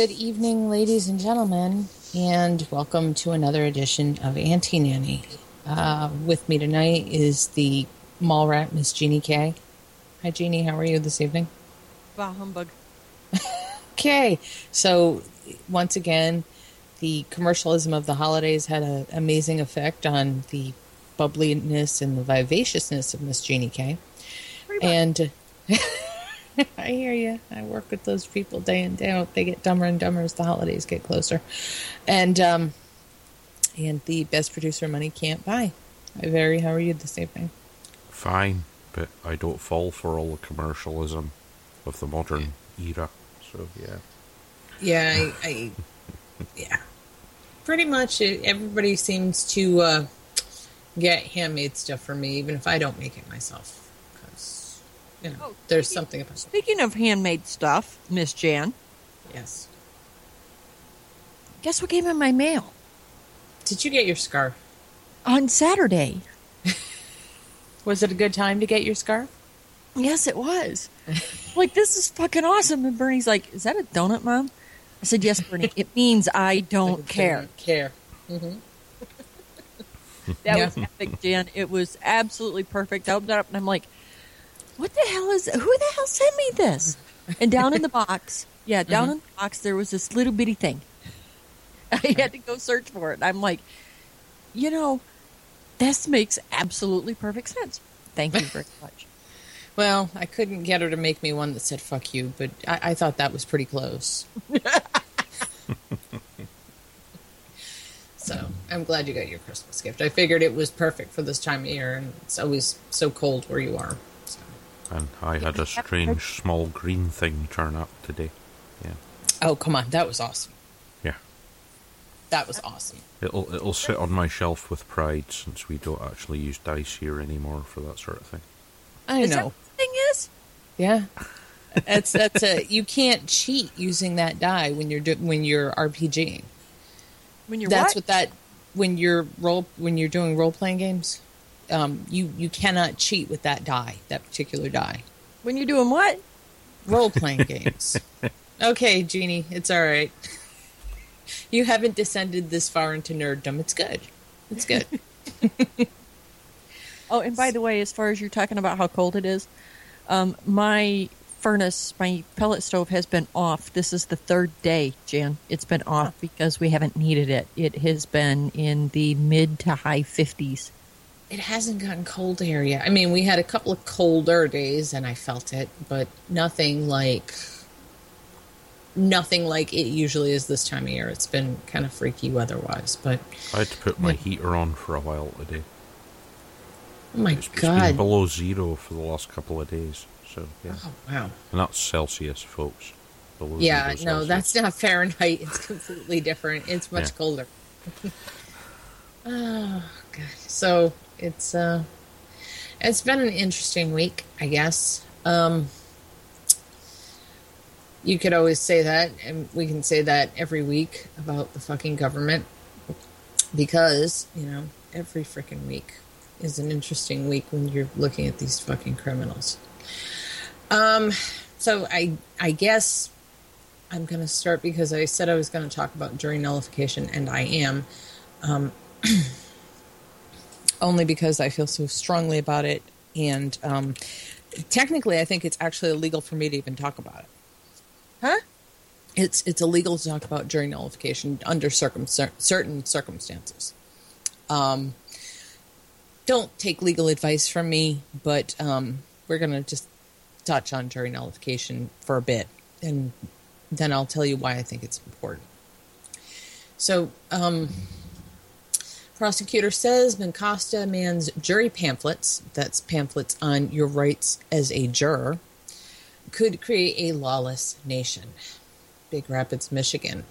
Good evening, ladies and gentlemen, and welcome to another edition of Anti-Nanny. Uh, with me tonight is the mall rat, Miss Jeannie K. Hi, Jeannie. How are you this evening? Bah humbug. Okay, so once again, the commercialism of the holidays had an amazing effect on the bubbliness and the vivaciousness of Miss Jeannie K. And I hear you. I work with those people day in day out. They get dumber and dumber as the holidays get closer, and um, and the best producer money can't buy. Hi, Very, how are you this evening? fine, but I don't fall for all the commercialism of the modern era. So yeah, Yeah, I, I yeah, pretty much. It, everybody seems to uh, get handmade stuff for me, even if I don't make it myself, you know Oh, there's speaking- something about Speaking of handmade stuff, Miss Jan, yes. guess what came in my mail Did you get your scarf? on Saturday? Was it a good time to get your scarf? Yes, it was. like this is fucking awesome. And Bernie's like, "Is that a donut, mom?" I said, "Yes, Bernie. It means I don't care." I don't care. Mm-hmm. That Yeah. was epic, Jan. It was absolutely perfect. I opened it up and I'm like, "What the hell is? Who the hell sent me this?" And down in the box, yeah, down mm-hmm. in the box, there was this little bitty thing. I had to go search for it. I'm like, you know, this makes absolutely perfect sense. Thank you very much. Well, I couldn't get her to make me one that said "fuck you," but I, I thought that was pretty close. so I'm glad you got your Christmas gift. I figured it was perfect for this time of year, and it's always so cold where you are. So. and I had a strange small green thing turn up today. Yeah, Oh come on, that was awesome. yeah. That was awesome. It'll it'll sit on my shelf with pride since we don't actually use dice here anymore for that sort of thing. I Is that know. the thing is? Yeah. That's that's a you can't cheat using that die when you're do, when you're RPGing. When you're That's what? what that when you're role when you're doing role playing games, um, you you cannot cheat with that die, that particular die. when you're doing what? Role playing games. Okay, Jeannie, it's all right. You haven't descended this far into nerddom. It's good. It's good. Oh, and by the way, as far as you're talking about how cold it is, um, my furnace, my pellet stove has been off. This is the third day, Jan. It's been off because we haven't needed it. It has been in the mid to high 50s. It hasn't gotten cold here yet. I mean, we had a couple of colder days and I felt it, but nothing like nothing like it usually is this time of year. It's been kind of freaky weather-wise, but I had to put my heater on for a while today. oh my It's, it's been god. below zero for the last couple of days. So yeah, Oh wow. and that's Celsius, folks. Below Yeah, no, Celsius. that's not Fahrenheit. It's completely different. It's much Yeah. colder. oh god. So, it's uh it's been an interesting week, I guess. Um you could always say that, and we can say that every week about the fucking government because, you know, every freaking week is an interesting week when you're looking at these fucking criminals. Um, so I I guess I'm going to start because I said I was going to talk about jury nullification, and I am. Um, only because I feel so strongly about it, and um, technically, I think it's actually illegal for me to even talk about it. Huh? It's it's illegal to talk about jury nullification under circum- certain circumstances. Um, don't take legal advice from me, but um, we're going to just touch on jury nullification for a bit, and then I'll tell you why I think it's important. So, um, prosecutor says Mecosta man's jury pamphlets, that's pamphlets on your rights as a juror, could create a lawless nation. Big Rapids, Michigan.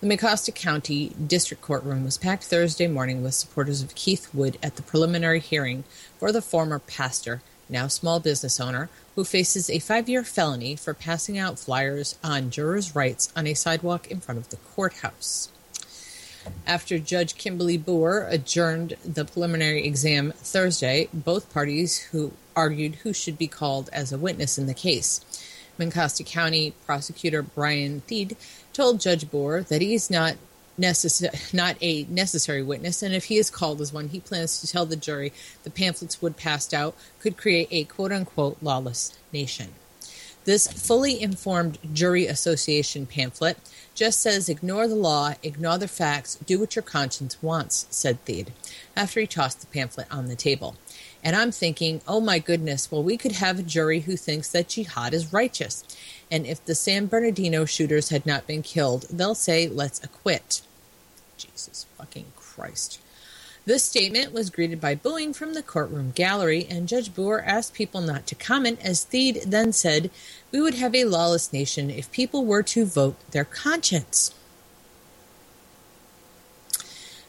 The Mecosta County District Courtroom was packed Thursday morning with supporters of Keith Wood at the preliminary hearing for the former pastor, now small business owner, who faces a five year felony for passing out flyers on jurors' rights on a sidewalk in front of the courthouse. After Judge Kimberly Booher adjourned the preliminary exam Thursday, both parties who argued who should be called as a witness in the case. Mecosta County prosecutor Brian Thiede told Judge Booher that he's not necess- not a necessary witness, and if he is called as one, he plans to tell the jury the pamphlets Wood passed out could create a quote unquote lawless nation. This fully informed jury association pamphlet just says ignore the law, ignore the facts, do what your conscience wants, said Thiede, after he tossed the pamphlet on the table. And I'm thinking, oh my goodness, well, we could have a jury who thinks that jihad is righteous. And if the San Bernardino shooters had not been killed, they'll say, let's acquit. Jesus fucking Christ. This statement was greeted by booing from the courtroom gallery, and Judge Booher asked people not to comment, as Thiede then said, We would have a lawless nation if people were to vote their conscience.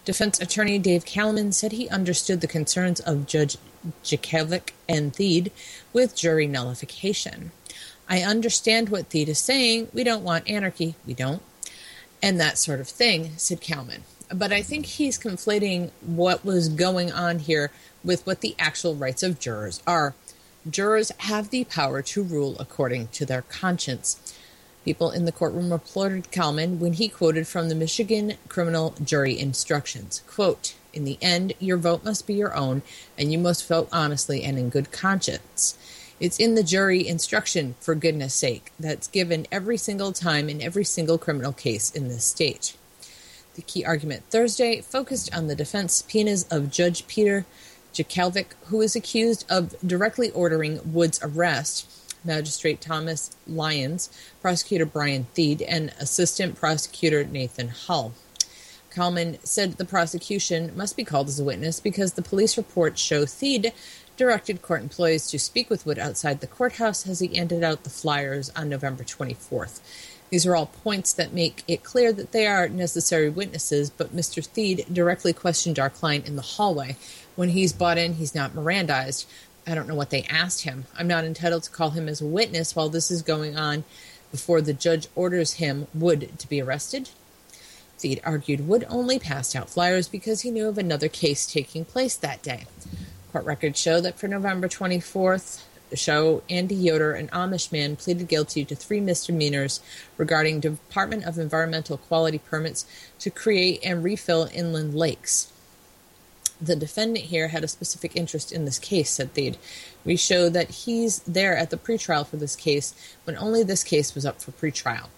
Defense attorney Dave Kallman said he understood the concerns of Judge Jaklevic and Thiede with jury nullification. I understand what Thiede is saying. We don't want anarchy. We don't. And that sort of thing, said Kallman. But I think he's conflating what was going on here with what the actual rights of jurors are. Jurors have the power to rule according to their conscience. People in the courtroom applauded Kallman when he quoted from the Michigan criminal jury instructions. Quote, in the end, your vote must be your own, and you must vote honestly and in good conscience. It's in the jury instruction, for goodness sake, that's given every single time in every single criminal case in this state. The key argument Thursday focused on the defense subpoenas of Judge Peter Jaklevic, who is accused of directly ordering Wood's arrest, Magistrate Thomas Lyons, Prosecutor Brian Thiede, and Assistant Prosecutor Nathan Hull. Kallman said the prosecution must be called as a witness because the police reports show Thiede directed court employees to speak with Wood outside the courthouse as he handed out the flyers on November 24th. These are all points that make it clear that they are necessary witnesses, but Mr. Thiede directly questioned our client in the hallway. When he's bought in, he's not Mirandized. I don't know what they asked him. I'm not entitled to call him as a witness while this is going on before the judge orders him, Wood, to be arrested. Thiede argued Wood only passed out flyers because he knew of another case taking place that day. Court records show that for November 24th, show Andy Yoder, an Amish man, pleaded guilty to three misdemeanors regarding Department of Environmental Quality permits to create and refill inland lakes. The defendant here had a specific interest in this case, said Thiede. We show that he's there at the pretrial for this case when only this case was up for pretrial.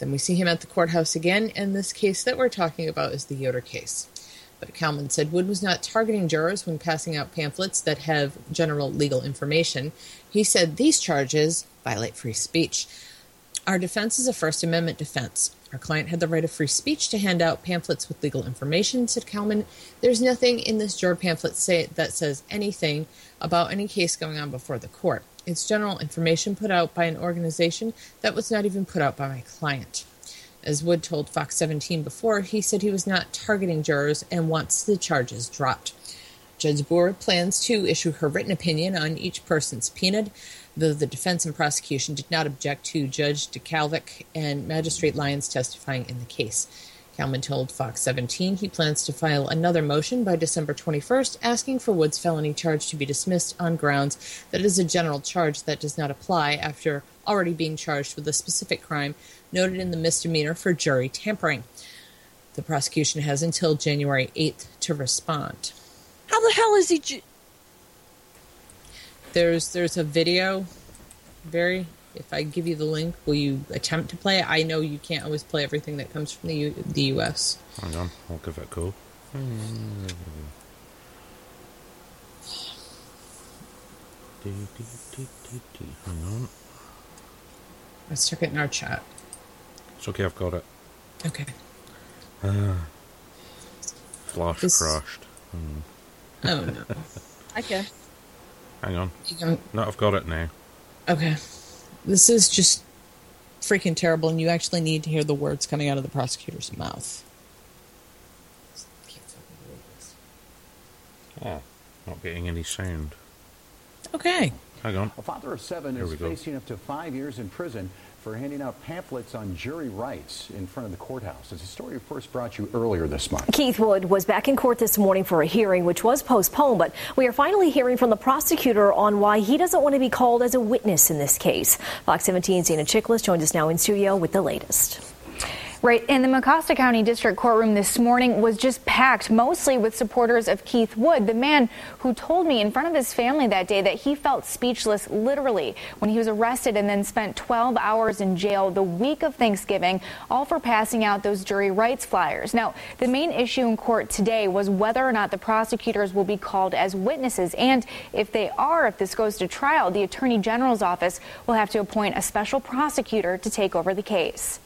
Then we see him at the courthouse again, and this case that we're talking about is the Yoder case. But Kallman said Wood was not targeting jurors when passing out pamphlets that have general legal information. He said these charges violate free speech. Our defense is a First Amendment defense. Our client had the right of free speech to hand out pamphlets with legal information, said Kallman. There's nothing in this juror pamphlet say, that says anything about any case going on before the court. It's general information put out by an organization that was not even put out by my client. As Wood told Fox 17 before, he said he was not targeting jurors and wants the charges dropped. Judge Booher plans to issue her written opinion on each person subpoenaed, though the defense and prosecution did not object to Judge Jaklevic and Magistrate Lyons testifying in the case. Kallman told Fox 17 he plans to file another motion by December 21st asking for Wood's felony charge to be dismissed on grounds that it is a general charge that does not apply after already being charged with a specific crime noted in the misdemeanor for jury tampering. The prosecution has until January 8th to respond. How the hell is he? Ju- There's there's a video. Very. If I give you the link, will you attempt to play it? I know you can't always play everything that comes from the U- the U.S. Hang on, I'll give it a go. Hang on. Let's check it in our chat. It's okay, I've got it. Okay. Ah. Flash This- crashed. Hmm. Oh no. Okay. Hang on. You can- No, I've got it now. Okay. This is just freaking terrible, and you actually need to hear the words coming out of the prosecutor's mouth. Oh, not getting any sound. Okay. Hang on. A father of seven Here is we go. facing up to five years in prison for handing out pamphlets on jury rights in front of the courthouse. It's a story we first brought you earlier this month. Keith Wood was back in court this morning for a hearing, which was postponed, but we are finally hearing from the prosecutor on why he doesn't want to be called as a witness in this case. Fox 17's Zena Chicklas joins us now in studio with the latest. Right, and the Mecosta County District Courtroom this morning was just packed, mostly with supporters of Keith Wood, the man who told me in front of his family that day that he felt speechless literally when he was arrested and then spent 12 hours in jail the week of Thanksgiving, all for passing out those jury rights flyers. Now, the main issue in court today was whether or not the prosecutors will be called as witnesses, and if they are, if this goes to trial, the Attorney General's office will have to appoint a special prosecutor to take over the case.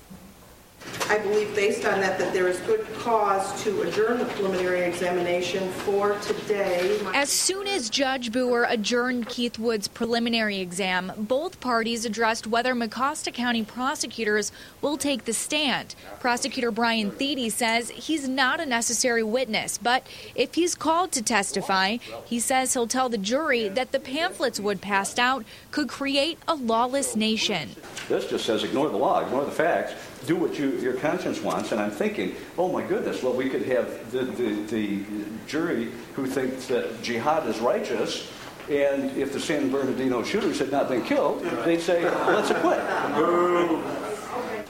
I believe based on that, that there is good cause to adjourn the preliminary examination for today. As soon as Judge Booher adjourned Keith Wood's preliminary exam, both parties addressed whether Mecosta County prosecutors will take the stand. Prosecutor Brian Thiede says he's not a necessary witness, but if he's called to testify, he says he'll tell the jury that the pamphlets Wood passed out could create a lawless nation. This just says ignore the law, ignore the facts, do what you, your conscience wants. And I'm thinking, oh my goodness, well, we could have the, the, the jury who thinks that jihad is righteous. And if the San Bernardino shooters had not been killed, they'd say, let's acquit.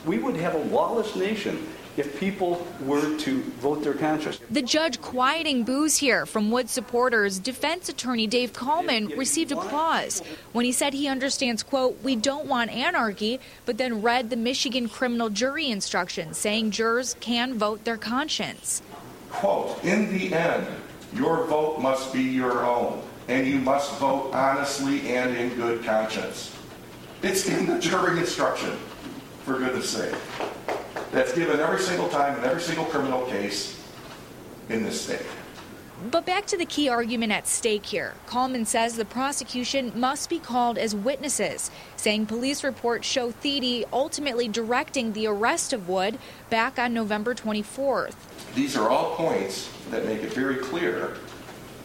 We would have a lawless nation if people were to vote their conscience. The judge quieting boos here from Wood supporters, defense attorney Dave Kallman received applause when he said he understands, quote, we don't want anarchy, but then read the Michigan criminal jury instructions saying jurors can vote their conscience. Quote, in the end, your vote must be your own, and you must vote honestly and in good conscience. It's in the jury instruction, for goodness sake. That's given every single time in every single criminal case in this state. But back to the key argument at stake here. Kallman says the prosecution must be called as witnesses, saying police reports show Thiede ultimately directing the arrest of Wood back on November 24th. These are all points that make it very clear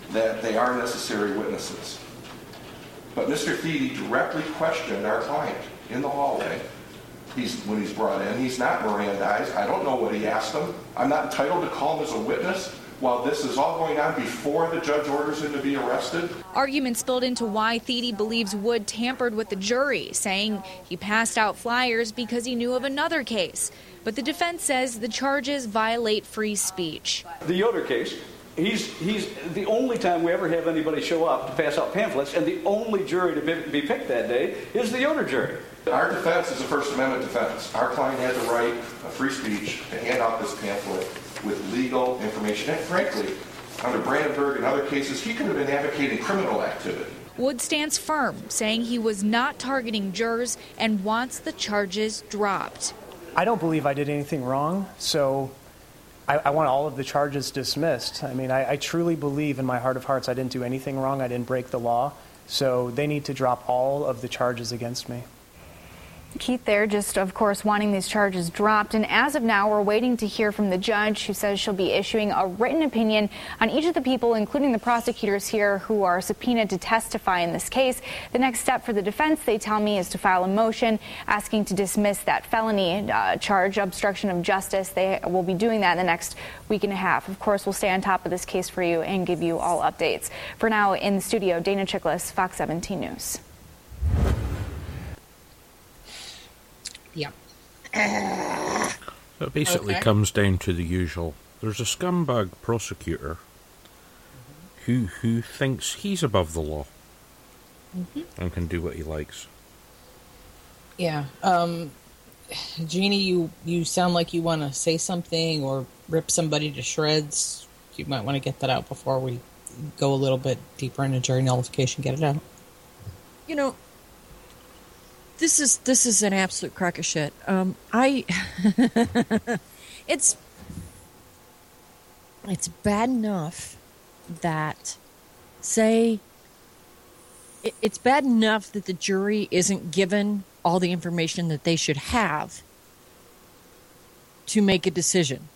that they are necessary witnesses. But Mr. Thiede directly questioned our client in the hallway he's, when he's brought in. He's not Mirandized. I don't know what he asked him. I'm not entitled to call him as a witness while this is all going on before the judge orders him to be arrested. Arguments spilled into why Thiede believes Wood tampered with the jury, saying he passed out flyers because he knew of another case. But the defense says the charges violate free speech. The Yoder case, he's, he's the only time we ever have anybody show up to pass out pamphlets, and the only jury to be, be picked that day is the Yoder jury. Our defense is a First Amendment defense. Our client had the right of free speech to hand out this pamphlet with legal information. And frankly, under Brandenburg and other cases, he could have been advocating criminal activity. Wood stands firm, saying he was not targeting jurors and wants the charges dropped. I don't believe I did anything wrong, so I, I want all of the charges dismissed. I mean, I, I truly believe in my heart of hearts I didn't do anything wrong, I didn't break the law, so they need to drop all of the charges against me. Keith there just, of course, wanting these charges dropped. And as of now, we're waiting to hear from the judge who says she'll be issuing a written opinion on each of the people, including the prosecutors here, who are subpoenaed to testify in this case. The next step for the defense, they tell me, is to file a motion asking to dismiss that felony uh, charge, obstruction of justice. They will be doing that in the next week and a half. Of course, we'll stay on top of this case for you and give you all updates. For now, in the studio, Dana Chicklas, Fox 17 News. Yep. So it basically Okay. comes down to the usual. There's a scumbag prosecutor who who thinks he's above the law Mhm. and can do what he likes. Yeah. Um, Jeannie, you, you sound like you want to say something or rip somebody to shreds. You might want to get that out before we go a little bit deeper into jury nullification. Get it out. You know, this is this is an absolute crock of shit. Um, I, it's it's bad enough that say it, it's bad enough that the jury isn't given all the information that they should have to make a decision.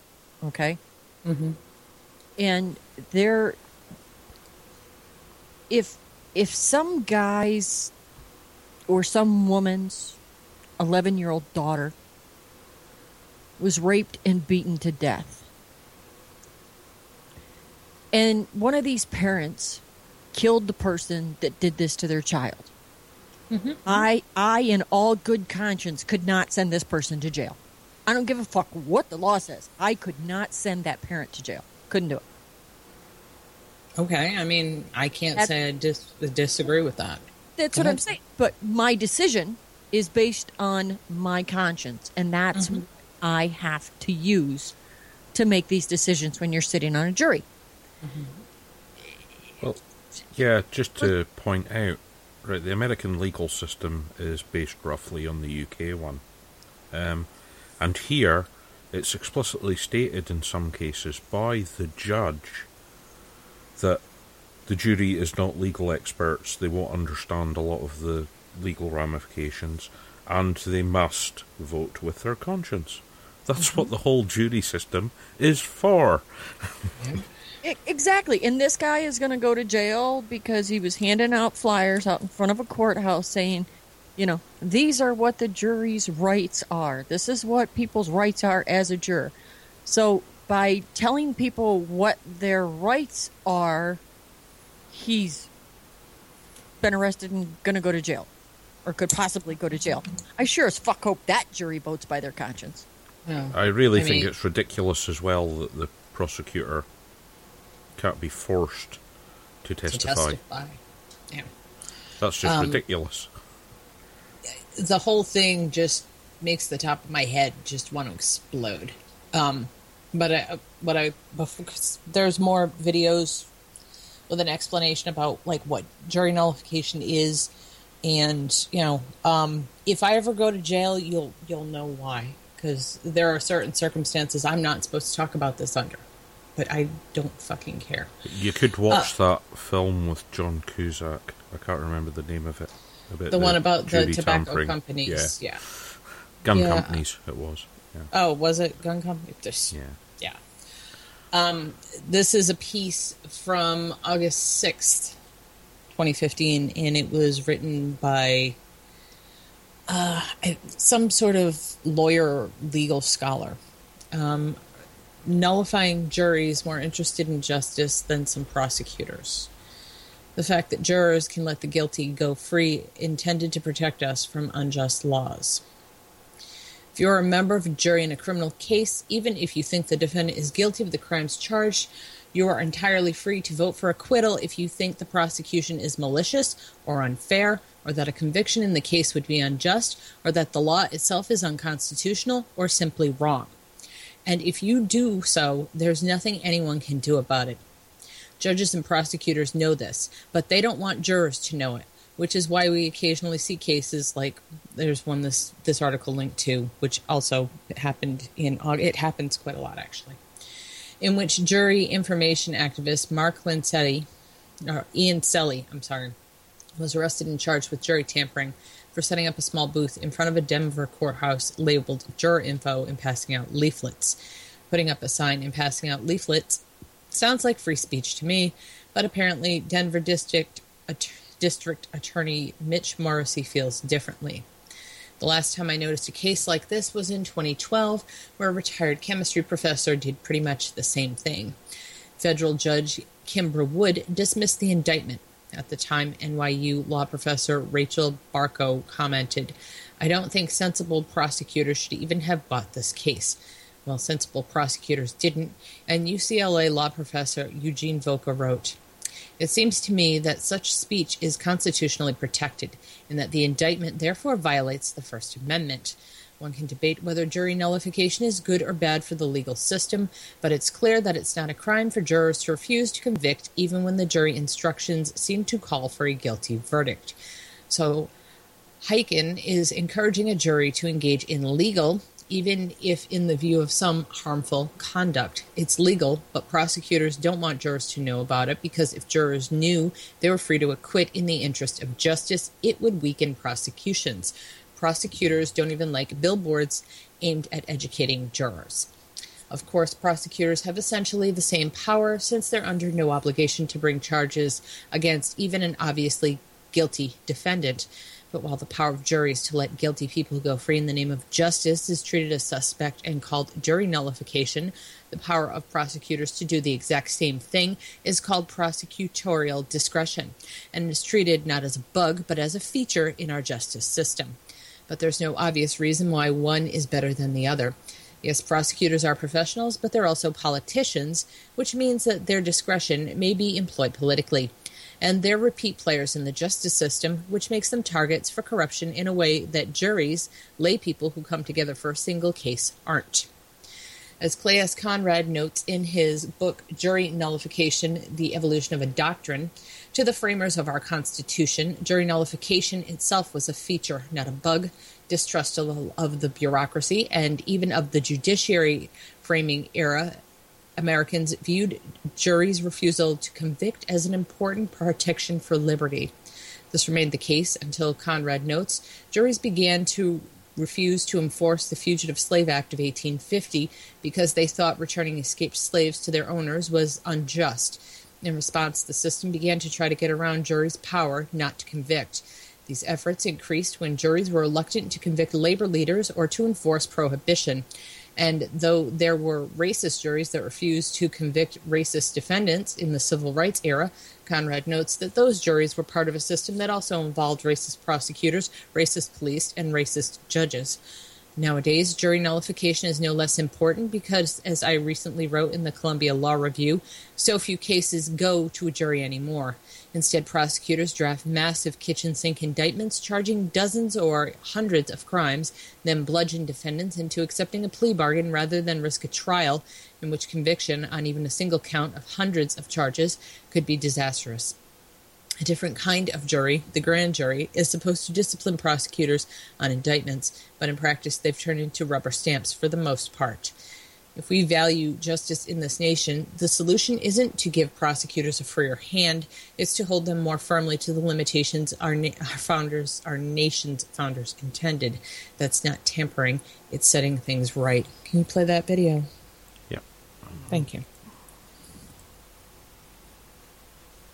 Okay. Mm-hmm. and there if if some guy's or some woman's 11 year old daughter was raped and beaten to death. And one of these parents killed the person that did this to their child. Mm-hmm. I i in all good conscience could not send this person to jail. I don't give a fuck what the law says. I could not send that parent to jail. Couldn't do it. Okay. I mean, I can't That- say I dis- disagree with that. That's what I'm saying. But my decision is based on my conscience, and that's Mm-hmm. what I have to use to make these decisions when you're sitting on a jury. Well, yeah, just to point out, right, the American legal system is based roughly on the UK one. Um, and here, it's explicitly stated in some cases by the judge that the jury is not legal experts, they won't understand a lot of the legal ramifications, and they must vote with their conscience. That's mm-hmm. what the whole jury system is for. Exactly. And this guy is going to go to jail because he was handing out flyers out in front of a courthouse saying, you know, these are what the jury's rights are. This is what people's rights are as a juror. So by telling people what their rights are, he's been arrested and going to go to jail or could possibly go to jail. I sure as fuck hope that jury votes by their conscience. I really I think mean- it's ridiculous as well that the prosecutor can't be forced to testify. To testify. Yeah. That's just Um, ridiculous. the whole thing just makes the top of my head just want to explode. Um, but I, but I, before, 'cause there's more videos with an explanation about like what jury nullification is, and you know, um, if I ever go to jail, you'll you'll know why because there are certain circumstances I'm not supposed to talk about this under, but I don't fucking care. You could watch uh, that film with John Cusack. I can't remember the name of it. About The one about the tobacco tampering. companies, Yeah. yeah. Gun Yeah. companies, it was. Yeah. Oh, was it gun companies? Yeah. Um, this is a piece from August 6th, 2015, and it was written by uh, some sort of lawyer, legal scholar. Um, nullifying juries more interested in justice than some prosecutors. The fact that jurors can let the guilty go free intended to protect us from unjust laws. If you are a member of a jury in a criminal case, even if you think the defendant is guilty of the crimes charged, you are entirely free to vote for acquittal if you think the prosecution is malicious or unfair, or that a conviction in the case would be unjust, or that the law itself is unconstitutional or simply wrong. And if you do so, there's nothing anyone can do about it. Judges and prosecutors know this, but they don't want jurors to know it, which is why we occasionally see cases like there's one this this article linked to, which also happened in it happens quite a lot actually, in which jury information activist Mark Linsetti, or uh, Ian Selly, I'm sorry, was arrested and charged with jury tampering for setting up a small booth in front of a Denver courthouse labeled juror info and passing out leaflets. Putting up a sign and passing out leaflets sounds like free speech to me, but apparently Denver District Att- District Attorney Mitch Morrissey feels differently. The last time I noticed a case like this was in 2012, where a retired chemistry professor did pretty much the same thing. Federal Judge Kimba Wood dismissed the indictment. At the time, NYU law professor Rachel Barkow commented, I don't think sensible prosecutors should even have bought this case. Well, sensible prosecutors didn't, and UCLA law professor Eugene Volokh wrote, it seems to me that such speech is constitutionally protected, and that the indictment therefore violates the First Amendment. One can debate whether jury nullification is good or bad for the legal system, but it's clear that it's not a crime for jurors to refuse to convict even when the jury instructions seem to call for a guilty verdict. So, Heicklen is encouraging a jury to engage in legal, even if in the view of some harmful conduct. It's legal, but prosecutors don't want jurors to know about it because if jurors knew they were free to acquit in the interest of justice, it would weaken prosecutions. Prosecutors don't even like billboards aimed at educating jurors. Of course, prosecutors have essentially the same power since they're under no obligation to bring charges against even an obviously guilty defendant. But while the power of juries to let guilty people go free in the name of justice is treated as suspect and called jury nullification, the power of prosecutors to do the exact same thing is called prosecutorial discretion and is treated not as a bug but as a feature in our justice system. But there's no obvious reason why one is better than the other. Yes, prosecutors are professionals, but they're also politicians, which means that their discretion may be employed politically and they're repeat players in the justice system, which makes them targets for corruption in a way that juries, lay people who come together for a single case, aren't. As Clay S. Conrad notes in his book Jury Nullification The Evolution of a Doctrine, to the framers of our Constitution, jury nullification itself was a feature, not a bug. Distrust of, the bureaucracy and even of the judiciary framing era Americans viewed juries' refusal to convict as an important protection for liberty. This remained the case until Conrad notes juries began to refuse to enforce the Fugitive Slave Act of 1850 because they thought returning escaped slaves to their owners was unjust. In response, the system began to try to get around juries' power not to convict. These efforts increased when juries were reluctant to convict labor leaders or to enforce prohibition. And though there were racist juries that refused to convict racist defendants in the civil rights era, Conrad notes that those juries were part of a system that also involved racist prosecutors, racist police, and racist judges. Nowadays, jury nullification is no less important because, as I recently wrote in the Columbia Law Review, so few cases go to a jury anymore. Instead, prosecutors draft massive kitchen sink indictments charging dozens or hundreds of crimes, then bludgeon defendants into accepting a plea bargain rather than risk a trial in which conviction on even a single count of hundreds of charges could be disastrous. A different kind of jury, the grand jury, is supposed to discipline prosecutors on indictments, but in practice they've turned into rubber stamps for the most part. If we value justice in this nation, the solution isn't to give prosecutors a freer hand, it's to hold them more firmly to the limitations our, na- our founders, our nation's founders intended. That's not tampering, it's setting things right. Can you play that video? Yeah. Thank you.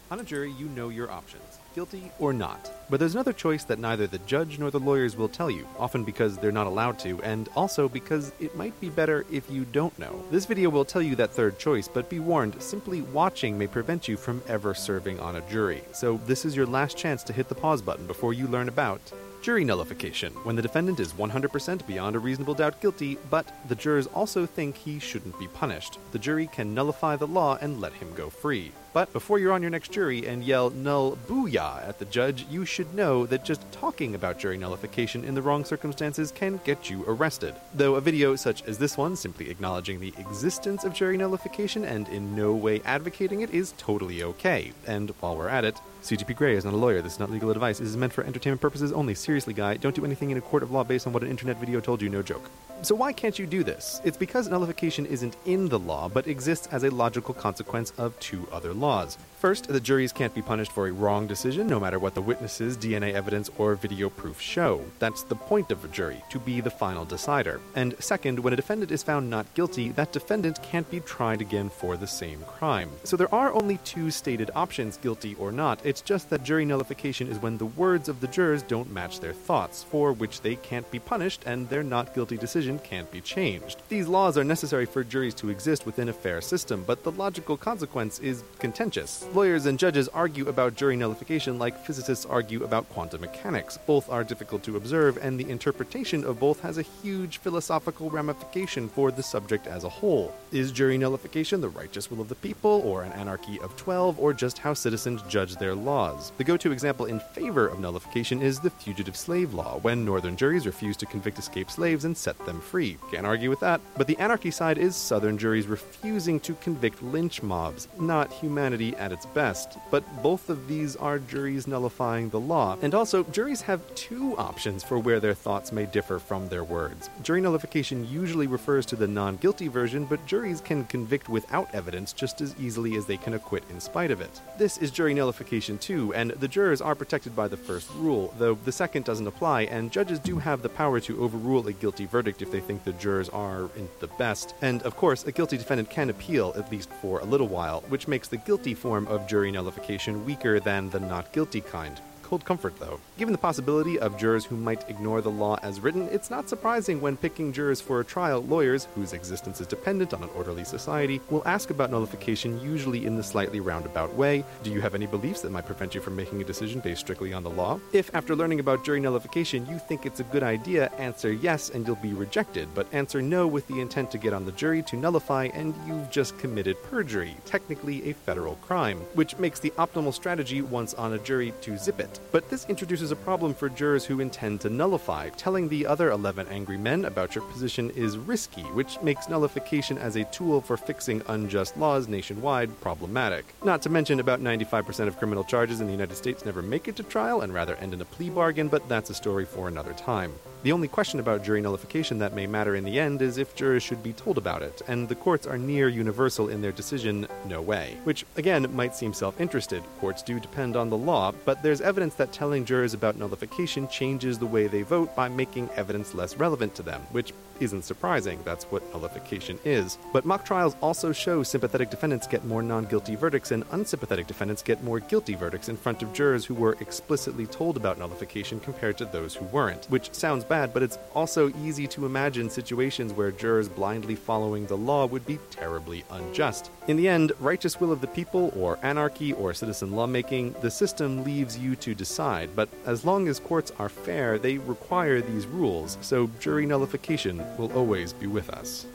On a jury, you know your options guilty or not. But there's another choice that neither the judge nor the lawyers will tell you, often because they're not allowed to, and also because it might be better if you don't know. This video will tell you that third choice, but be warned, simply watching may prevent you from ever serving on a jury. So this is your last chance to hit the pause button before you learn about Jury nullification, when the defendant is 100% beyond a reasonable doubt guilty, but the jurors also think he shouldn't be punished. The jury can nullify the law and let him go free. But before you're on your next jury and yell null booyah at the judge, you should know that just talking about jury nullification in the wrong circumstances can get you arrested. Though a video such as this one, simply acknowledging the existence of jury nullification and in no way advocating it, is totally okay. And while we're at it, CGP Grey is not a lawyer. This is not legal advice. This is meant for entertainment purposes only. Seriously, guy, don't do anything in a court of law based on what an internet video told you. No joke. So why can't you do this? It's because nullification isn't in the law, but exists as a logical consequence of two other laws. First, the juries can't be punished for a wrong decision, no matter what the witnesses, DNA evidence, or video proof show. That's the point of a jury, to be the final decider. And second, when a defendant is found not guilty, that defendant can't be tried again for the same crime. So there are only two stated options, guilty or not. It's just that jury nullification is when the words of the jurors don't match their thoughts, for which they can't be punished and their not guilty decision can't be changed. These laws are necessary for juries to exist within a fair system, but the logical consequence is contentious. Lawyers and judges argue about jury nullification like physicists argue about quantum mechanics. Both are difficult to observe, and the interpretation of both has a huge philosophical ramification for the subject as a whole. Is jury nullification the righteous will of the people, or an anarchy of 12, or just how citizens judge their laws? The go to example in favor of nullification is the Fugitive Slave Law, when northern juries refuse to convict escaped slaves and set them free. Can't argue with that. But the anarchy side is southern juries refusing to convict lynch mobs, not humanity at its best. But both of these are juries nullifying the law. And also, juries have two options for where their thoughts may differ from their words. Jury nullification usually refers to the non guilty version, but juries can convict without evidence just as easily as they can acquit in spite of it. This is jury nullification too, and the jurors are protected by the first rule, though the second doesn't apply, and judges do have the power to overrule a guilty verdict if they think the jurors are in the best. And of course, a guilty defendant can appeal, at least for a little while, which makes the guilty form of jury nullification weaker than the not guilty kind. Cold comfort, though. Given the possibility of jurors who might ignore the law as written, it's not surprising when picking jurors for a trial, lawyers, whose existence is dependent on an orderly society, will ask about nullification usually in the slightly roundabout way Do you have any beliefs that might prevent you from making a decision based strictly on the law? If, after learning about jury nullification, you think it's a good idea, answer yes and you'll be rejected, but answer no with the intent to get on the jury to nullify and you've just committed perjury, technically a federal crime, which makes the optimal strategy once on a jury to zip it. But this introduces a problem for jurors who intend to nullify. Telling the other 11 angry men about your position is risky, which makes nullification as a tool for fixing unjust laws nationwide problematic. Not to mention, about 95% of criminal charges in the United States never make it to trial and rather end in a plea bargain, but that's a story for another time. The only question about jury nullification that may matter in the end is if jurors should be told about it, and the courts are near universal in their decision, no way. Which, again, might seem self interested. Courts do depend on the law, but there's evidence that telling jurors about nullification changes the way they vote by making evidence less relevant to them, which isn't surprising. That's what nullification is. But mock trials also show sympathetic defendants get more non guilty verdicts and unsympathetic defendants get more guilty verdicts in front of jurors who were explicitly told about nullification compared to those who weren't. Which sounds bad, but it's also easy to imagine situations where jurors blindly following the law would be terribly unjust. In the end, righteous will of the people, or anarchy, or citizen lawmaking, the system leaves you to decide. But as long as courts are fair, they require these rules, so jury nullification will always be with us.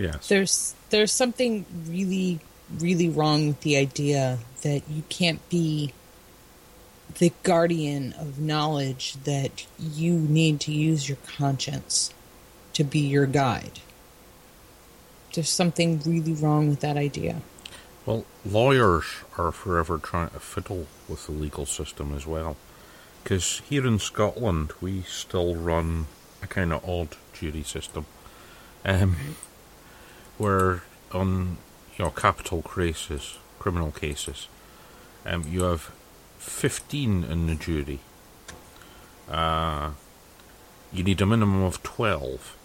Yes. There's there's something really really wrong with the idea that you can't be the guardian of knowledge that you need to use your conscience to be your guide. There's something really wrong with that idea. Well, lawyers are forever trying to fiddle with the legal system as well. Because here in Scotland, we still run a kind of odd jury system. Um, where on you know capital cases, criminal cases, um, you have fifteen in the jury. Uh, you need a minimum of twelve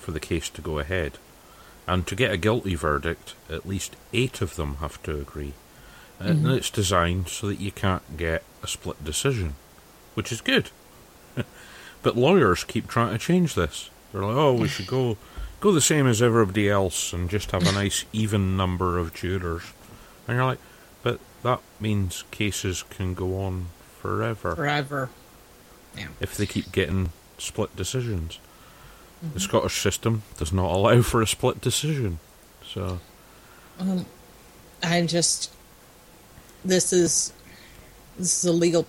for the case to go ahead, and to get a guilty verdict, at least eight of them have to agree. And Mhm. it's designed so that you can't get a split decision, which is good. but lawyers keep trying to change this. They're like, oh, we should go go the same as everybody else and just have a nice even number of jurors. And you're like, but that means cases can go on forever. Forever. Yeah. If they keep getting split decisions. The Mhm. Scottish system does not allow for a split decision. So Um, I just this is this is a legal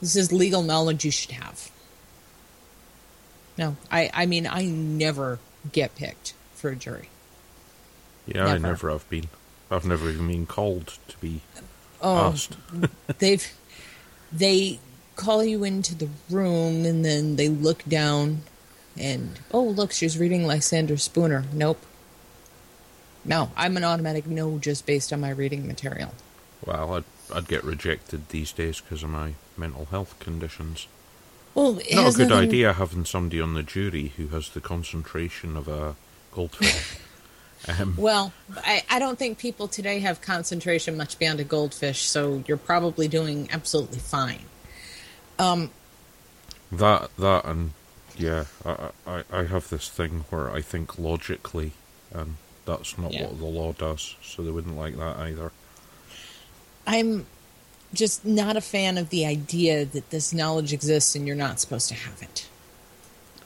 this is legal knowledge you should have. No, I I mean I never get picked for a jury. yeah, I Never. never have been. I've never even been called to be Oh, asked. they've they call you into the room and then they look down and oh look she's reading lysander spooner nope no i'm an automatic no just based on my reading material Well, I'd, I'd get rejected these days because of my mental health conditions. Well it Not a good nothing- idea having somebody on the jury who has the concentration of a goldfish. um, well I, I don't think people today have concentration much beyond a goldfish so you're probably doing absolutely fine um that that and yeah, I, I I have this thing where I think logically, and that's not Yeah. what the law does. So they wouldn't like that either. i'm just not a fan of the idea that this knowledge exists and you're not supposed to have it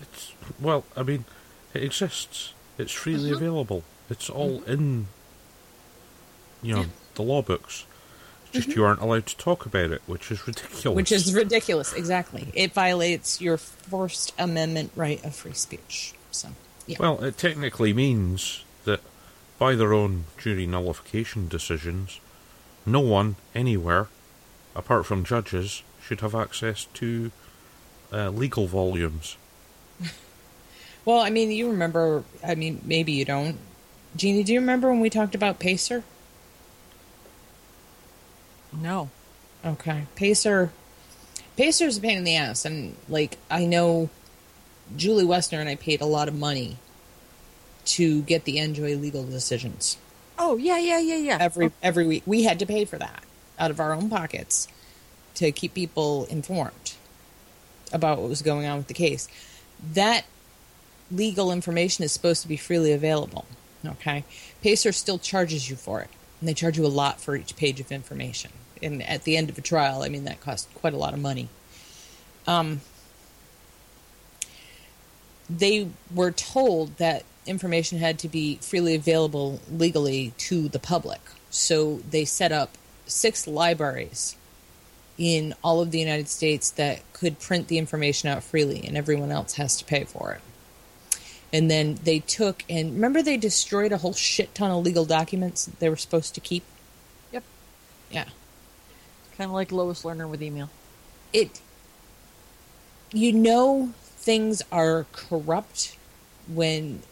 It's Well, I mean, it exists. It's freely Uh-huh. available. It's all in, you know, the law books. It's just Mhm. you aren't allowed to talk about it, which is ridiculous. Which is ridiculous, exactly. It violates your First Amendment right of free speech. So, yeah. Well, it technically means that by their own jury nullification decisions, no one anywhere, apart from judges, should have access to uh, legal volumes. Well, I mean, you remember, I mean, maybe you don't. Jeannie, do you remember when we talked about Pacer? No. Okay. Pacer. Pacer's a pain in the ass. And, like, I know Julie Woessner and I paid a lot of money to get the Enjoy legal decisions. Oh yeah, yeah, yeah, yeah. every every week. We had to pay for that out of our own pockets to keep people informed about what was going on with the case. That legal information is supposed to be freely available. Okay, Pacer still charges you for it, and they charge you a lot for each page of information. And at the end of a trial, I mean that costs quite a lot of money. Um, they were told that information had to be freely available legally to the public. So they set up six libraries in all of the United States that could print the information out freely, and everyone else has to pay for it. And then they took and remember they destroyed a whole shit ton of legal documents that they were supposed to keep. Yep. Yeah. Kind of like Lois Lerner with email. it you know things are corrupt when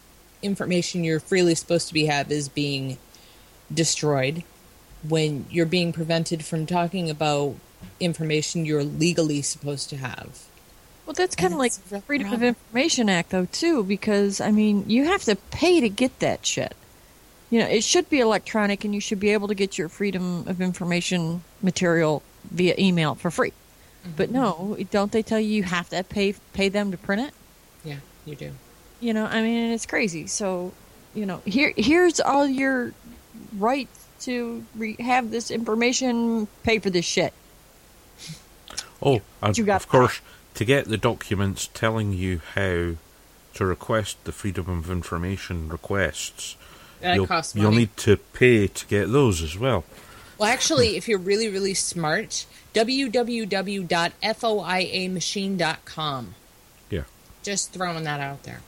information you're freely supposed to be have is being destroyed when you're being prevented from talking about information you're legally supposed to have Well, that's kind of like that's a real Freedom of. Information Act, though, too, because I mean, you have to pay to get that shit. You know, it should be electronic, and you should be able to get your Freedom of Information material via email for free. Mm-hmm. But no, don't they tell you you have to pay pay them to print it? yeah you do You know, I mean, it's crazy. So, you know, here here's all your rights to re- have this information. Pay for this shit. Oh, and you got of course, to get the documents telling you how to request the Freedom of Information requests, That you'll, costs you'll need to pay to get those as well. Well, actually, if you're really, really smart, www.foiamachine.com. Yeah. Just throwing that out there.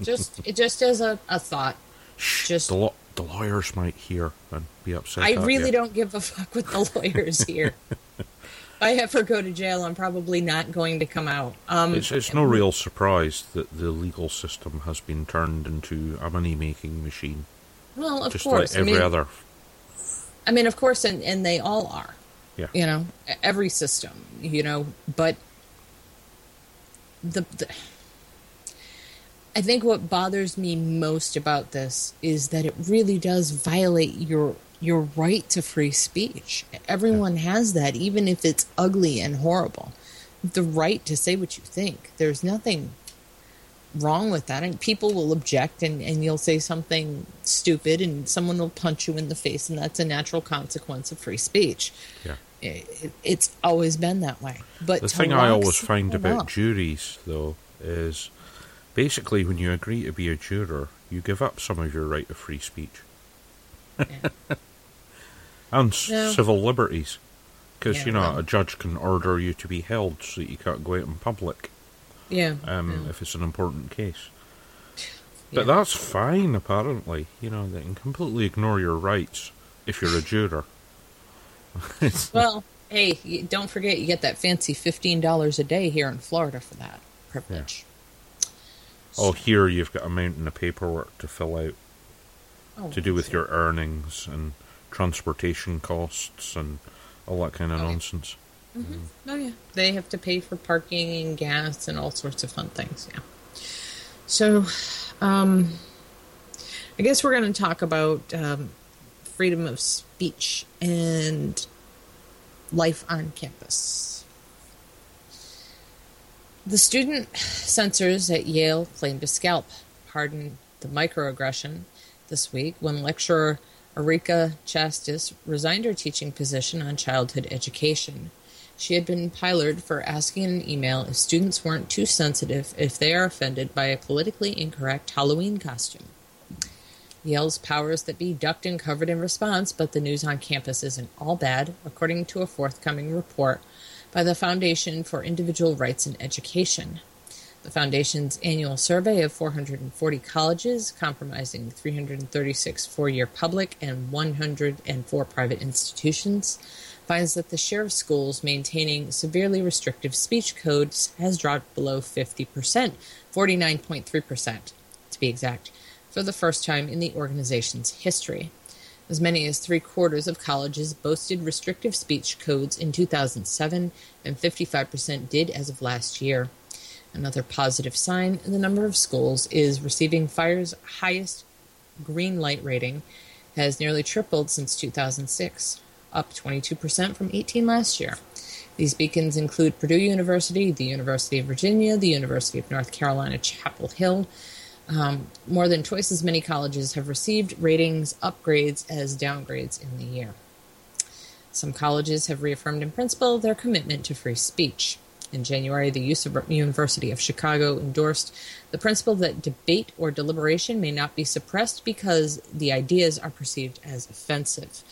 Just it just as a, a thought. Just The, lo- the lawyers might hear and be upset. I really you. don't give a fuck with the lawyers here. if I ever go to jail, I'm probably not going to come out. Um, It's, it's no real surprise that the legal system has been turned into a money making machine. well, of just course. like every I mean, other. I mean, of course, and, and they all are. Yeah. You know, every system. You know, but the, the I think what bothers me most about this is that it really does violate your your right to free speech. Everyone has that, even if it's ugly and horrible. The right to say what you think. There's nothing wrong with that. And people will object, and, and you'll say something stupid, and someone will punch you in the face, and that's a natural consequence of free speech. Yeah. It, it- it's always been that way. But The thing I always find about up- juries, though, is basically when you agree to be a juror, you give up some of your right of free speech and No. civil liberties. Because, Yeah, you know, well- a judge can order you to be held so that you can't go out in public yeah, um, yeah. if it's an important case. But Yeah. that's fine, apparently. You know, they can completely ignore your rights if you're a juror. Well, Hey, don't forget you get that fancy fifteen dollars a day here in Florida for that privilege. Oh, here you've got a mountain of paperwork to fill out Oh, to do with your earnings and transportation costs and all that kind of nonsense. hmm Oh yeah, they have to pay for parking and gas and all sorts of fun things. Yeah. So, um, I guess we're going to talk about um, freedom of speech and life on campus. The student censors at Yale claimed to scalp, pardon the microaggression, this week when lecturer Erika Christakis resigned her teaching position on childhood education. She had been piloted for asking in an email if students weren't too sensitive if they are offended by a politically incorrect Halloween costume. Yale's powers that be ducked and covered in response, but the news on campus isn't all bad, according to a forthcoming report by the Foundation for Individual Rights in Education. The Foundation's annual survey of 440 colleges, comprising 336 four year public and 104 private institutions, finds that the share of schools maintaining severely restrictive speech codes has dropped below 50%, 49.3% to be exact, for the first time in the organization's history. As many as three quarters of colleges boasted restrictive speech codes in 2007, and 55% did as of last year. Another positive sign the number of schools is receiving FIRE's highest green light rating has nearly tripled since 2006, up 22% from 18 last year. These beacons include Purdue University, the University of Virginia, the University of North Carolina, Chapel Hill. Um, more than twice as many colleges have received ratings upgrades as downgrades in the year. Some colleges have reaffirmed in principle their commitment to free speech. In January, the University of Chicago endorsed the principle that debate or deliberation may not be suppressed because the ideas are perceived as offensive.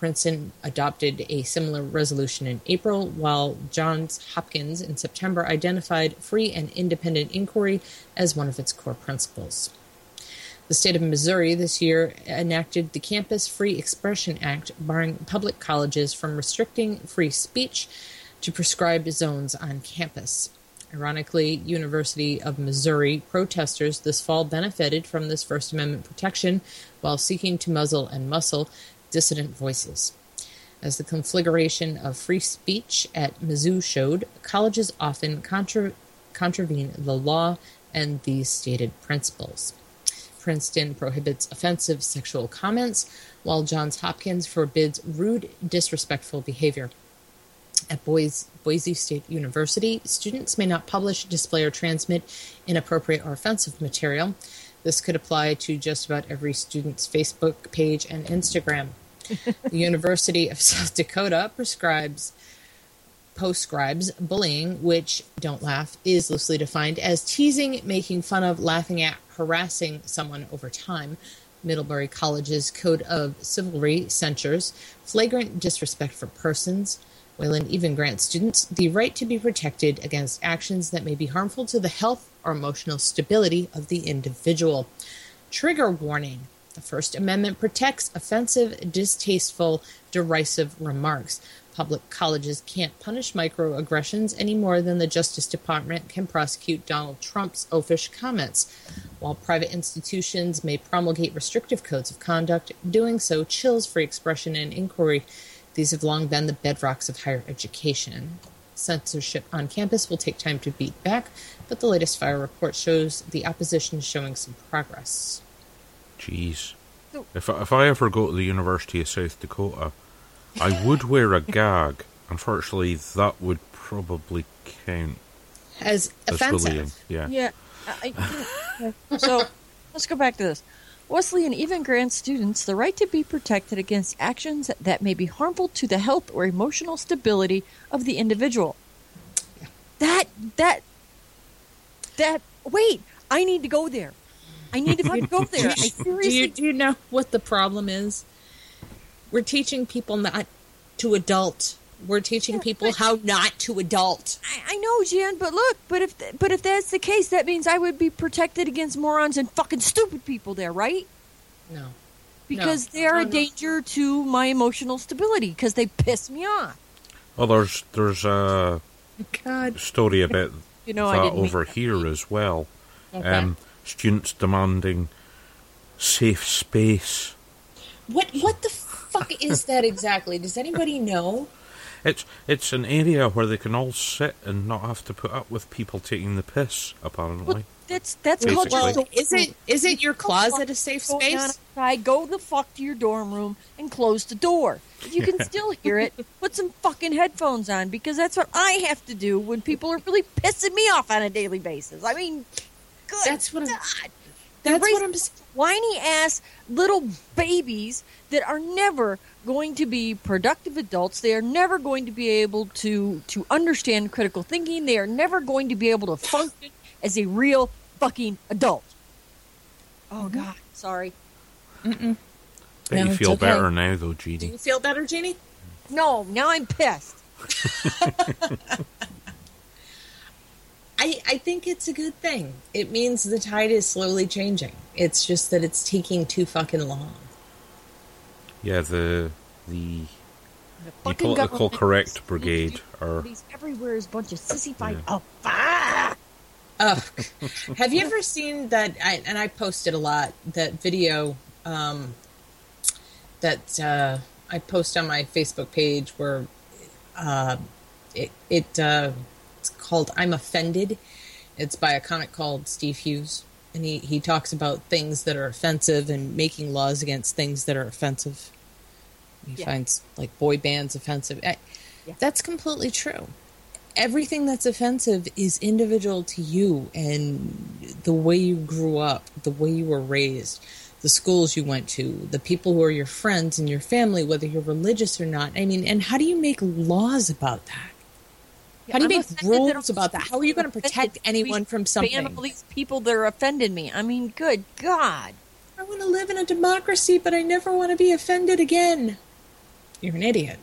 Princeton adopted a similar resolution in April, while Johns Hopkins in September identified free and independent inquiry as one of its core principles. The state of Missouri this year enacted the Campus Free Expression Act, barring public colleges from restricting free speech to prescribed zones on campus. Ironically, University of Missouri protesters this fall benefited from this First Amendment protection while seeking to muzzle and muscle dissident voices. As the conflagration of free speech at Mizzou showed, colleges often contra- contravene the law and these stated principles. Princeton prohibits offensive sexual comments, while Johns Hopkins forbids rude, disrespectful behavior. At Boise, Boise State University, students may not publish, display, or transmit inappropriate or offensive material. This could apply to just about every student's Facebook page and Instagram. the University of South Dakota prescribes proscribes bullying, which, don't laugh, is loosely defined as teasing, making fun of, laughing at, harassing someone over time. Middlebury College's Code of Civilry censures flagrant disrespect for persons. Wayland even grants students the right to be protected against actions that may be harmful to the health or emotional stability of the individual. Trigger warning. The First Amendment protects offensive, distasteful, derisive remarks. Public colleges can't punish microaggressions any more than the Justice Department can prosecute Donald Trump's oafish comments. While private institutions may promulgate restrictive codes of conduct, doing so chills free expression and inquiry. These have long been the bedrocks of higher education. Censorship on campus will take time to beat back, but the latest fire report shows the opposition is showing some progress. Jeez. If I, if I ever go to the University of South Dakota, I would wear a gag. Unfortunately, that would probably count As as offensive. bullying. Yeah. Yeah. I, I- uh, so let's go back to this. Wesleyan even grants students the right to be protected against actions that may be harmful to the health or emotional stability of the individual. That that that wait, I need to go there. I need to fucking go there. I do, you, seriously do you know what the problem is? We're teaching people not to adult. We're teaching people how not to adult. I, I know, Jan, but look, but if but if that's the case, that means I would be protected against morons and fucking stupid people there, right? No. Because No. they are No, a no. danger to my emotional stability because they piss me off. Well, there's there's a God. story about You know, that didn't over here as well. Okay. Um, students demanding safe space. What what the fuck is that exactly? Does anybody know? It's it's an area where they can all sit and not have to put up with people taking the piss. Apparently, That's that's called Well, is it is it your closet a safe space? outside, go the fuck to your dorm room and close the door. If you can Yeah. still hear it, put some fucking headphones on because that's what I have to do when people are really pissing me off on a daily basis. I mean, good. That's what I'm- God. that's what I'm raising Whiny ass little babies that are never going to be productive adults. They are never going to be able to to understand critical thinking. They are never going to be able to function as a real fucking adult. Oh mm-hmm. God, sorry. Mm-mm. bet No, you feel okay. better now, though, Do Jeannie. you feel better, Jeannie? No, now I'm pissed. I, I think it's a good thing. It means the tide is slowly changing. It's just that it's taking too fucking long. Yeah, the the the fucking political correct brigade are everywhere is a bunch of sissified. Yeah. Oh, fuck! Ugh. Have you ever seen that? I, and I posted a lot that video um, that uh, I post on my Facebook page where uh, it, it uh, it's called "I'm Offended." It's by a comic called Steve Hughes, and he he talks about things that are offensive and making laws against things that are offensive. He Yeah. finds like boy bands offensive. I, That's completely true everything that's offensive is individual to you and the way you grew up, the way you were raised, the schools you went to, the people who are your friends and your family, whether you're religious or not. I mean, and how do you make laws about that? How do you I'm make rules about that? How are you going to protect anyone from something? Ban something? all these people that are offending me. I mean, good God. I want to live in a democracy, but I never want to be offended again. You're an idiot.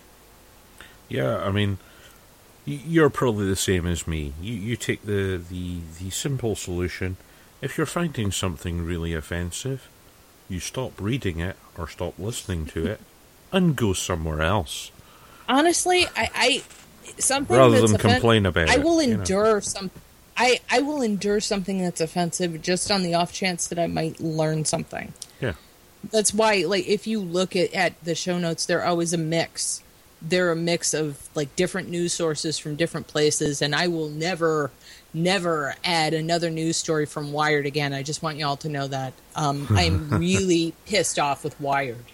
Yeah, I mean, you're probably the same as me. You you take the the the simple solution. If you're finding something really offensive, you stop reading it or stop listening to it, and go somewhere else. honestly, I, I something Rather that's than offen- complain about I it, will you know. endure some. I I will endure something that's offensive just on the off chance that I might learn something. Yeah. That's why, like, if you look at, at the show notes, they're always a mix. They're a mix of like different news sources from different places, and I will never, never add another news story from Wired again. I just want you all to know that um, I'm really pissed off with Wired.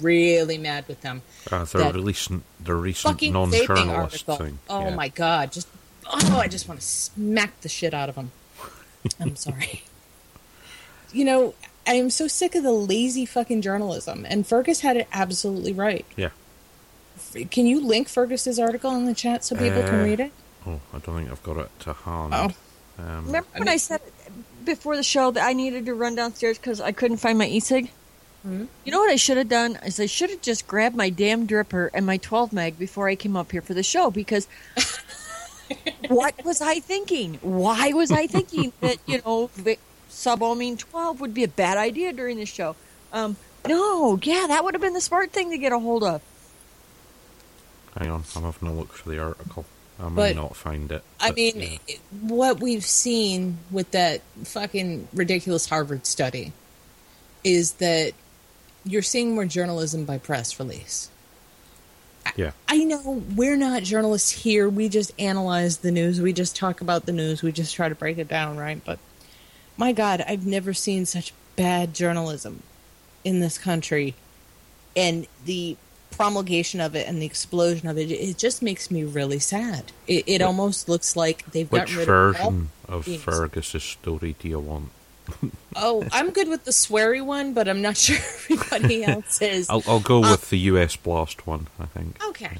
Really mad with them. Uh, their That recent their recent non-journalist thing. Oh yeah. my god! Just oh, I just want to smack the shit out of them. I'm sorry. you know, I am so sick of the lazy fucking journalism, and Fergus had it absolutely right. Yeah. Can you link Fergus's article in the chat so people can Uh, read it? Oh, I don't think I've got it to hand. Oh. Um, Remember when I said before the show that I needed to run downstairs because I couldn't find my e-cig? Hmm? You know what I should have done is I should have just grabbed my damn dripper and my 12 meg before I came up here for the show because what was I thinking? Why was I thinking that you know vi- sub-ohming 12 would be a bad idea during the show? Um, no, yeah, that would have been the smart thing to get a hold of. Hang on, I'm having a look for the article. I may But- not find it. I mean, yeah. it- what we've seen with that fucking ridiculous Harvard study is that you're seeing more journalism by press release. yeah. I know we're not journalists here. We just analyze the news. We just talk about the news. We just try to break it down, right? But my God, I've never seen such bad journalism in this country. And the promulgation of it and the explosion of it, it just makes me really sad. It, it almost looks like they've gotten rid of version of oh, things. Fergus's story do you want? Oh, I'm good with the sweary one, but I'm not sure everybody else is. I'll, I'll go Uh, with the US Blast one, I think. Okay.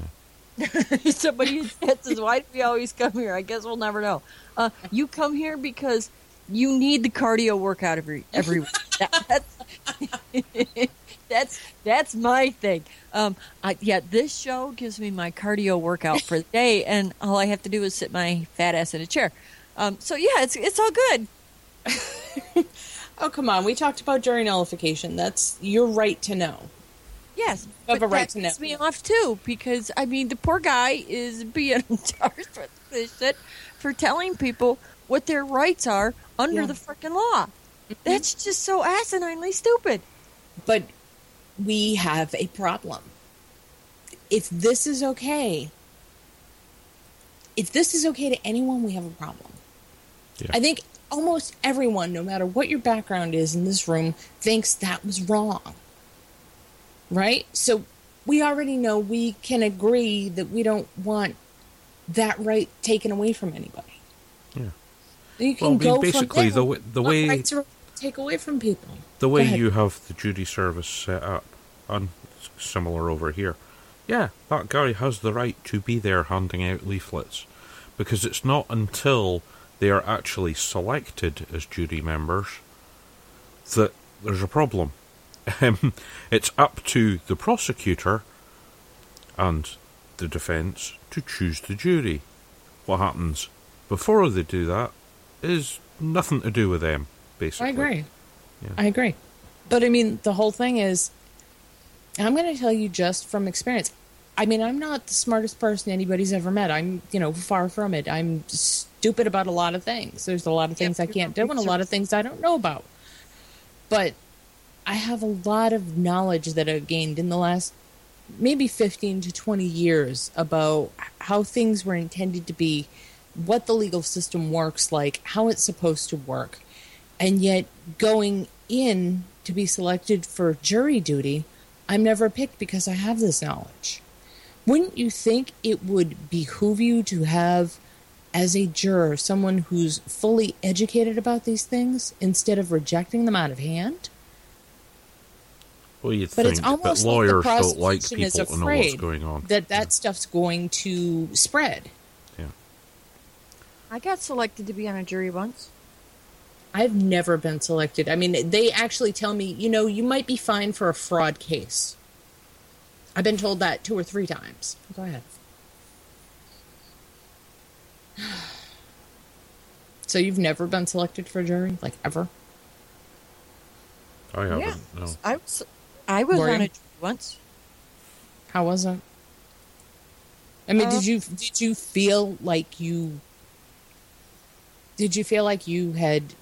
Somebody says, "Why do we always come here?" I guess we'll never know. Uh, you come here because you need the cardio workout every every week. That- that's, that's that's my thing. Um, I, yeah, this show gives me my cardio workout for the day, and all I have to do is sit my fat ass in a chair. Um, so yeah, it's it's all good. Oh, come on. We talked about jury nullification. That's your right to know. Yeah, Yes, have but a right that to know. pisses me off too because I mean the poor guy is being charged with this shit for telling people what their rights are under Yeah. the freaking law. Mm-hmm. That's just so asininely stupid. But we have a problem. If this is okay, if this is okay to anyone, we have a problem. I think almost everyone, no matter what your background is in this room, thinks that was wrong. Right? So we already know we can agree that we don't want that right taken away from anybody. Yeah. You can Well, I mean, go basically, from the way- the way- are take away from people. The way you have the duty service set up, and similar over here, yeah, that guy has the right to be there handing out leaflets, because it's not until they are actually selected as jury members that there's a problem. Um, it's up to the prosecutor and the defence to choose the jury. What happens before they do that is nothing to do with them, basically. I agree. Yeah. I agree. But I mean, the whole thing is, I'm going to tell you just from experience. I mean, I'm not the smartest person anybody's ever met. I'm, you know, far from it. I'm stupid about a lot of things. There's a lot of things I can't do and a lot of things I don't know about. But I have a lot of knowledge that I've gained in the last maybe 15 to 20 years about how things were intended to be, what the legal system works like, how it's supposed to work. And yet, going in to be selected for jury duty, I'm never picked because I have this knowledge. Wouldn't you think it would behoove you to have, as a juror, someone who's fully educated about these things instead of rejecting them out of hand? Well, you But think, it's almost but lawyers like the don't like prosecution is people to know what's afraid going on. that that stuff's going to spread. Yeah. I got selected to be on a jury once. I've never been selected. I mean, they actually tell me, you know, you might be fine for a fraud case. I've been told that two or three times. Go ahead. So you've never been selected for a jury, like ever? I haven't. Yeah. No. I was I was Were on a jury once. How was it? I mean, Uh, did you did you feel like you did you feel like you had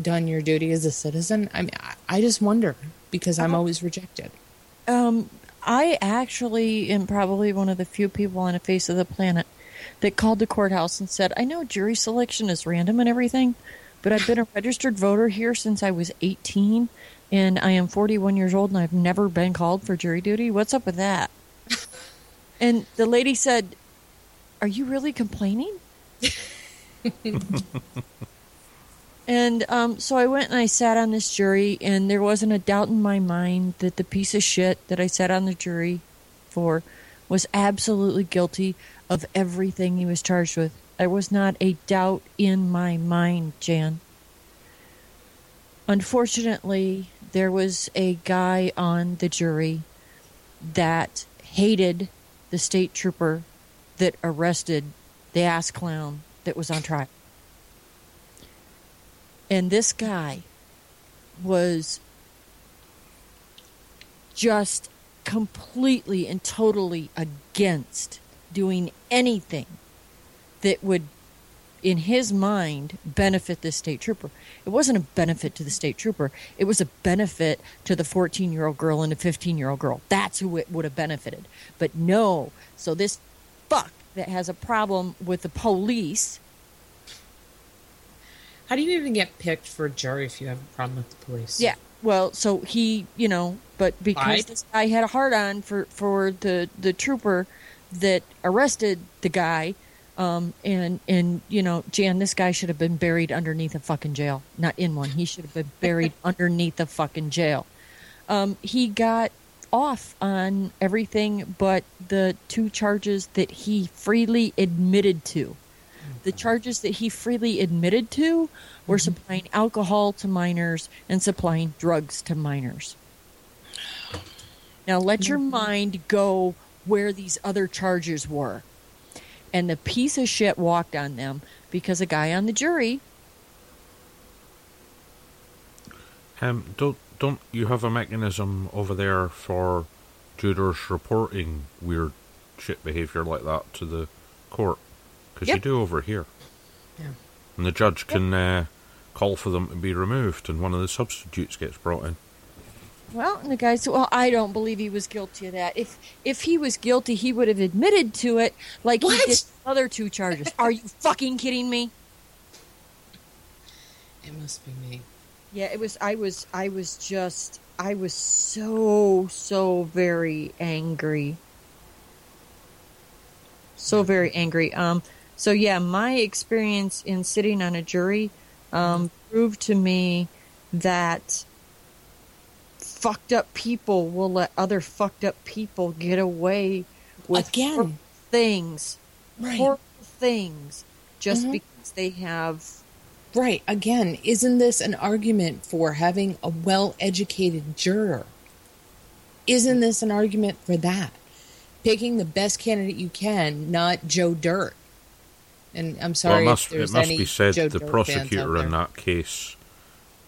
done your duty as a citizen? I mean, I, I just wonder because I'm always rejected. Um, I actually am probably one of the few people on the face of the planet that called the courthouse and said, I know jury selection is random and everything, but I've been a registered voter here since I was 18, and I am 41 years old, and I've never been called for jury duty. What's up with that? and the lady said, Are you really complaining? And um, so I went and I sat on this jury, and there wasn't a doubt in my mind that the piece of shit that I sat on the jury for was absolutely guilty of everything he was charged with. There was not a doubt in my mind, Jan. Unfortunately, there was a guy on the jury that hated the state trooper that arrested the ass clown that was on trial. And this guy was just completely and totally against doing anything that would, in his mind, benefit the state trooper. It wasn't a benefit to the state trooper, it was a benefit to the 14 year old girl and the 15 year old girl. That's who it would have benefited. But no, so this fuck that has a problem with the police. How do you even get picked for a jury if you have a problem with the police? Yeah. Well, so he, you know, but because Lied? this guy had a hard on for for the the trooper that arrested the guy, um, and and you know, Jan, this guy should have been buried underneath a fucking jail, not in one. He should have been buried underneath a fucking jail. Um, he got off on everything but the two charges that he freely admitted to. The charges that he freely admitted to were supplying alcohol to minors and supplying drugs to minors. Now let your mind go where these other charges were. And the piece of shit walked on them because a guy on the jury Um, don't don't you have a mechanism over there for jurors reporting weird shit behaviour like that to the court. Because you do over here. Yeah. And the judge can uh, call for them to be removed, and one of the substitutes gets brought in. Well, and the guy said, "Well, I don't believe he was guilty of that. If if he was guilty, he would have admitted to it, like he did the other two charges. Are you fucking kidding me?" It must be me. Yeah, it was. I was. I was just. I was so so very angry. So very angry. Um. So yeah, my experience in sitting on a jury um, proved to me that fucked up people will let other fucked up people get away with Again. things, Right. horrible things, just Mhm. because they have Right. Again, isn't this an argument for having a well educated juror? Isn't this an argument for that? Picking the best candidate you can, not Joe Dirt. And I'm sorry well, it must, if it must be said Joe the Dirt prosecutor in that case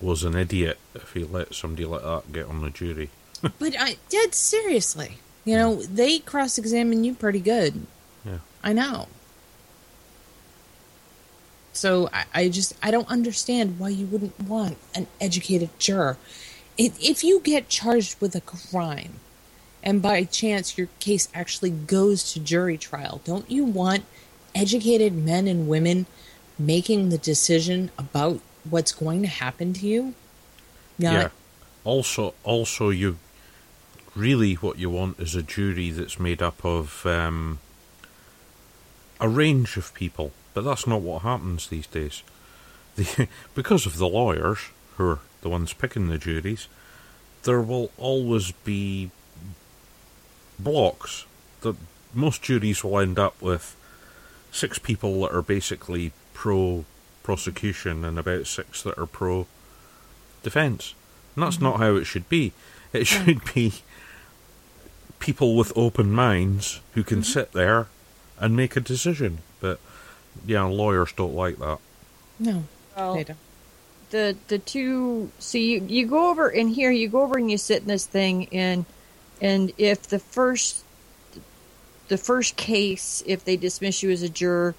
was an idiot if he let somebody like that get on the jury. But I dead seriously. You know, they cross examine you pretty good. Yeah. I know. So I, I just I don't understand why you wouldn't want an educated juror. If, if you get charged with a crime, and by chance your case actually goes to jury trial, don't you want educated men and women making the decision about what's going to happen to you? Not yeah. Also, also, you really what you want is a jury that's made up of um, a range of people, but that's not what happens these days. The, because of the lawyers who are the ones picking the juries, there will always be blocks. The most juries will end up with six people that are basically pro prosecution and about six that are pro defence. And that's not how it should be. It hmm. should be people with open minds who can hmm. sit there and make a decision. But yeah, lawyers don't like that. no. Well, they don't. the the two so you you go over in here you go over and you sit in this thing and and if the first the first case if they dismiss you as a juror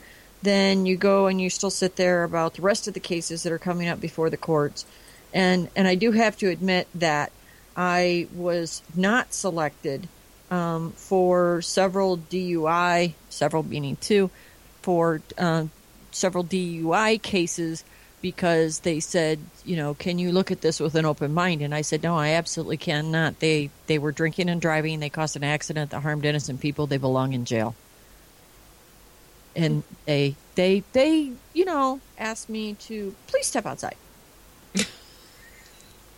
then you go and you still sit there about the rest of the cases that are coming up before the courts. And and I do have to admit that I was not selected um, for several DUI several meaning two for um, several DUI cases because they said, you know, can you look at this with an open mind? And I said, no, I absolutely cannot. They they were drinking and driving. They caused an accident that harmed innocent people. They belong in jail. And they they they you know asked me to please step outside.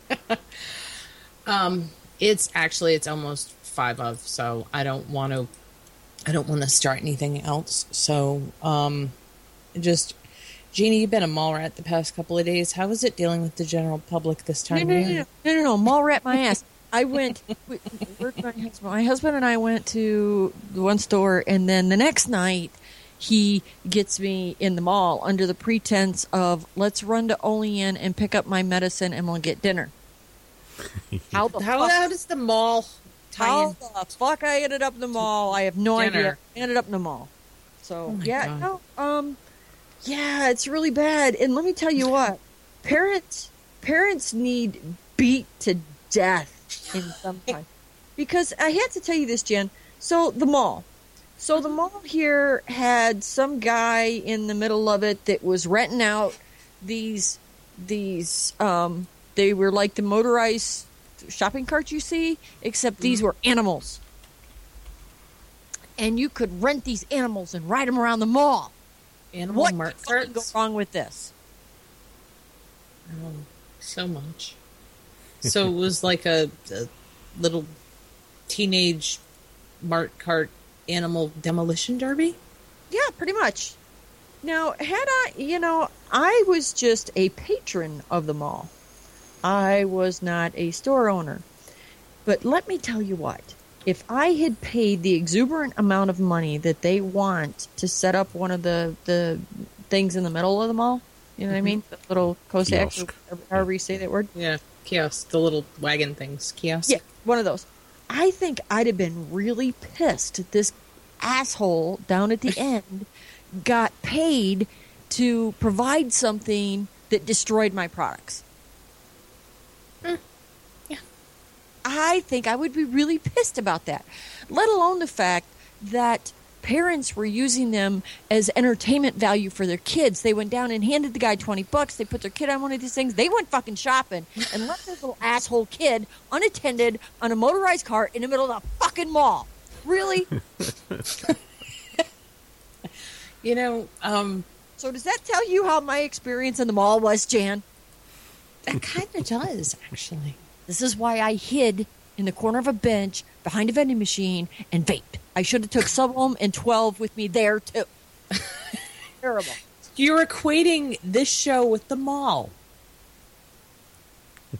Um, it's actually it's almost five of, so I don't want to. I don't want to start anything else. So, um, just Jeannie, you've been a mall rat the past couple of days. How is it dealing with the general public this time? no, of no, year? no, no, no, mall rat my ass. I went. we- my husband? My husband and I went to one store, and then the next night, he gets me in the mall under the pretense of let's run to Olean and pick up my medicine, and we'll get dinner. How the How, fuck? how does the mall tie How in? the fuck I ended up in the mall? I have no Dinner. idea. I ended up in the mall. So Oh yeah, God. no, um, yeah, it's really bad. And let me tell you what, parents parents need beat to death in some time because I had to tell you this, Jen. So the mall. So the mall here had some guy in the middle of it that was renting out these these um they were like the motorized shopping carts you see, except these were animals. And you could rent these animals and ride them around the mall. Animal what mart could fucking go wrong with this? Oh, so much. So it was like a, a little teenage mart cart animal demolition derby. Yeah, pretty much. Now, had I, you know, I was just a patron of the mall. I was not a store owner. But let me tell you what. If I had paid the exuberant amount of money that they want to set up one of the, the things in the middle of the mall, you know what I Mhm. mean? The little Cossacks, Kiosk. or however you say that word. Yeah, kiosk, the little wagon things, kiosk. Yeah, one of those. I think I'd have been really pissed if this asshole down at the end got paid to provide something that destroyed my products. I think I would be really pissed about that. Let alone the fact that parents were using them as entertainment value for their kids. They went down and handed the guy 20 bucks. They put their kid on one of these things. They went fucking shopping and left this little asshole kid unattended on a motorized cart in the middle of the fucking mall. Really? You know, um, so does that tell you how my experience in the mall was, Jan? That kind of does, actually. This is why I hid in the corner of a bench behind a vending machine and vaped. I should have took Sublime and 12 with me there too. Terrible. You're equating this show with the mall.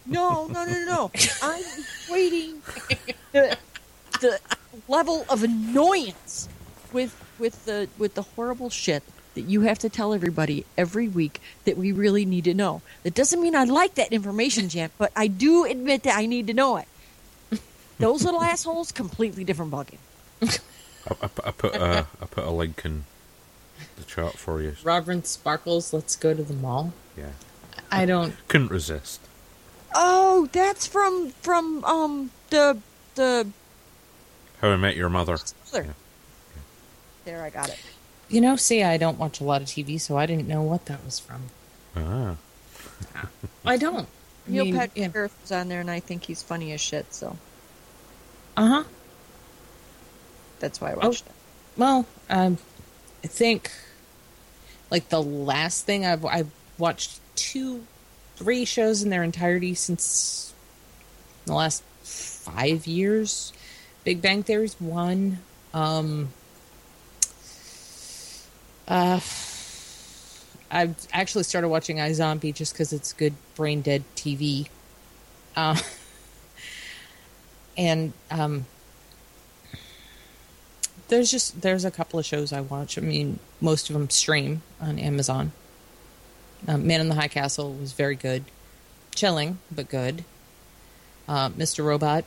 No, no, no, no. I'm waiting the, the level of annoyance with with the with the horrible shit that you have to tell everybody every week that we really need to know. That doesn't mean I like that information, Jan, but I do admit that I need to know it. Those little assholes, completely different bugging. I, I, I put a, I put a link in the chart for you. Robin Sparkles, let's go to the mall. Yeah, I don't. couldn't resist. Oh, that's from from um the the How I Met Your Mother. Mother. there I got it. You know, see, I don't watch a lot of TV, so I didn't know what that was from. Ah. I don't. I Neil mean, Patrick yeah. Harris was on there, and I think he's funny as shit. So Uh huh. that's why I Oh, watched it. well, um, I think like the last thing I've I've watched two, three shows in their entirety since the last five years. Big Bang Theory's one. Um, uh, I've actually started watching iZombie just because it's good brain dead TV. Uh, and um, there's just there's a couple of shows I watch. I mean, most of them stream on Amazon. Um, Man in the High Castle was very good, chilling but good. Uh, Mr. Robot,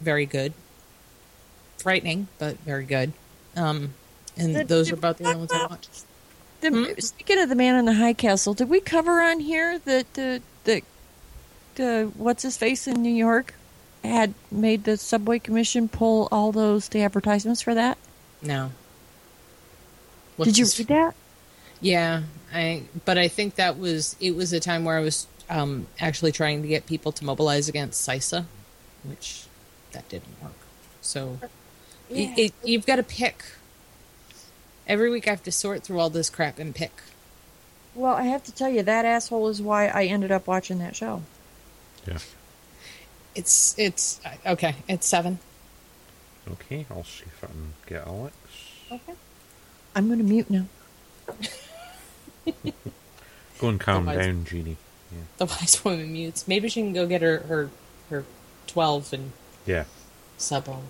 very good. Frightening but very good. Um, and Did- those are about the only ones I talk watch. The, Speaking of the man in the high castle, did we cover on here that the the the what's his face in New York had made the subway commission pull all those the advertisements for that? No. did you read that? Yeah, I. But I think that was it was a time where I was um, actually trying to get people to mobilize against CISA, which that didn't work. So Yeah. it, it, you've got to pick. Every week I have to sort through all this crap and pick. Well, I have to tell you that asshole is why I ended up watching that show. Yeah. It's it's okay. It's seven. Okay, I'll see if I can get Alex. Okay. I'm going to mute now. Go and calm Otherwise- down, Jeannie. Yeah. The wise woman mutes. Maybe she can go get her her, her twelve and Yeah. sub on.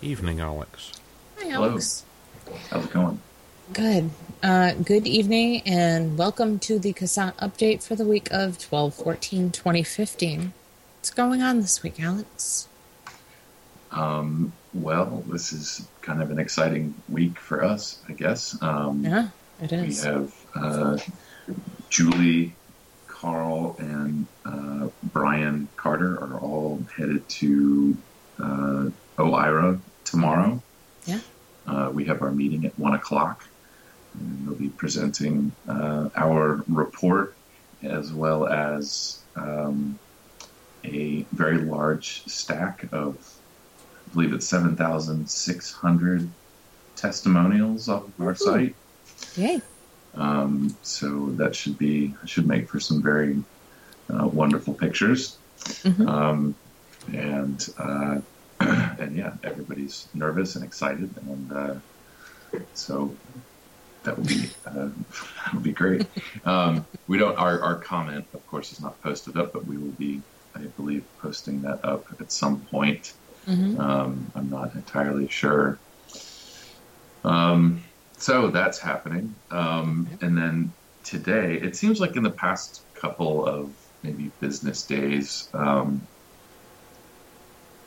Evening, Alex. Hi, Hello. Alex. How's it going? Good. Uh, good evening and welcome to the CASAA update for the week of 12 14 2015. What's going on this week, Alex? Um, well, this is kind of an exciting week for us, I guess. Um, Yeah, it we have uh, Julie, Carl, and uh, Brian Carter are all headed to uh, OIRA tomorrow. Yeah. Uh, we have our meeting at one o'clock, and they'll be presenting uh, our report as well as um, a very large stack of, I believe it's seven thousand six hundred testimonials off of our site. Yay. Um, so that should be should make for some very uh, wonderful pictures. Um, and uh, and yeah, everybody's nervous and excited, and uh, so that will be uh, that will be great. Um, we don't our our comment, of course, is not posted up, but we will be, I believe, posting that up at some point. Mhm. Um, I'm not entirely sure. Um, so that's happening. Um, and then today, it seems like in the past couple of maybe business days, um,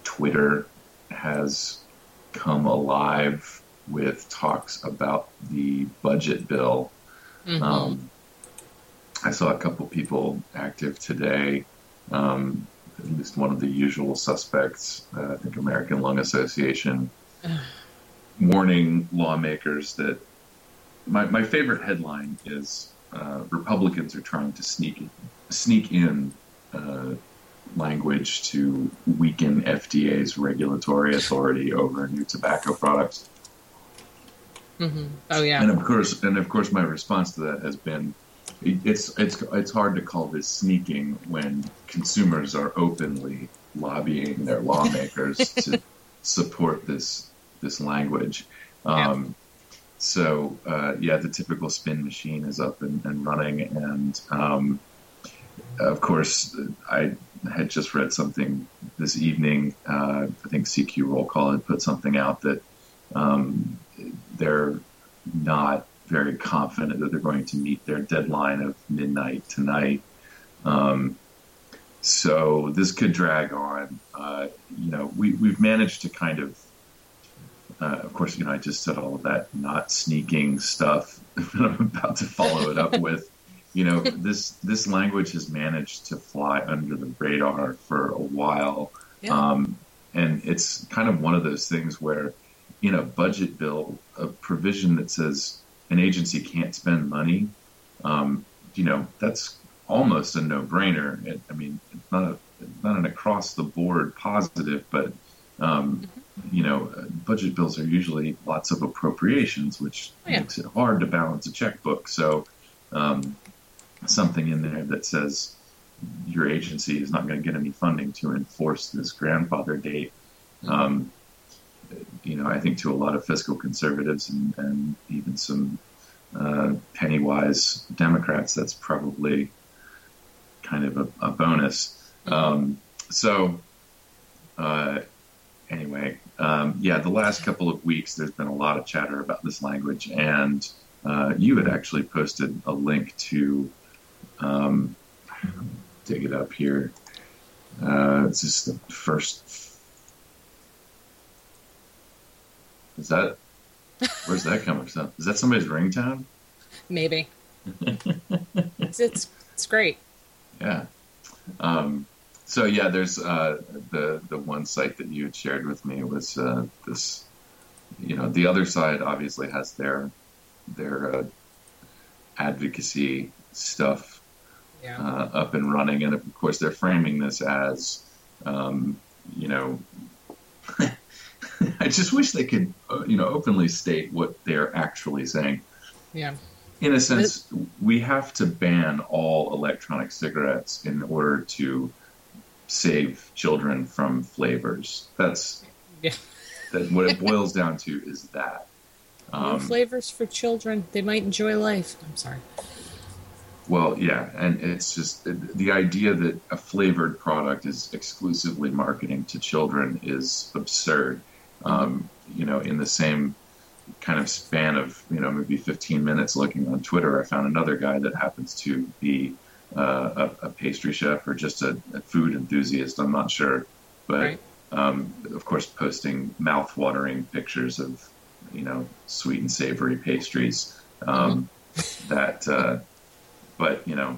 Twitter has come alive with talks about the budget bill. Mhm. Um, I saw a couple people active today. Um, at least one of the usual suspects, uh, I think American Lung Association, warning lawmakers that my, my favorite headline is uh, Republicans are trying to sneak in, sneak in uh, language to weaken FDA's regulatory authority over new tobacco products. hmm Oh yeah. And of course, and of course, my response to that has been, it's it's it's hard to call this sneaking when consumers are openly lobbying their lawmakers to support this this language. Um, So uh, yeah, the typical spin machine is up and, and running, and um, of course, I had just read something this evening. Uh, I think CQ Roll Call had put something out that um, they're not very confident that they're going to meet their deadline of midnight tonight. Um, so this could drag on. Uh, you know, we, we've managed to kind of, uh, of course, you know, I just said all of that not sneaking stuff that I'm about to follow it up with. You know, this this language has managed to fly under the radar for a while, Yeah. um, and it's kind of one of those things where, in a budget bill, a provision that says an agency can't spend money, um, you know, that's almost a no-brainer. It, I mean, it's not a it's not an across-the-board positive, but um, you know, budget bills are usually lots of appropriations, which Yeah. makes it hard to balance a checkbook. So, um, something in there that says your agency is not going to get any funding to enforce this grandfather date. Um, you know, I think to a lot of fiscal conservatives and, and even some uh, penny wise Democrats, that's probably kind of a, a bonus. Um, so, uh, anyway, um, yeah, the last couple of weeks, there's been a lot of chatter about this language, and uh, you had actually posted a link to um, dig it up here. Uh, it's just the first. Is that where's that coming from? Is that somebody's ringtone? Maybe. it's, it's it's great. Yeah. Um, so yeah, there's uh, the the one site that you had shared with me was uh, this. You know, the other side obviously has their their uh, advocacy stuff Yeah. uh, up and running, and of course they're framing this as, um, you know, I just wish they could, uh, you know, openly state what they're actually saying. Yeah. In a sense, we have to ban all electronic cigarettes in order to save children from flavors. That's Yeah. that. What it boils down to is that. No Um, flavors for children. They might enjoy life. I'm sorry. Well, yeah, and it's just the idea that a flavored product is exclusively marketing to children is absurd. Um, you know, in the same kind of span of you know maybe 15 minutes looking on Twitter, I found another guy that happens to be uh, a, a pastry chef or just a, a food enthusiast. I'm not sure, but um, of course, posting mouth-watering pictures of you know sweet and savory pastries. Um, That, uh, but you know,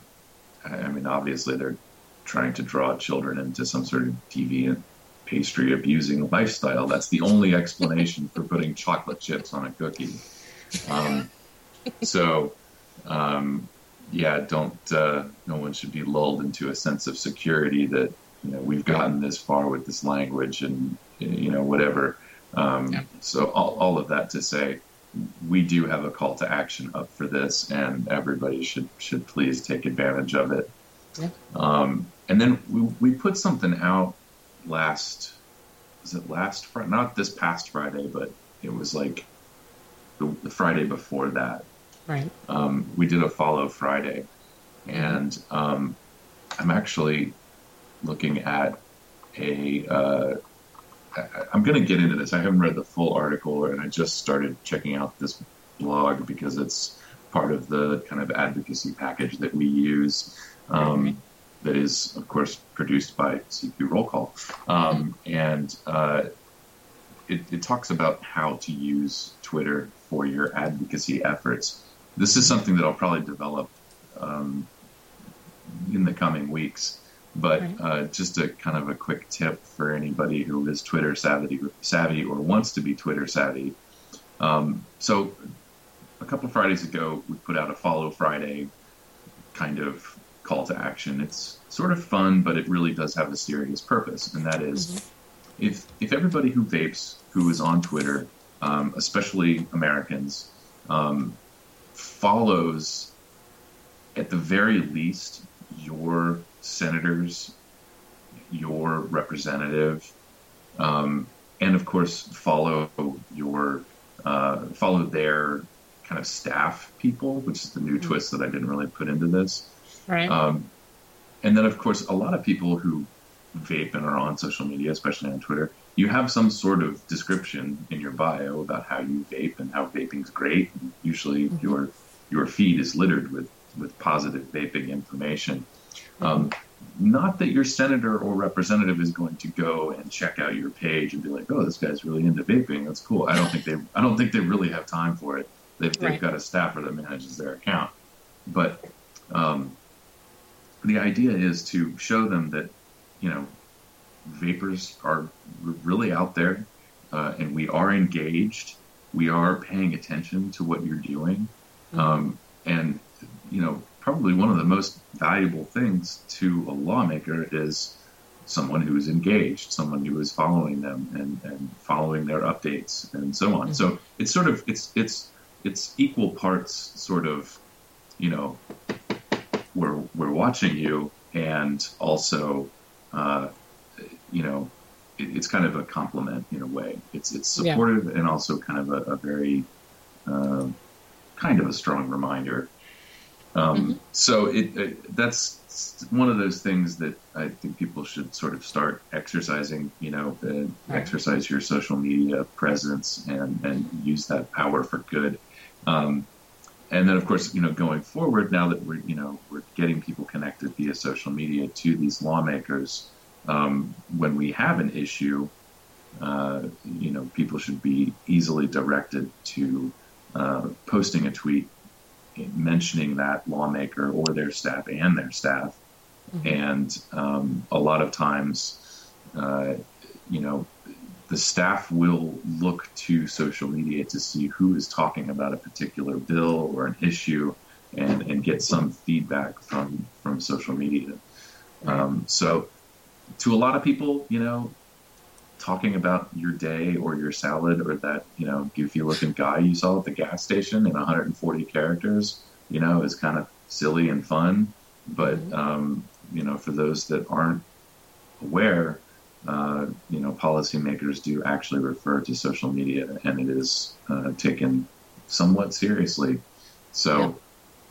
I, I mean, obviously they're trying to draw children into some sort of deviant pastry abusing lifestyle. That's the only explanation for putting chocolate chips on a cookie. Um, so, um, yeah, don't. Uh, no one should be lulled into a sense of security that you know we've gotten this far with this language and you know whatever. Um, So all, all of that to say, we do have a call to action up for this, and everybody should should please take advantage of it. Yeah. Um, and then we we put something out last was it last Friday? Not this past Friday, but it was like the, the Friday before that. Right. Um, we did a follow Friday, and um, I'm actually looking at a. Uh, I'm going to get into this. I haven't read the full article, and I just started checking out this blog because it's part of the kind of advocacy package that we use. Um, that is, of course, produced by CQ Roll Call. Um, and uh, it, it talks about how to use Twitter for your advocacy efforts. This is something that I'll probably develop um, in the coming weeks. But uh, just a kind of a quick tip for anybody who is Twitter savvy, savvy or wants to be Twitter savvy. Um, so a couple Fridays ago, we put out a Follow Friday kind of call to action. It's sort of fun, but it really does have a serious purpose, and that is if if everybody who vapes who is on Twitter, um, especially Americans, um, follows at the very least your senators, your representative, um, and of course follow your uh, follow their kind of staff people, which is the new twist that I didn't really put into this. Right. Um, and then, of course, a lot of people who vape and are on social media, especially on Twitter, you have some sort of description in your bio about how you vape and how vaping's great. And usually, your your feed is littered with with positive vaping information. Um, not that your senator or representative is going to go and check out your page and be like, "Oh, this guy's really into vaping. That's cool." I don't think they I don't think they really have time for it. They've, they've got a staffer that manages their account, but um, the idea is to show them that you know vapors are really out there uh, and we are engaged we are paying attention to what you're doing um, and you know probably one of the most valuable things to a lawmaker is someone who is engaged someone who is following them and, and following their updates and so on so it's sort of it's it's it's equal parts sort of you know we're we're watching you, and also, uh, you know, it, it's kind of a compliment in a way. It's it's Yeah. supportive and also kind of a, a very uh, kind of a strong reminder. Um, So it, it that's one of those things that I think people should sort of start exercising. You know, uh, exercise your social media presence and and use that power for good. Um, and then of course you know going forward now that we're you know we're getting people connected via social media to these lawmakers um, when we have an issue uh, you know people should be easily directed to uh, posting a tweet mentioning that lawmaker or their staff and their staff. And um, a lot of times uh, you know the staff will look to social media to see who is talking about a particular bill or an issue and, and get some feedback from, from social media. Um, so, to a lot of people, you know, talking about your day or your salad or that, you know, goofy looking guy you saw at the gas station in 140 characters, you know, is kind of silly and fun. But, um, you know, for those that aren't aware, uh, you know, policymakers do actually refer to social media, and it is uh, taken somewhat seriously. So,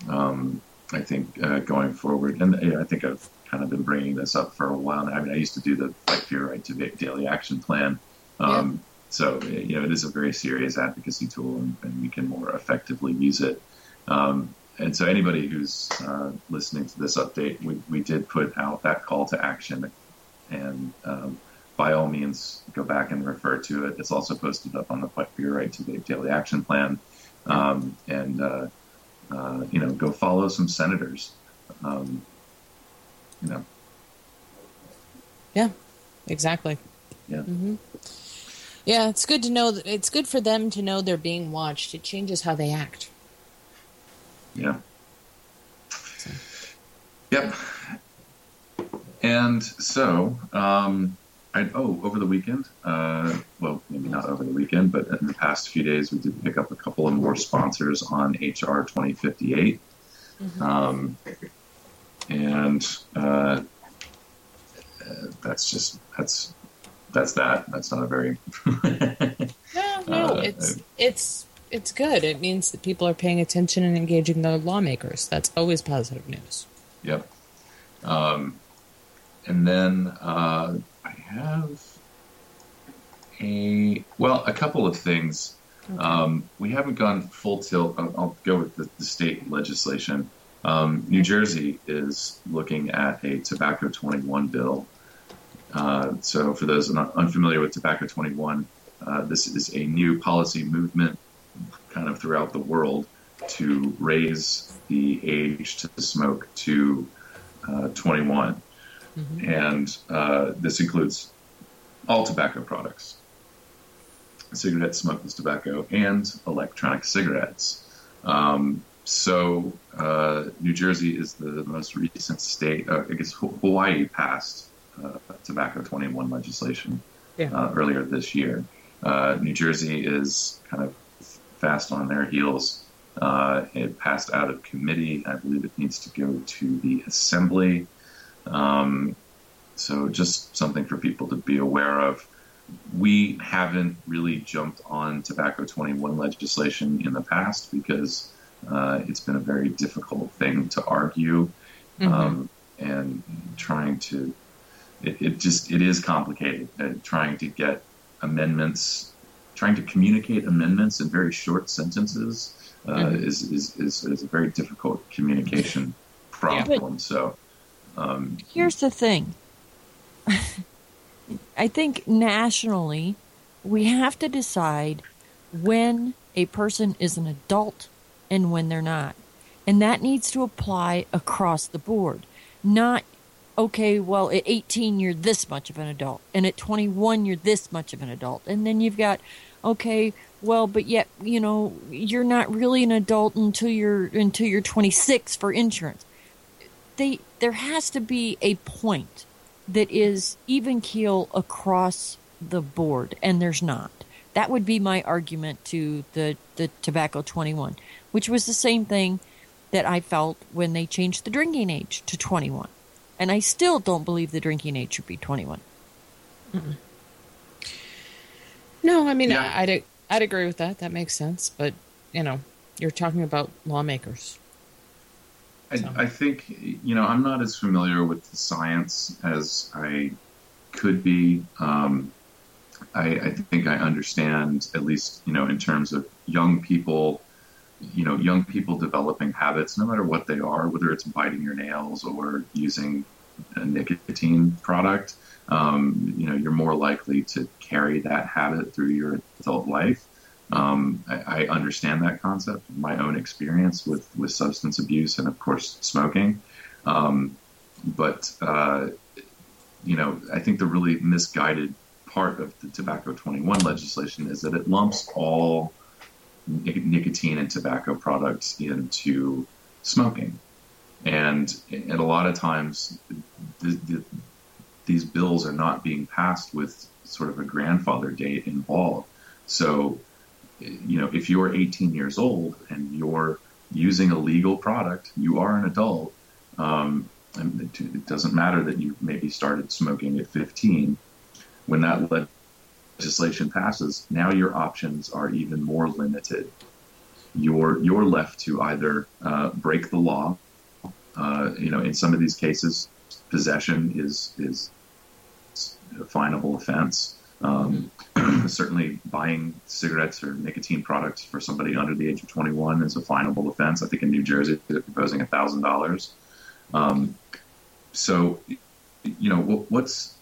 um, I think uh, going forward, and yeah, I think I've kind of been bringing this up for a while now. I mean, I used to do the Fight for Your Right to daily action plan. Um, So, you know, it is a very serious advocacy tool, and, and we can more effectively use it. Um, and so, anybody who's uh, listening to this update, we, we did put out that call to action and um, by all means go back and refer to it. It's also posted up on the Fight for Your Right to Daily Action Plan, um, and uh, uh, you know, go follow some senators. Um, you know, Yeah, exactly. yeah, hmm Yeah, it's good to know. That, it's good for them to know they're being watched. It changes how they act. yeah, yep. And so, um, I, oh, over the weekend, uh, well, maybe not over the weekend, but in the past few days, we did pick up a couple of more sponsors on HR 2058. Um, and uh, that's just that's that's that. That's not a very No, no, Uh, it's it's it's good. It means that people are paying attention and engaging their lawmakers. That's always positive news. Yep. Um, and then uh, I have a well, a couple of things. Um, we haven't gone full tilt. I'll, I'll go with the, the state legislation. Um, New Jersey is looking at a Tobacco 21 bill. Uh, so, for those unfamiliar with Tobacco 21, uh, this is a new policy movement kind of throughout the world to raise the age to smoke to uh, 21. And uh, this includes all tobacco products cigarettes, smokeless tobacco, and electronic cigarettes. Um, so, uh, New Jersey is the most recent state. Uh, I guess Hawaii passed uh, tobacco 21 legislation Yeah. uh, earlier this year. Uh, New Jersey is kind of fast on their heels. Uh, it passed out of committee. I believe it needs to go to the assembly. Um, so, just something for people to be aware of. We haven't really jumped on tobacco 21 legislation in the past because uh, it's been a very difficult thing to argue. Um, and trying to, it, it just, it is complicated. Uh, trying to get amendments, trying to communicate amendments in very short sentences uh, Mhm. is, is, is, is a very difficult communication problem. So, um, Here's the thing. I think nationally, we have to decide when a person is an adult and when they're not. And that needs to apply across the board. Not, okay, well, at 18, you're this much of an adult. And at 21, you're this much of an adult. And then you've got, okay, well, but yet, you know, you're not really an adult until you're, until you're 26 for insurance they there has to be a point that is even keel across the board and there's not that would be my argument to the the tobacco 21 which was the same thing that i felt when they changed the drinking age to 21 and i still don't believe the drinking age should be 21 No, I mean, I, I'd, I'd agree with that. That makes sense. But, you know, you're talking about lawmakers. I, I think you know I'm not as familiar with the science as I could be. Um, I, I think I understand at least you know in terms of young people, you know, young people developing habits, no matter what they are, whether it's biting your nails or using a nicotine product. Um, you know, you're more likely to carry that habit through your adult life. Um, I, I understand that concept, my own experience with, with substance abuse and, of course, smoking. Um, but, uh, you know, I think the really misguided part of the Tobacco 21 legislation is that it lumps all nic- nicotine and tobacco products into smoking. And, and a lot of times, the, the, these bills are not being passed with sort of a grandfather date involved. So, you know, if you're 18 years old and you're using a legal product, you are an adult. Um, and it, it doesn't matter that you maybe started smoking at 15. When that legislation passes, now your options are even more limited. You're you're left to either uh, break the law. Uh, you know, in some of these cases, possession is is a finable offense. Um, certainly, buying cigarettes or nicotine products for somebody under the age of 21 is a finable offense. I think in New Jersey they're proposing a thousand dollars. Um, so, you know, what, what's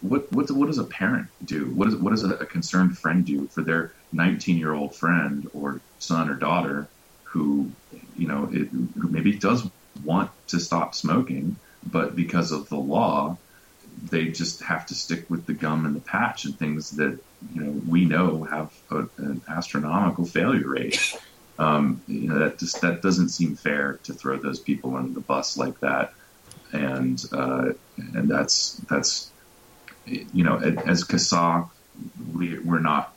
what what what does a parent do? What does what does a, a concerned friend do for their 19 year old friend or son or daughter who, you know, it, who maybe does want to stop smoking, but because of the law, they just have to stick with the gum and the patch and things that you know we know have a, an astronomical failure rate. Um, you know that just that doesn't seem fair to throw those people under the bus like that, and uh, and that's that's you know as CASAA, we we're not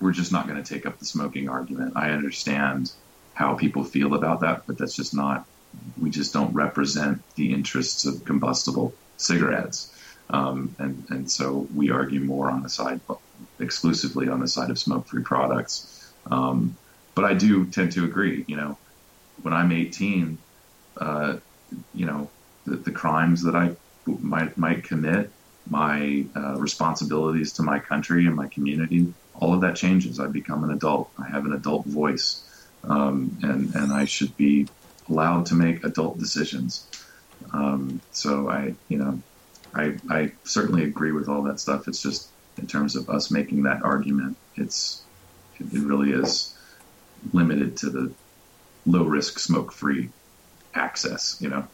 we're just not going to take up the smoking argument. I understand how people feel about that, but that's just not. We just don't represent the interests of combustible cigarettes. Um, and, and so we argue more on the side, exclusively on the side of smoke-free products. Um, but I do tend to agree. You know, when I'm 18, uh, you know, the, the crimes that I might might commit, my uh, responsibilities to my country and my community, all of that changes. I become an adult. I have an adult voice, um, and and I should be allowed to make adult decisions. Um, so I, you know, I, I certainly agree with all that stuff. It's just in terms of us making that argument, it's it, really is limited to the low risk, smoke free access. You know.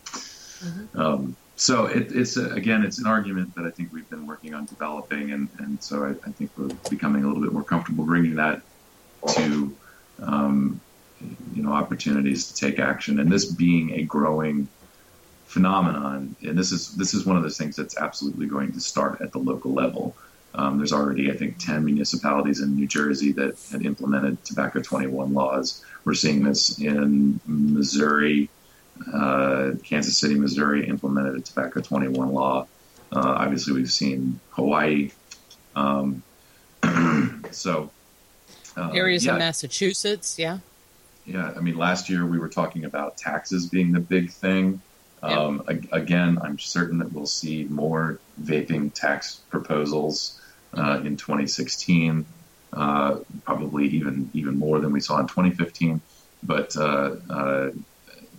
Um, so it, it's a, again, it's an argument that I think we've been working on developing, and, and so I, I think we're becoming a little bit more comfortable bringing that to um, you know opportunities to take action, and this being a growing phenomenon, and this is this is one of those things that's absolutely going to start at the local level. Um, there's already, I think, 10 municipalities in New Jersey that had implemented Tobacco 21 laws. We're seeing this in Missouri, uh, Kansas City, Missouri implemented a Tobacco 21 law. Uh, obviously, we've seen Hawaii. Um, so, uh, Areas yeah, in Massachusetts, yeah. yeah, I mean, last year we were talking about taxes being the big thing. Um, ag- again, I'm certain that we'll see more vaping tax proposals uh, in 2016, uh, probably even even more than we saw in 2015. But uh, uh,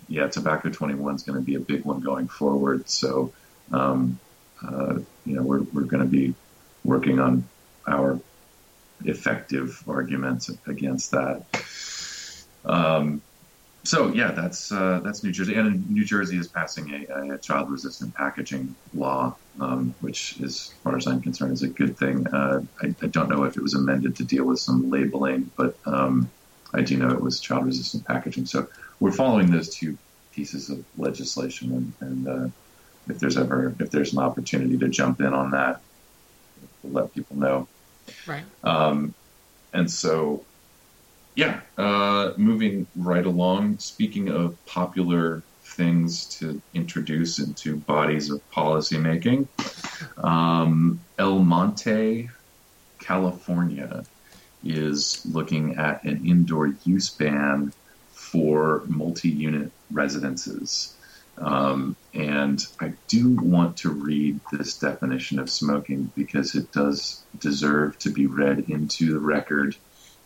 yeah, Tobacco 21 is going to be a big one going forward. So, um, uh, you know, we're, we're going to be working on our effective arguments against that. Um, so yeah, that's uh, that's New Jersey, and New Jersey is passing a, a child-resistant packaging law, um, which, as far as I'm concerned, is a good thing. Uh, I, I don't know if it was amended to deal with some labeling, but um, I do know it was child-resistant packaging. So we're following those two pieces of legislation, and, and uh, if there's ever if there's an opportunity to jump in on that, we'll let people know. Right. Um, and so, yeah, uh, moving right along. Speaking of popular things to introduce into bodies of policymaking, um, El Monte, California, is looking at an indoor use ban for multi-unit residences. Um, and I do want to read this definition of smoking because it does deserve to be read into the record.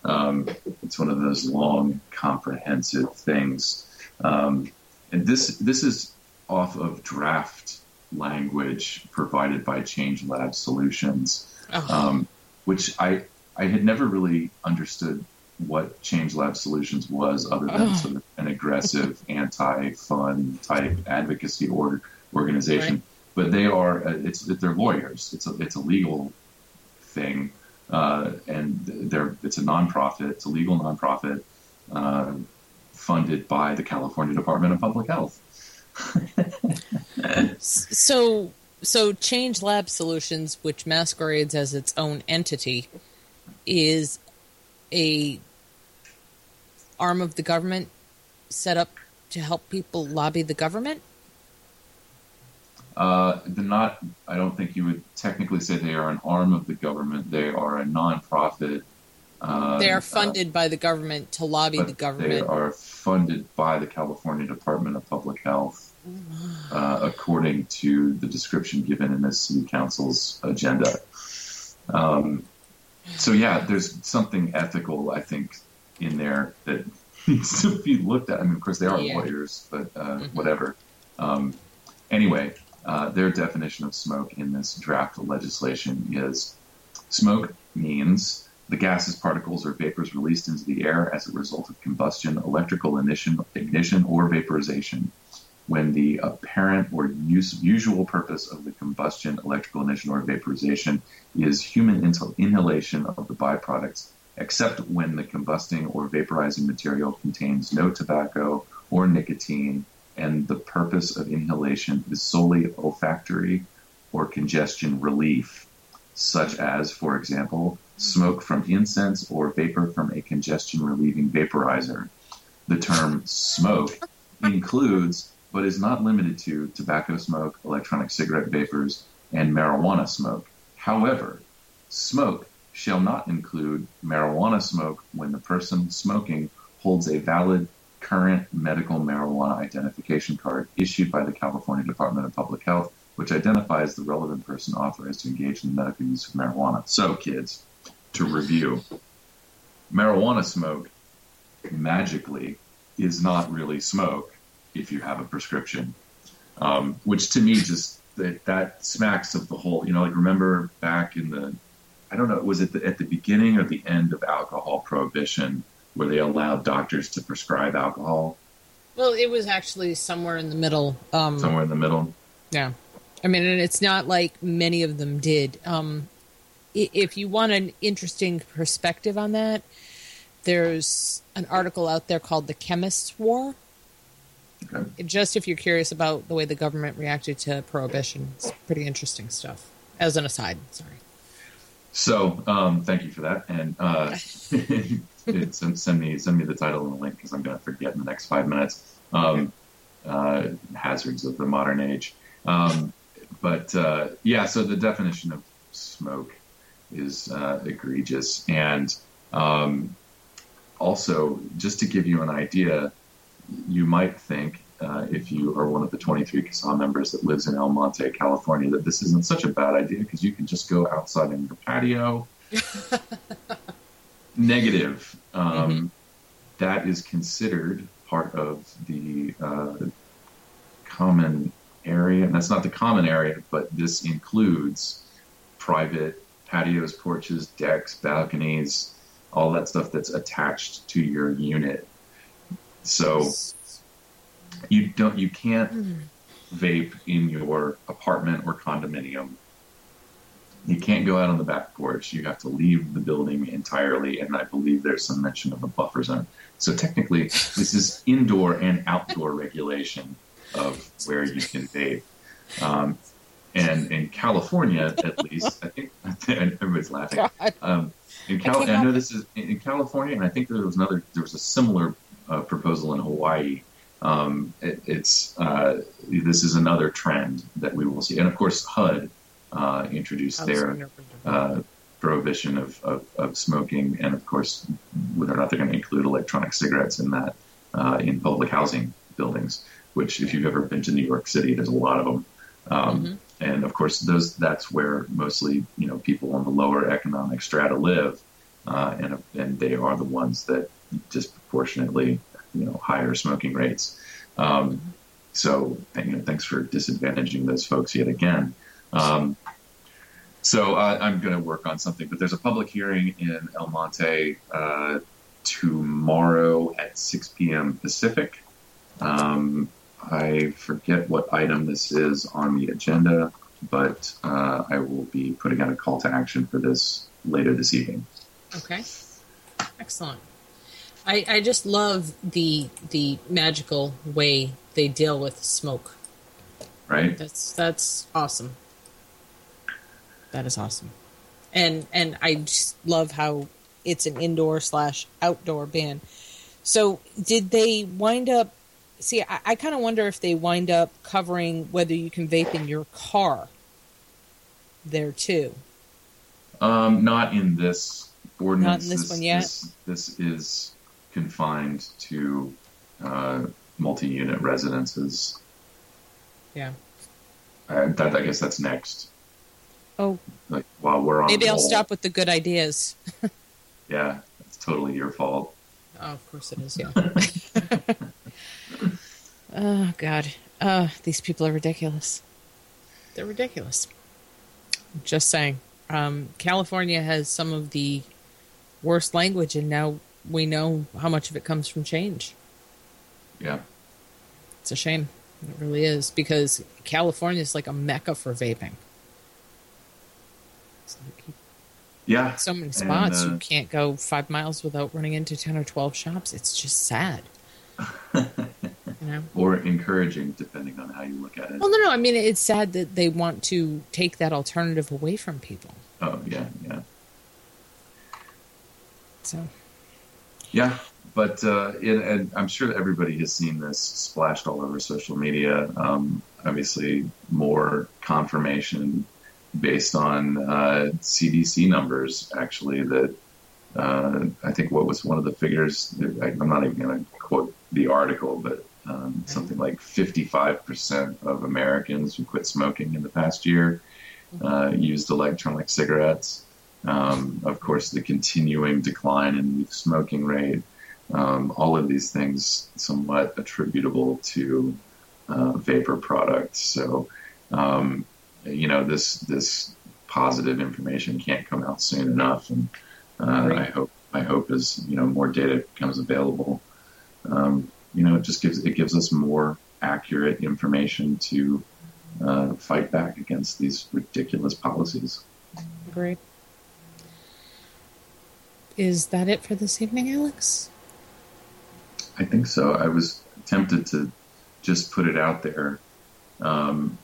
Um, it's one of those long, comprehensive things. Um, and this this is off of draft language provided by Change Lab Solutions, um, which I I had never really understood what Change Lab Solutions was, other than Ugh. sort of an aggressive, anti-fun type advocacy or, organization. Right. But they are uh, it's they're lawyers. It's a it's a legal thing, uh, and they're it's a nonprofit. It's a legal nonprofit uh, funded by the California Department of Public Health. So, so Change Lab Solutions, which masquerades as its own entity, is a arm of the government set up to help people lobby the government. Uh, they're not. I don't think you would technically say they are an arm of the government. They are a nonprofit. Uh, they are funded by the government to lobby the They government. are funded by the California Department of Public Health, uh, according to the description given in the City Council's agenda. Um, so yeah, there's something ethical, I think, in there that needs to be looked at. I mean, of course, they are Yeah. lawyers, but uh, whatever. Um, anyway, uh, their definition of smoke in this draft legislation is smoke means the gases, particles, or vapors released into the air as a result of combustion, electrical ignition, ignition or vaporization. When the apparent or use, usual purpose of the combustion, electrical ignition, or vaporization is human inhalation of the byproducts, except when the combusting or vaporizing material contains no tobacco or nicotine, and the purpose of inhalation is solely olfactory or congestion relief, such as, for example, smoke from incense or vapor from a congestion relieving vaporizer. The term smoke includes, but is not limited to, tobacco smoke, electronic cigarette vapors, and marijuana smoke. However, smoke shall not include marijuana smoke when the person smoking holds a valid current medical marijuana identification card issued by the California Department of Public Health, which identifies the relevant person authorized to engage in the medical use of marijuana. So, kids, to review, marijuana smoke magically is not really smoke. if you have a prescription, um, which to me just that, that smacks of the whole. You know, like remember back in the, I don't know, was it the, at the beginning or the end of alcohol prohibition where they allowed doctors to prescribe alcohol Well, it was actually somewhere in the middle. Um, somewhere in the middle? Yeah. I mean, and it's not like many of them did. Um, if you want an interesting perspective on that, there's an article out there called The Chemist's War. Just if you're curious about the way the government reacted to prohibition, it's pretty interesting stuff. As an aside, sorry. So, um, thank you for that, and uh, send, send me send me the title and the link because I'm going to forget in the next five minutes. Um, uh, hazards of the modern age, um, but uh, yeah. So the definition of smoke is uh, egregious, and um, also just to give you an idea, you might think. Uh, if you are one of the 23 CASAA members that lives in El Monte, California, that this isn't such a bad idea because you can just go outside in your patio, negative. Um, that is considered part of the uh, common area, and that's not the common area, but this includes private patios, porches, decks, balconies, all that stuff that's attached to your unit. So you don't, you can't vape in your apartment or condominium you can't go out on the back porch. You have to leave the building entirely, and I believe there's some mention of a buffer zone. So technically, this is indoor and outdoor regulation of where you can vape. Um, and in California, at least, I think everybody's laughing. Um, in Cal- I know this is in California, and I think there was another. There was a similar uh, proposal in Hawaii. Um, it, it's uh, this is another trend that we will see, and of course, HUD uh, introduced their uh, prohibition of, of, of smoking, and of course, whether or not they're going to include electronic cigarettes in that uh, in public housing buildings. Which, if you've ever been to New York City, there's a lot of them. Um, And of course, those that's where mostly you know people on the lower economic strata live, uh, and and they are the ones that disproportionately you know higher smoking rates. Um, so you know, thanks for disadvantaging those folks yet again. Um, so uh, I'm going to work on something, but there's a public hearing in El Monte uh, tomorrow at 6 p.m. Pacific. Um, I forget what item this is on the agenda, but uh, I will be putting out a call to action for this later this evening. Okay. Excellent. I, I just love the the magical way they deal with smoke. Right? That's that's awesome. That is awesome. And and I just love how it's an indoor slash outdoor ban. So did they wind up see I, I kinda wonder if they wind up covering whether you can vape in your car there too. Um, not in this ordinance. Not in this one yet? This, this is confined to uh, multi-unit residences. Yeah. Uh, that, I guess that's next. Oh, Like while we're on. maybe I'll roll. stop with the good ideas. Yeah, it's totally your fault. Oh, of course it is. Yeah. oh God. Uh, these people are ridiculous. They're ridiculous. Just saying. Um, California has some of the worst language, and now we know how much of it comes from change. Yeah. It's a shame. It really is because California is like a mecca for vaping. Yeah. so many And, spots uh, you can't go five miles without running into ten or twelve shops. It's just sad. you know. or encouraging, depending on how you look at it. Well, no, no. I mean, it's sad that they want to take that alternative away from people. Oh, yeah, yeah. So, Yeah, but uh, it, and I'm sure everybody has seen this splashed all over social media. Um, obviously, more confirmation based on uh, CDC numbers, actually, that uh, I think what was one of the figures, I'm not even going to quote the article, but um, something like 55% of Americans who quit smoking in the past year uh, used electronic cigarettes. Um, of course, the continuing decline in the smoking rate, um, all of these things somewhat attributable to uh, vapor products. So, um, you know, this this positive information can't come out soon enough, and uh, Right. I hope I hope as you know more data becomes available, um, you know, it just gives it gives us more accurate information to uh, fight back against these ridiculous policies. Agreed. Is that it for this evening, Alex? I think so. I was tempted to just put it out there. Um,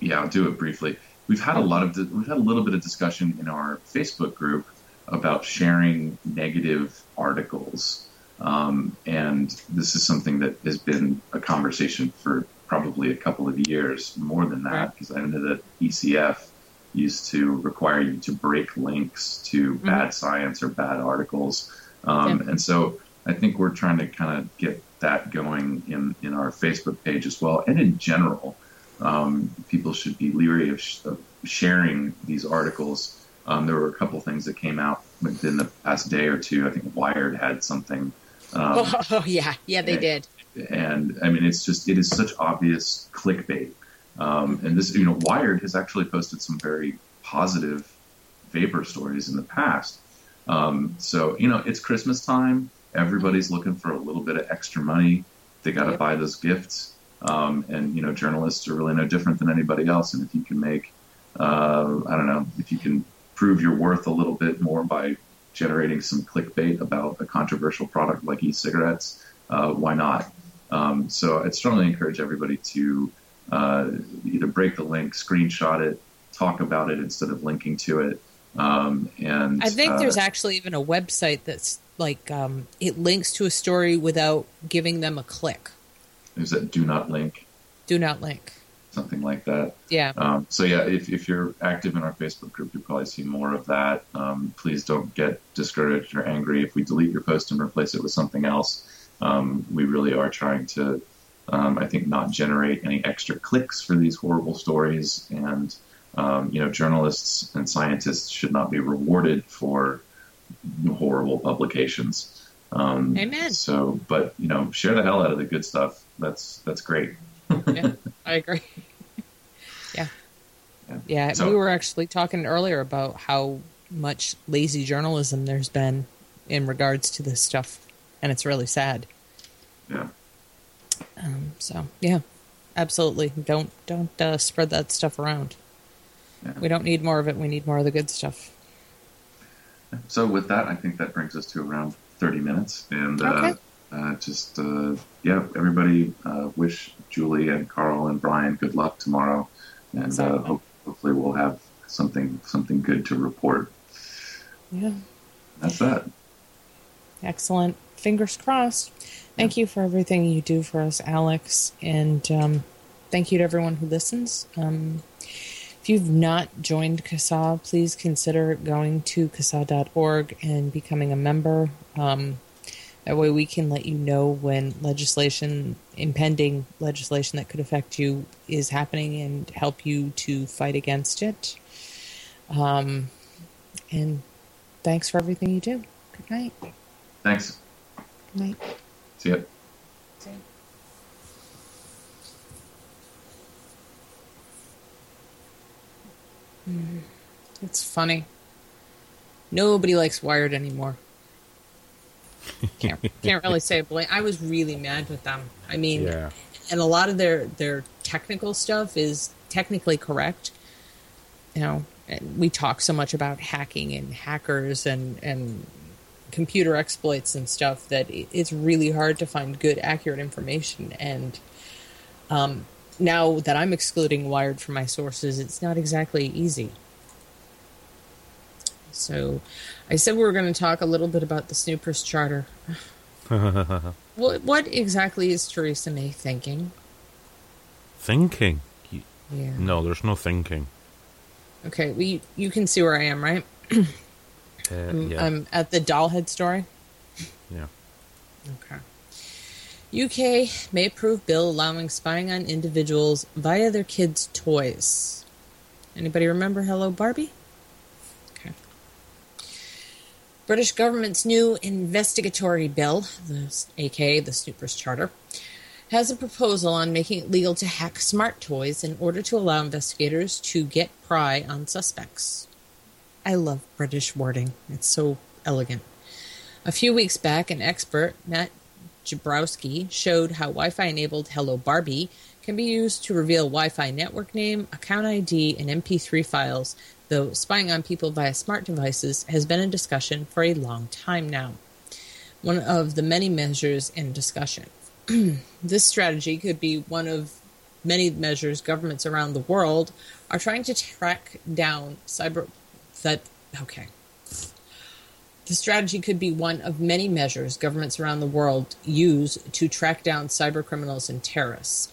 yeah, I'll do it briefly. We've had a lot of we've had a little bit of discussion in our Facebook group about sharing negative articles, um, and this is something that has been a conversation for probably a couple of years, more than that, because I know that ECF used to require you to break links to bad science or bad articles, um, Yeah. and so I think we're trying to kind of get that going in in our Facebook page as well, and in general, um, people should be leery of, sh- of sharing these articles. Um, there were a couple things that came out within the past day or two. I think Wired had something. Um, oh, oh, yeah, yeah, they did. and I mean, it's just it is such obvious clickbait. Um, and this, you know, Wired has actually posted some very positive vapor stories in the past. Um, so you know, it's Christmas time. Everybody's looking for a little bit of extra money. They got to buy those gifts. Um, and you know, journalists are really no different than anybody else. And if you can make, uh, I don't know, if you can prove your worth a little bit more by generating some clickbait about a controversial product like e-cigarettes, uh, why not? Um, so I'd strongly encourage everybody to uh, either break the link, screenshot it, talk about it instead of linking to it. Um, and I think uh, there's actually even a website that's like um, it links to a story without giving them a click. is that do not link, Do not link. something like that. Yeah. Um, so yeah, if, if you're active in our Facebook group, you'll probably see more of that. Um, please don't get discouraged or angry if we delete your post and replace it with something else. Um, we really are trying to, um, I think, not generate any extra clicks for these horrible stories. And um, you know, journalists and scientists should not be rewarded for horrible publications. Um, Amen. So, but you know, share the hell out of the good stuff. That's that's great. yeah, I agree. yeah. Yeah, So- we were actually talking earlier about how much lazy journalism there's been in regards to this stuff, and it's really sad. Yeah. Um, so yeah, absolutely. Don't don't uh, spread that stuff around. We don't need more of it. We need more of the good stuff. So with that, I think that brings us to around 30 minutes. And Okay. uh, uh, just, uh, yeah, everybody uh, wish Julie and Carl and Brian good luck tomorrow. And uh, Exactly. hope, hopefully we'll have something something good to report. Yeah. That's that. Excellent. Fingers crossed. Thank you for everything you do for us, Alex. And um, thank you to everyone who listens. Um, if you've not joined CASAA, please consider going to CASAA.org and becoming a member. Um, that way we can let you know when legislation, impending legislation that could affect you, is happening and help you to fight against it. Um, and thanks for everything you do. Good night. Thanks. Good night. See ya. Mm, It's funny. Nobody likes Wired anymore. Can't can't really say blame. I was really mad with them. I mean, Yeah. and a lot of their their technical stuff is technically correct. You know, and we talk so much about hacking and hackers and and computer exploits and stuff that it's really hard to find good accurate information and um, now that I'm excluding Wired from my sources, it's not exactly easy. So, I said we were going to talk a little bit about the Snoopers Charter. What, what exactly is Theresa May thinking? Thinking. Yeah. No, there's no thinking. Okay, we you can see where I am, right? Uh, I'm, yeah. I'm at the dollhead story. yeah. Okay. UK may approve bill allowing spying on individuals via their kids' toys. Anybody remember Hello Barbie? Okay. British government's new investigatory bill, the, aka the Snoopers Charter, has a proposal on making it legal to hack smart toys in order to allow investigators to get pry on suspects. I love British wording, it's so elegant. A few weeks back, an expert, Matt Jakubowski, showed how Wi Fi enabled Hello Barbie can be used to reveal Wi Fi network name, account ID, and MP3 files, though spying on people via smart devices has been in discussion for a long time now. One of the many measures in discussion. this strategy could be one of many measures governments around the world are trying to track down cyber that okay the strategy could be one of many measures governments around the world use to track down cyber criminals and terrorists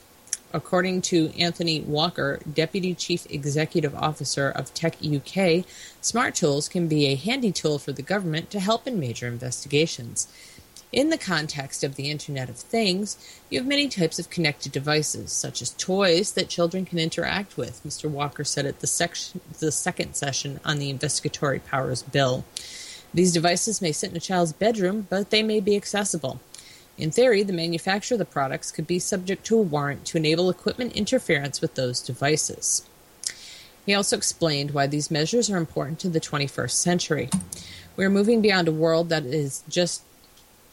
according to Anthony Walker, Deputy Chief Executive Officer of Tech UK, smart tools can be a handy tool for the government to help in major investigations. In the context of the Internet of Things, you have many types of connected devices, such as toys that children can interact with, Mr. Walker said at the, section, the second session on the Investigatory Powers Bill. These devices may sit in a child's bedroom, but they may be accessible. In theory, the manufacturer of the products could be subject to a warrant to enable equipment interference with those devices. He also explained why these measures are important to the 21st century. We are moving beyond a world that is just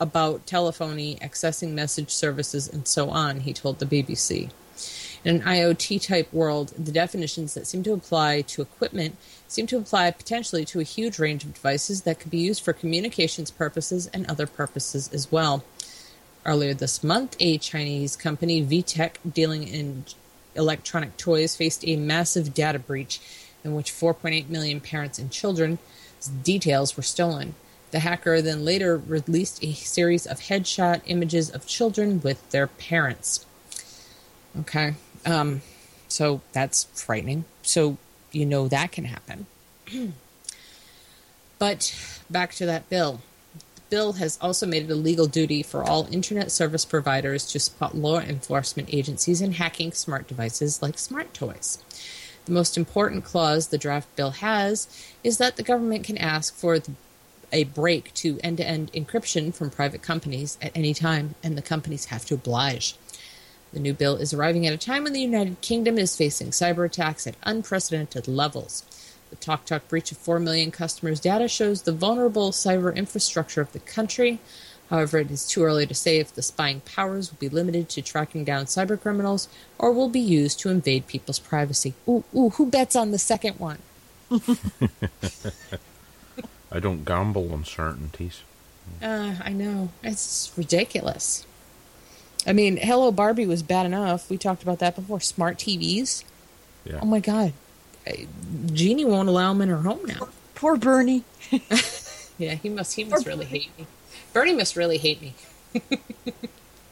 about telephony, accessing message services, and so on, he told the BBC. In an IoT type world, the definitions that seem to apply to equipment seem to apply potentially to a huge range of devices that could be used for communications purposes and other purposes as well. Earlier this month, a Chinese company, VTech, dealing in electronic toys, faced a massive data breach in which 4.8 million parents and children's details were stolen. The hacker then later released a series of headshot images of children with their parents. Okay, um, so that's frightening. So you know that can happen. but back to that bill. The bill has also made it a legal duty for all internet service providers to spot law enforcement agencies in hacking smart devices like smart toys. The most important clause the draft bill has is that the government can ask for the a break to end to end encryption from private companies at any time, and the companies have to oblige. The new bill is arriving at a time when the United Kingdom is facing cyber attacks at unprecedented levels. The TalkTalk breach of 4 million customers' data shows the vulnerable cyber infrastructure of the country. However, it is too early to say if the spying powers will be limited to tracking down cyber criminals or will be used to invade people's privacy. Ooh, ooh, who bets on the second one? I don't gamble on certainties. Uh, I know. It's ridiculous. I mean, Hello Barbie was bad enough. We talked about that before. Smart TVs. Yeah. Oh my God. Jeannie won't allow them in her home now. Poor Bernie. yeah, he must. He must really hate me. Bernie must really hate me.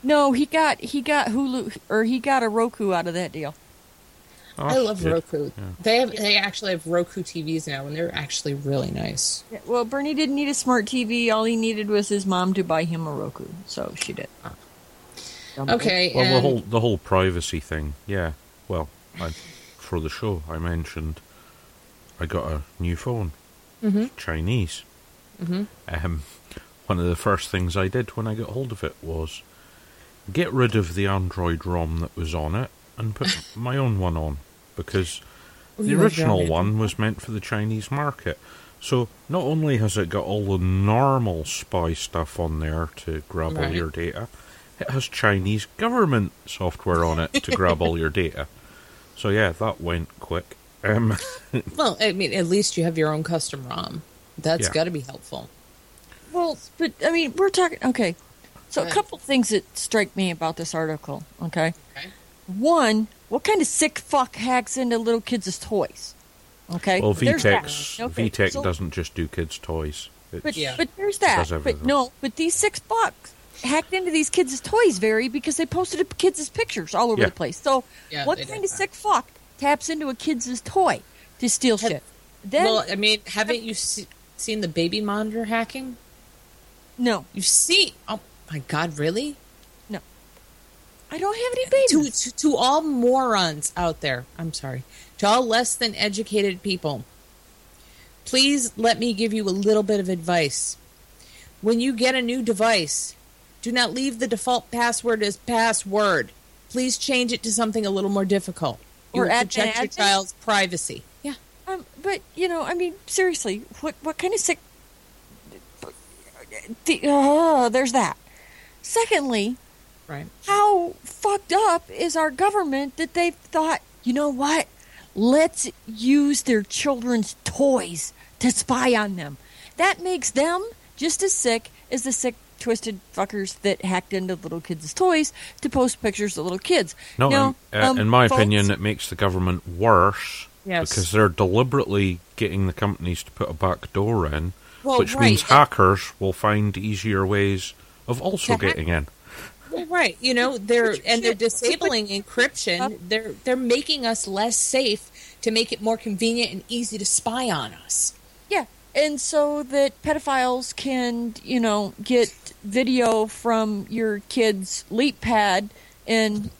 No, he got he got Hulu or he got a Roku out of that deal. Oh, I love good. Roku. Yeah. They have. They actually have Roku TVs now, and they're actually really nice. Yeah, well, Bernie didn't need a smart TV. All he needed was his mom to buy him a Roku, so she did. Okay, Well, the whole the whole privacy thing. Yeah. Well, I, for the show, I mentioned I got a new phone, Mhm. Chinese. Mhm. Um, one of the first things I did when I got hold of it was get rid of the Android ROM that was on it and put my own one on because the original God. one was meant for the Chinese market. So not only has it got all the normal spy stuff on there to grab all your data, it has Chinese government software on it to grab all your data. So yeah, that went quick. Um, well, I mean, at least you have your own custom ROM. That's Yeah. got to be helpful. Well, but I mean, we're talking. Okay, so a couple things that strike me about this article. Okay, Okay. one, what kind of sick fuck hacks into little kids' toys? Okay, well, There's that. VTech Okay, VTech so- doesn't just do kids' toys. It's, But but there's that. But no, but these six bucks hacked into these kids' toys vary because they posted up kids' pictures all over Yeah. the place. So Yeah, what kind did. of sick fuck taps into a kid's toy to steal shit? Then well, I mean, haven't you se- seen the baby monitor hacking? no, You see? Oh my God, really? I don't have any babies. To, to to all morons out there, I'm sorry. To all less than educated people, please let me give you a little bit of advice. When you get a new device, do not leave the default password as password. Please change it to something a little more difficult. You Or add- protect your child's privacy. Yeah. Um, but you know, I mean, seriously, what what kind of sick? The, oh, there's that. Secondly, Right. how fucked up is our government that they thought, you know what? Let's use their children's toys to spy on them. That makes them just as sick as the sick, twisted fuckers that hacked into little kids' toys to post pictures of little kids. No, Now, in, uh, um, in my folks- opinion, it makes the government worse Yes. because they're deliberately getting the companies to put a back door in, Well, which means hackers will find easier ways of also To hack- getting in. Well, right. You know, they're and they're disabling encryption. They're they're making us less safe to make it more convenient and easy to spy on us. Yeah, and so that pedophiles can, you know, get video from your kid's leap pad and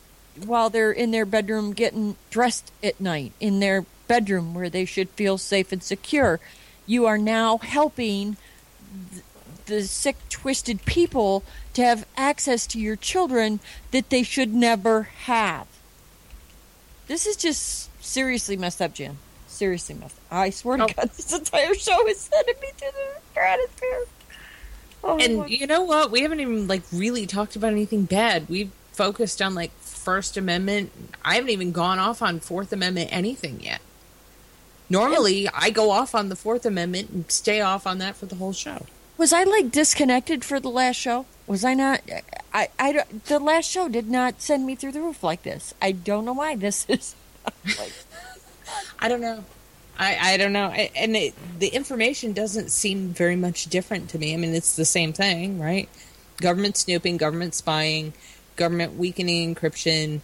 while they're in their bedroom getting dressed at night in their bedroom where they should feel safe and secure. You are now helping th- the sick twisted people to have access to your children that they should never have. This is just seriously messed up, Jim. Seriously messed up. I swear to oh. God, this entire show is sending me to the stratosphere. Oh, and my- you know what? We haven't even like really talked about anything bad. We've focused on like First Amendment. I haven't even gone off on Fourth Amendment anything yet. Normally, I go off on the Fourth Amendment and stay off on that for the whole show. Was I like disconnected for the last show? Was I not? I, I, the last show did not send me through the roof like this. I don't know why this is. like, I don't know. I, I don't know. I, and it, the information doesn't seem very much different to me. I mean, it's the same thing, right? Government snooping, government spying, government weakening encryption.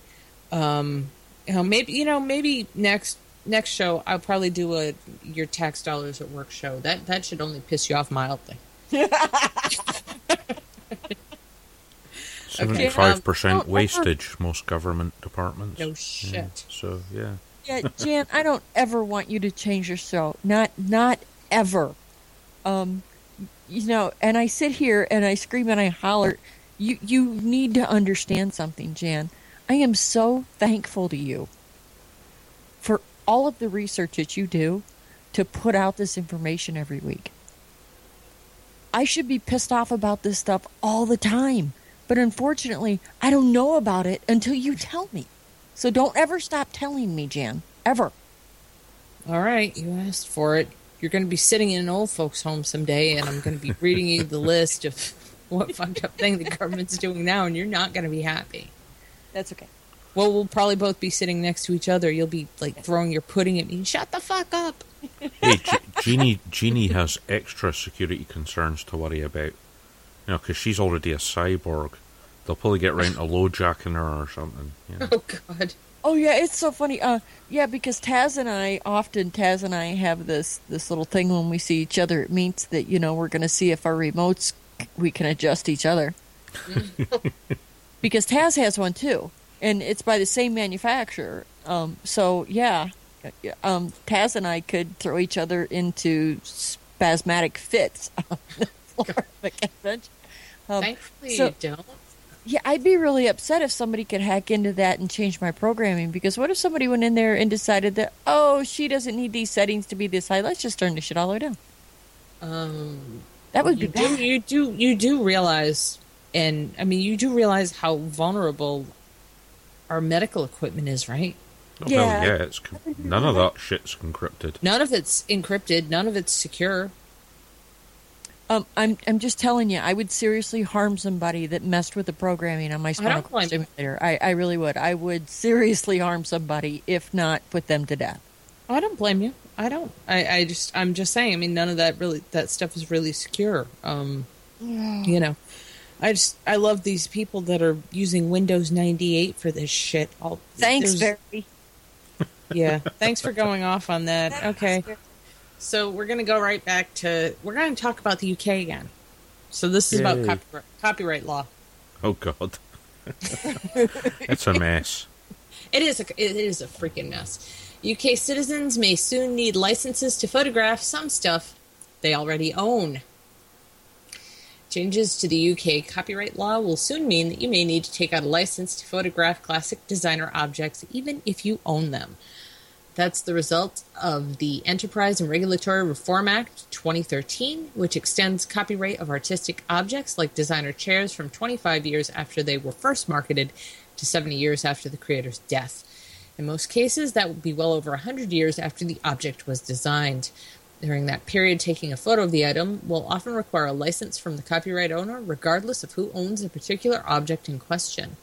Um, you know, maybe you know, maybe next next show I'll probably do a your tax dollars at work show. That that should only piss you off mildly. Seventy-five percent um, wastage. Most government departments. No Yeah, shit. so yeah. yeah, Jan, I don't ever want you to change your show. Not, not ever. Um, you know, and I sit here and I scream and I holler. You, you need to understand something, Jan. I am so thankful to you for all of the research that you do to put out this information every week. I should be pissed off about this stuff all the time. But unfortunately, I don't know about it until you tell me. So don't ever stop telling me, Jan. Ever. All right, you asked for it. You're going to be sitting in an old folks' home someday, and I'm going to be reading you the list of what fucked up thing the government's doing now, and you're not going to be happy. That's okay. Well, we'll probably both be sitting next to each other. You'll be like throwing your pudding at me. Shut the fuck up. Hey, G- Jeannie, Jeannie has extra security concerns to worry about. You know, because she's already a cyborg. They'll probably get round to lowjacking her or something. You know. Oh God. Oh yeah, it's so funny. Uh, yeah, because Taz and I often Taz and I have this this little thing when we see each other It means that you know we're going to see if our remotes we can adjust each other. because Taz has one too, and it's by the same manufacturer. Um, so yeah, um, Taz and I could throw each other into spasmodic fits on the floor of convention. Um, Thankfully, so- you don't. yeah, I'd be really upset if somebody could hack into that and change my programming because what if somebody went in there and decided that, oh, she doesn't need these settings to be this high. Let's just turn the shit all the way down. Um, That would be do, bad. you do you do realize, and I mean you do realize how vulnerable our medical equipment is, right? Oh, hell yeah, it's none of that shit's encrypted. None of it's encrypted. None of it's secure. Um, I'm I'm just telling you, I would seriously harm somebody that messed with the programming on my spinal don't cord stimulator. I, I really would. I would seriously harm somebody, if not put them to death. I don't blame you. I don't. I, I just. I'm just saying. I mean, none of that really. That stuff is really secure. Um, you know, I just. I love these people that are using Windows 98 for this shit. All Thanks, there's- Barry. Yeah. Thanks for going off on that. Okay. So we're gonna go right back to. We're gonna talk about the UK again. So this is about copyright, copyright law. Oh God, it's a mess. It is a it is a freaking mess. UK citizens may soon need licenses to photograph some stuff they already own. Changes to the UK copyright law will soon mean that you may need to take out a license to photograph classic designer objects even if you own them. That's the result of the Enterprise and Regulatory Reform Act 2013, which extends copyright of artistic objects like designer chairs from 25 years after they were first marketed to 70 years after the creator's death. In most cases, that would be well over 100 years after the object was designed. During that period, taking a photo of the item will often require a license from the copyright owner, regardless of who owns the particular object in question.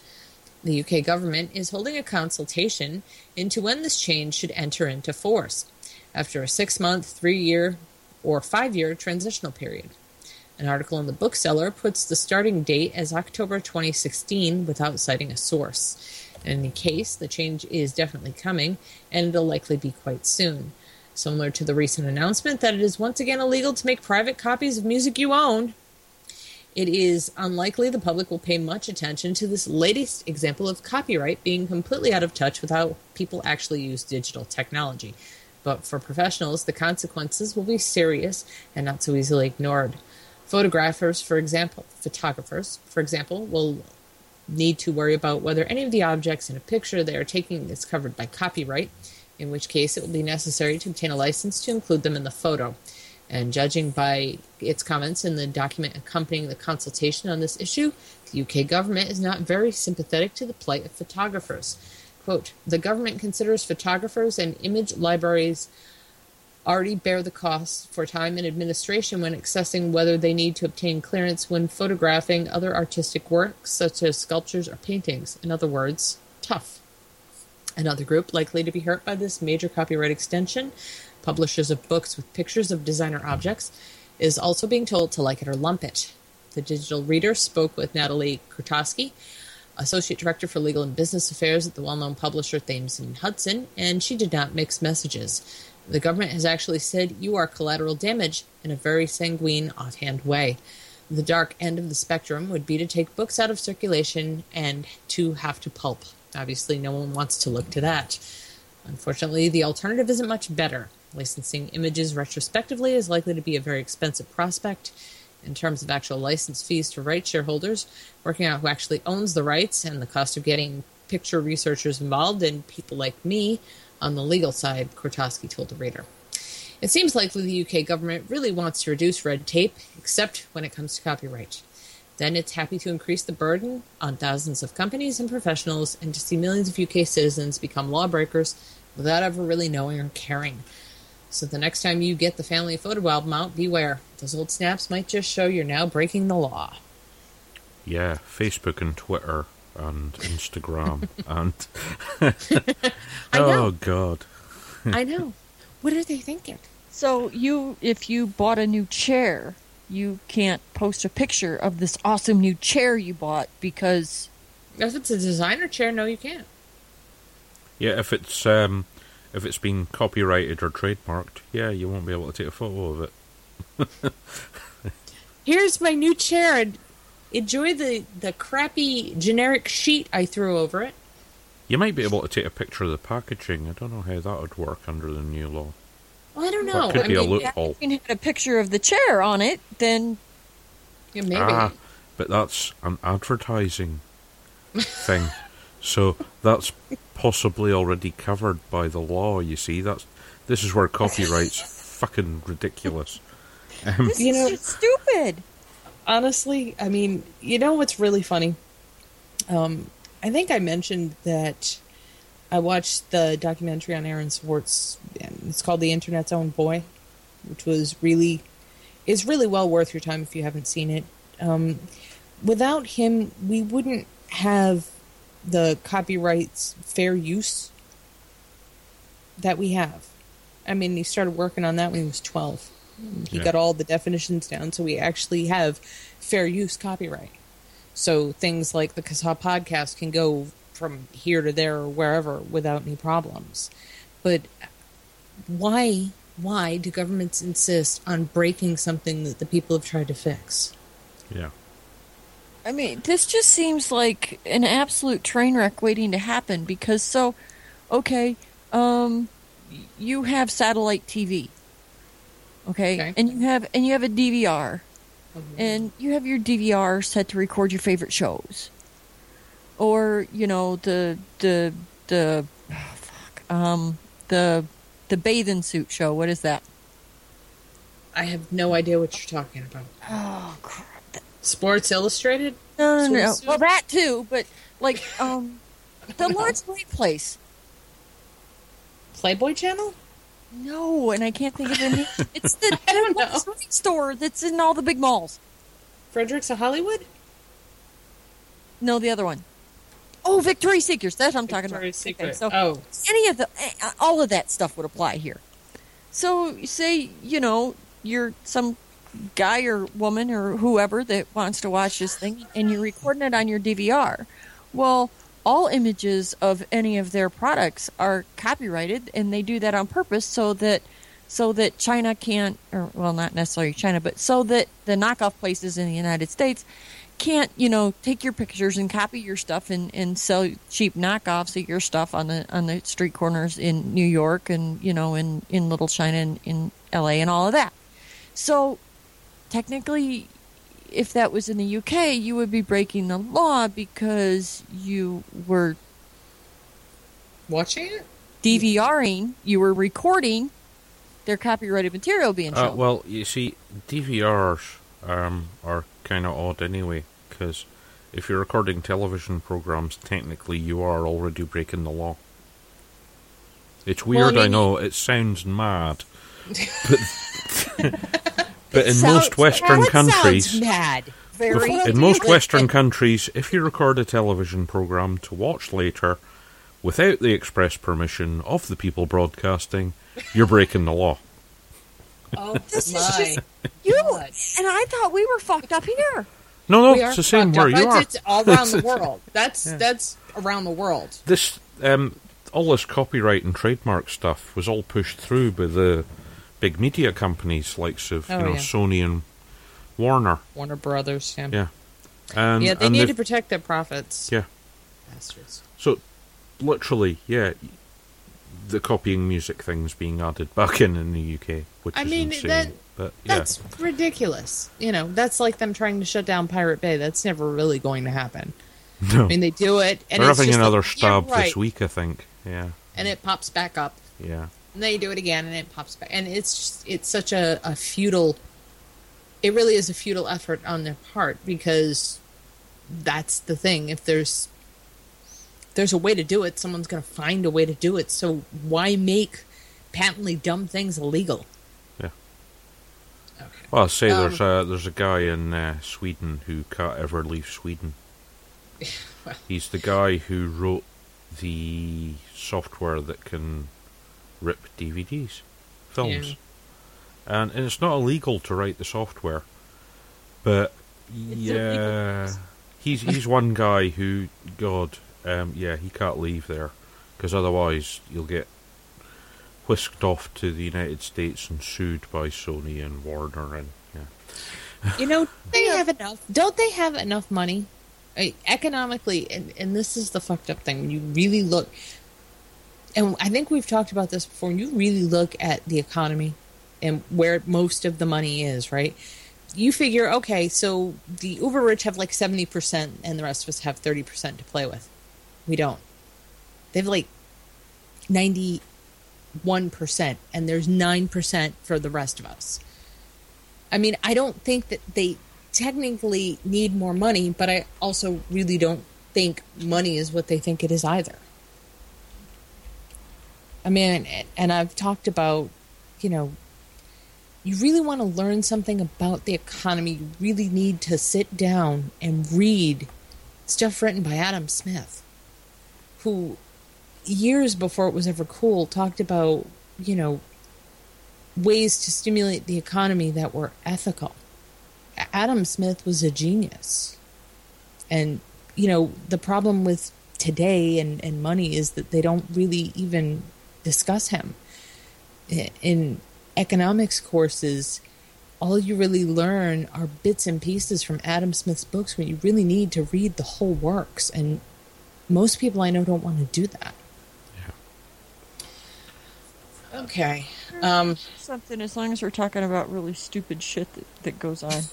The UK government is holding a consultation into when this change should enter into force, after a six month, three year, or five year transitional period. An article in the bookseller puts the starting date as October 2016 without citing a source. In any case, the change is definitely coming, and it'll likely be quite soon. Similar to the recent announcement that it is once again illegal to make private copies of music you own, it is unlikely the public will pay much attention to this latest example of copyright being completely out of touch with how people actually use digital technology. But for professionals, the consequences will be serious and not so easily ignored. Photographers, for example, photographers, for example, will need to worry about whether any of the objects in a picture they are taking is covered by copyright, in which case it will be necessary to obtain a license to include them in the photo. And judging by its comments in the document accompanying the consultation on this issue, the UK government is not very sympathetic to the plight of photographers. Quote, the government considers photographers and image libraries already bear the costs for time and administration when assessing whether they need to obtain clearance when photographing other artistic works such as sculptures or paintings. In other words, tough. Another group likely to be hurt by this major copyright extension, publishers of books with pictures of designer objects, is also being told to like it or lump it. The digital reader spoke with Natalie Kurtowski, Associate Director for Legal and Business Affairs at the well known publisher Thames and Hudson, and she did not mix messages. The government has actually said you are collateral damage in a very sanguine, offhand way. The dark end of the spectrum would be to take books out of circulation and to have to pulp. Obviously, no one wants to look to that. Unfortunately, the alternative isn't much better. Licensing images retrospectively is likely to be a very expensive prospect. In terms of actual license fees to rights shareholders, working out who actually owns the rights and the cost of getting picture researchers involved and people like me on the legal side, Kortowski told the reader. It seems likely the UK government really wants to reduce red tape, except when it comes to copyright. Then it's happy to increase the burden on thousands of companies and professionals and to see millions of UK citizens become lawbreakers without ever really knowing or caring. So the next time you get the family photo album out, beware. Those old snaps might just show you're now breaking the law. Yeah, Facebook and Twitter and Instagram and I know. oh god. I know. What are they thinking? So you, if you bought a new chair, you can't post a picture of this awesome new chair you bought because If it's a designer chair, no, you can't. Yeah, if it's um if it's been copyrighted or trademarked, yeah, you won't be able to take a photo of it. Here's my new chair. and Enjoy the, the crappy generic sheet I threw over it. You might be able to take a picture of the packaging. I don't know how that would work under the new law. Well, I don't That know. could I be a loophole. if you had a picture of the chair on it, then yeah, maybe. Ah, but that's an advertising thing. So that's possibly already covered by the law, you see. That's this is where copyright's fucking ridiculous. Um, this You is know- just stupid. honestly, I mean, you know what's really funny? Um, I think I mentioned that I watched the documentary on Aaron Swartz. and It's called "The Internet's Own Boy," which was really is really well worth your time if you haven't seen it. Um, without him, we wouldn't have the copyrights fair use that we have. I mean, he started working on that when he was twelve. He Yeah. got all the definitions down, so we actually have fair use copyright. So things like the CASAA podcast can go from here to there or wherever without any problems. But why why do governments insist on breaking something that the people have tried to fix? yeah. I mean, this just seems like an absolute train wreck waiting to happen because so, okay, um, you have satellite TV, okay, and you have and you have a DVR, and you have your DVR set to record your favorite shows, or you know the the the oh, fuck, um the the bathing suit show. What is that? I have no idea what you're talking about. Oh crap! Sports Illustrated? No, no, no. Well, that too, but like um, the lingerie place. Playboy Channel? No, and I can't think of the name. It's the lingerie store that's in all the big malls. Fredericks of Hollywood? No, the other one. Oh, Victoria's Secrets. That's what I'm talking about. Victoria's Secret. so Oh. any of the, eh, all of that stuff would apply here. So, say you know you're some guy or woman or whoever that wants to watch this thing, and you're recording it on your DVR. Well, all images of any of their products are copyrighted, and they do that on purpose so that so that China can't, or well, not necessarily China, but so that the knockoff places in the United States can't, you know, take your pictures and copy your stuff and, and sell cheap knockoffs of your stuff on the on the street corners in New York and you know in in Little China and in L.A. and all of that. So technically, if that was in the UK, you would be breaking the law because you were watching it, DVRing, you were recording their copyrighted material being shown. Uh, well, you see, DVRs um, are kind of odd anyway, because if you're recording television programs, technically you are already breaking the law. It's Well, I weird, I, know. It sounds mad, but but in Sounds- most Western now countries, mad. Very in most Western countries, if you record a television program to watch later without the express permission of the people broadcasting, you're breaking the law. Oh, This is my. just you and I thought we were fucked up here. No, no, We it's the same fucked where up. you It's- are. It's all around the world. That's Yeah. that's around the world. This um, all this copyright and trademark stuff was all pushed through by the big media companies, likes of Oh, you know yeah. Sony and Warner. Warner Brothers. Yeah. Yeah, and yeah, they need to protect their profits. Yeah, Bastards. so literally, yeah, the copying music thing's being added back in in the UK, which I is mean, insane. that but yeah, that's ridiculous. You know, that's like them trying to shut down Pirate Bay. That's never really going to happen. no, I mean, they do it, and they're it's having just another like, stab right. this week, I think. Yeah, and it pops back up. yeah. And then you do it again, and it pops back, and it's just, it's such a, a futile. It really is a futile effort on their part because that's the thing. If there's there's a way to do it, someone's going to find a way to do it. So why make patently dumb things illegal? Yeah. Okay. Well, I'll say Um, there's a there's a guy in uh, Sweden who can't ever leave Sweden. He's the guy who wrote the software that can rip DVDs, films, Yeah. and, and it's not illegal to write the software, but yeah, he's he's one guy who, God, um, yeah, he can't leave there because otherwise you'll get whisked off to the United States and sued by Sony and Warner and yeah. You know, they have enough. Don't they have enough money, I, economically? And, and this is the fucked up thing. When you really look, and I think we've talked about this before. When you really look at the economy and where most of the money is, right? You figure, okay, so the uber rich have like seventy percent, and the rest of us have thirty percent to play with. We don't. They have like ninety one percent, and there's nine percent for the rest of us. I mean, I don't think that they technically need more money, but I also really don't think money is what they think it is either. I mean, and I've talked about, you know, you really want to learn something about the economy, you really need to sit down and read stuff written by Adam Smith, who years before it was ever cool talked about, you know, ways to stimulate the economy that were ethical. Adam Smith was a genius. And, you know, the problem with today and, and money is that they don't really even discuss him. In economics courses, all you really learn are bits and pieces from Adam Smith's books when you really need to read the whole works. And most people I know don't want to do that. Yeah. Okay. Um, Something as long as we're talking about really stupid shit that, that goes on.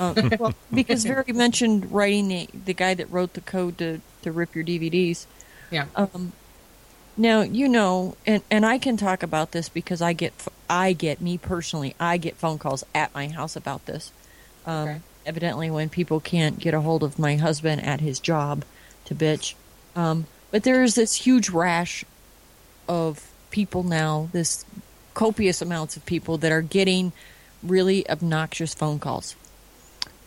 Um, well, because Very mentioned writing the, the guy that wrote the code to, to rip your DVDs. Yeah. Um, now you know, and and I can talk about this because I get I get me personally I get phone calls at my house about this. Um, Okay. Evidently, when people can't get a hold of my husband at his job to bitch, um, but there is this huge rash of people now, this copious amounts of people that are getting really obnoxious phone calls.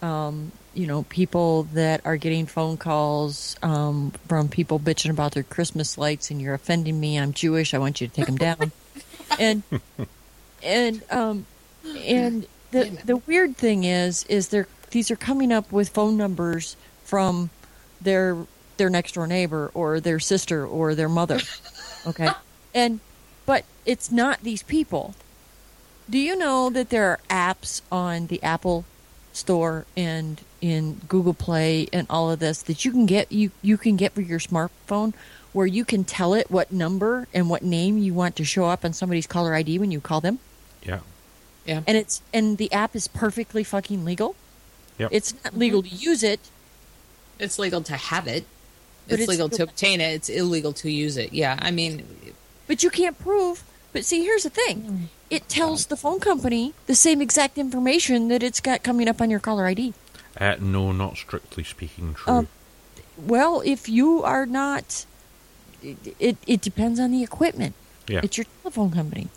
Um, you know, people that are getting phone calls um, from people bitching about their Christmas lights, and you're offending me. I'm Jewish. I want you to take them down. and and um, and the the weird thing is, is they're these are coming up with phone numbers from their their next door neighbor or their sister or their mother. Okay, and but it's not these people. Do you know that there are apps on the Apple Store and in Google Play and all of this that you can get you you can get for your smartphone where you can tell it what number and what name you want to show up on somebody's caller ID when you call them? Yeah. Yeah. And it's and the app is perfectly fucking legal. Yep. It's not legal to use it. It's legal to have it. It's, it's legal to obtain it. It's illegal to use it. Yeah. I mean, But you can't prove. But see, here's the thing. It tells the phone company the same exact information that it's got coming up on your caller ID. Uh, no, not strictly speaking true. Um, well, if you are not, it, it, it depends on the equipment. Yeah. It's your telephone company.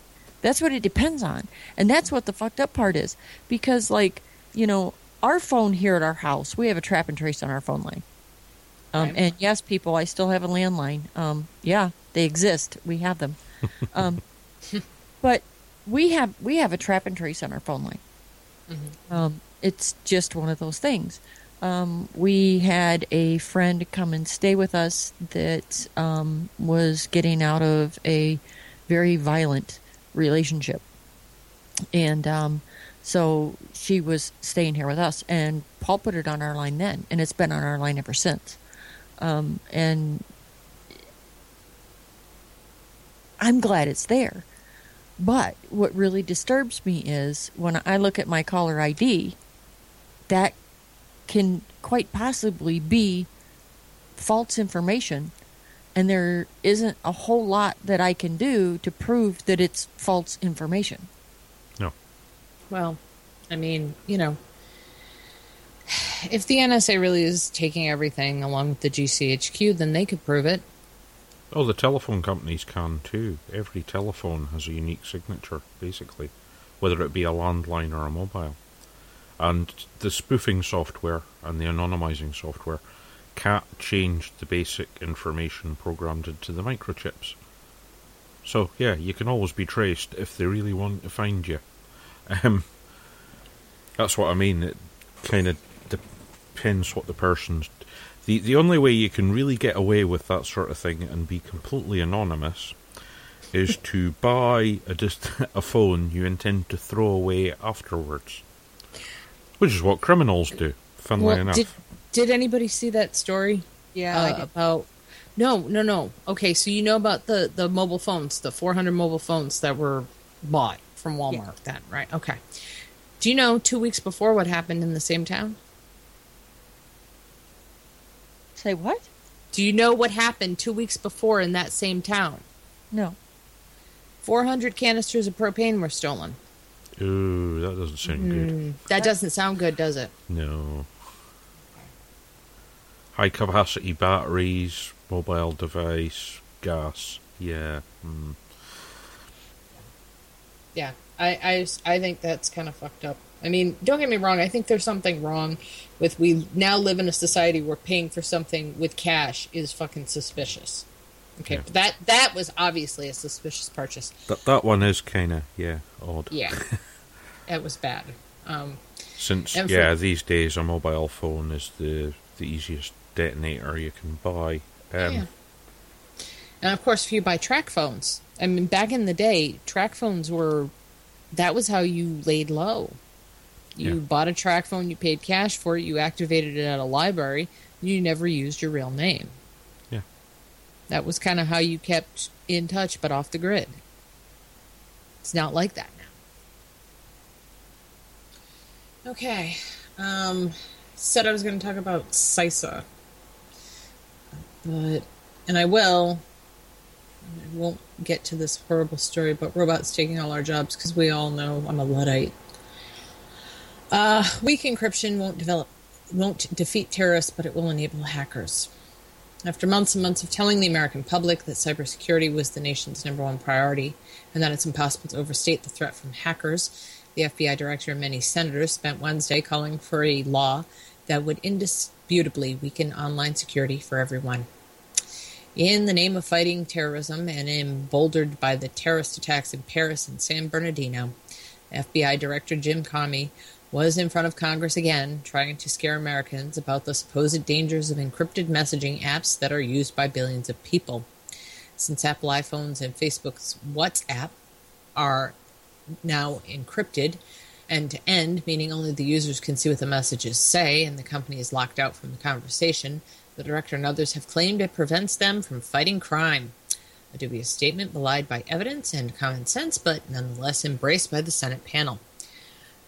That's what it depends on. And that's what the fucked up part is. Because, like, you know, our phone here at our house, we have a trap and trace on our phone line. Um, And yes, people, I still have a landline. Um, yeah, they exist. We have them. Um, but we have we have a trap and trace on our phone line. Um, it's just one of those things. Um, we had a friend come and stay with us that um, was getting out of a very violent relationship, and um, so she was staying here with us. And Paul put it on our line then, and it's been on our line ever since. Um, and I'm glad it's there. But what really disturbs me is when I look at my caller ID, that can quite possibly be false information. And there isn't a whole lot that I can do to prove that it's false information. No. well, I mean, you know, if the NSA really is taking everything along with the GCHQ, then they could prove it. Oh, the telephone companies can too. Every telephone has a unique signature, basically, whether it be a landline or a mobile. And the spoofing software and the anonymizing software can't change the basic information programmed into the microchips. So, yeah, you can always be traced if they really want to find you. Um, that's what I mean. It kind of depends what the person's. The the only way you can really get away with that sort of thing and be completely anonymous is to buy a dist- a phone you intend to throw away afterwards, which is what criminals do. Funnily Well, enough, did did anybody see that story? Yeah, uh, about no, no, no. Okay, so you know about the the mobile phones, the 400 mobile phones that were bought from Walmart. Then, right? Okay. Do you know two weeks before what happened in the same town? Say what? Do you know what happened two weeks before in that same town? No. 400 canisters of propane were stolen. ooh, that doesn't sound good. Mm, that doesn't sound good, does it? No. High capacity batteries, mobile device, gas. Yeah. Mm. Yeah, I, I, I think that's kind of fucked up. I mean, don't get me wrong. I think there's something wrong with we now live in a society where paying for something with cash is fucking suspicious. Okay, Yeah. that that was obviously a suspicious purchase. That that one is kind of yeah odd. Yeah, it was bad. Um, Since for- yeah, these days a mobile phone is the the easiest detonator you can buy. Um, Yeah. And of course, if you buy track phones, I mean, back in the day, track phones were that was how you laid low. You Yeah. bought a track phone, you paid cash for it, you activated it at a library, you never used your real name. Yeah. That was kind of how you kept in touch, but off the grid. It's not like that now. Okay. Um, said I was going to talk about CISA. But, and I will. I won't get to this horrible story about robots taking all our jobs because we all know I'm a Luddite. Uh, weak encryption won't develop, won't defeat terrorists, but it will enable hackers. After months and months of telling the American public that cybersecurity was the nation's number one priority and that it's impossible to overstate the threat from hackers, the FBI director and many senators spent Wednesday calling for a law that would indisputably weaken online security for everyone. In the name of fighting terrorism and emboldened by the terrorist attacks in Paris and San Bernardino, FBI Director Jim Comey was in front of Congress again, trying to scare Americans about the supposed dangers of encrypted messaging apps that are used by billions of people. Since Apple iPhones and Facebook's WhatsApp are now encrypted end to end, meaning only the users can see what the messages say and the company is locked out from the conversation, the director and others have claimed it prevents them from fighting crime. A dubious statement belied by evidence and common sense, but nonetheless embraced by the Senate panel.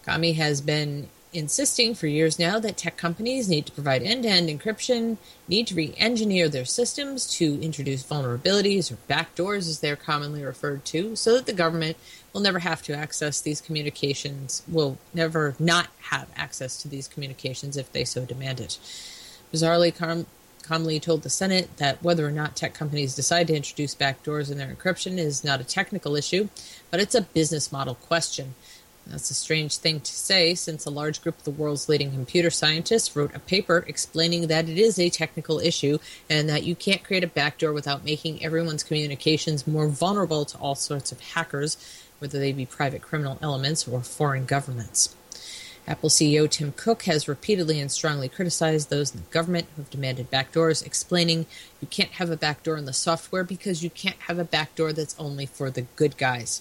Comey has been insisting for years now that tech companies need to provide end to end encryption, need to re engineer their systems to introduce vulnerabilities or backdoors, as they're commonly referred to, so that the government will never have to access these communications, will never not have access to these communications if they so demand it. Bizarrely, Com- told the Senate that whether or not tech companies decide to introduce backdoors in their encryption is not a technical issue, but it's a business model question. That's a strange thing to say, since a large group of the world's leading computer scientists wrote a paper explaining that it is a technical issue and that you can't create a backdoor without making everyone's communications more vulnerable to all sorts of hackers, whether they be private criminal elements or foreign governments. Apple CEO Tim Cook has repeatedly and strongly criticized those in the government who have demanded backdoors, explaining you can't have a backdoor in the software because you can't have a backdoor that's only for the good guys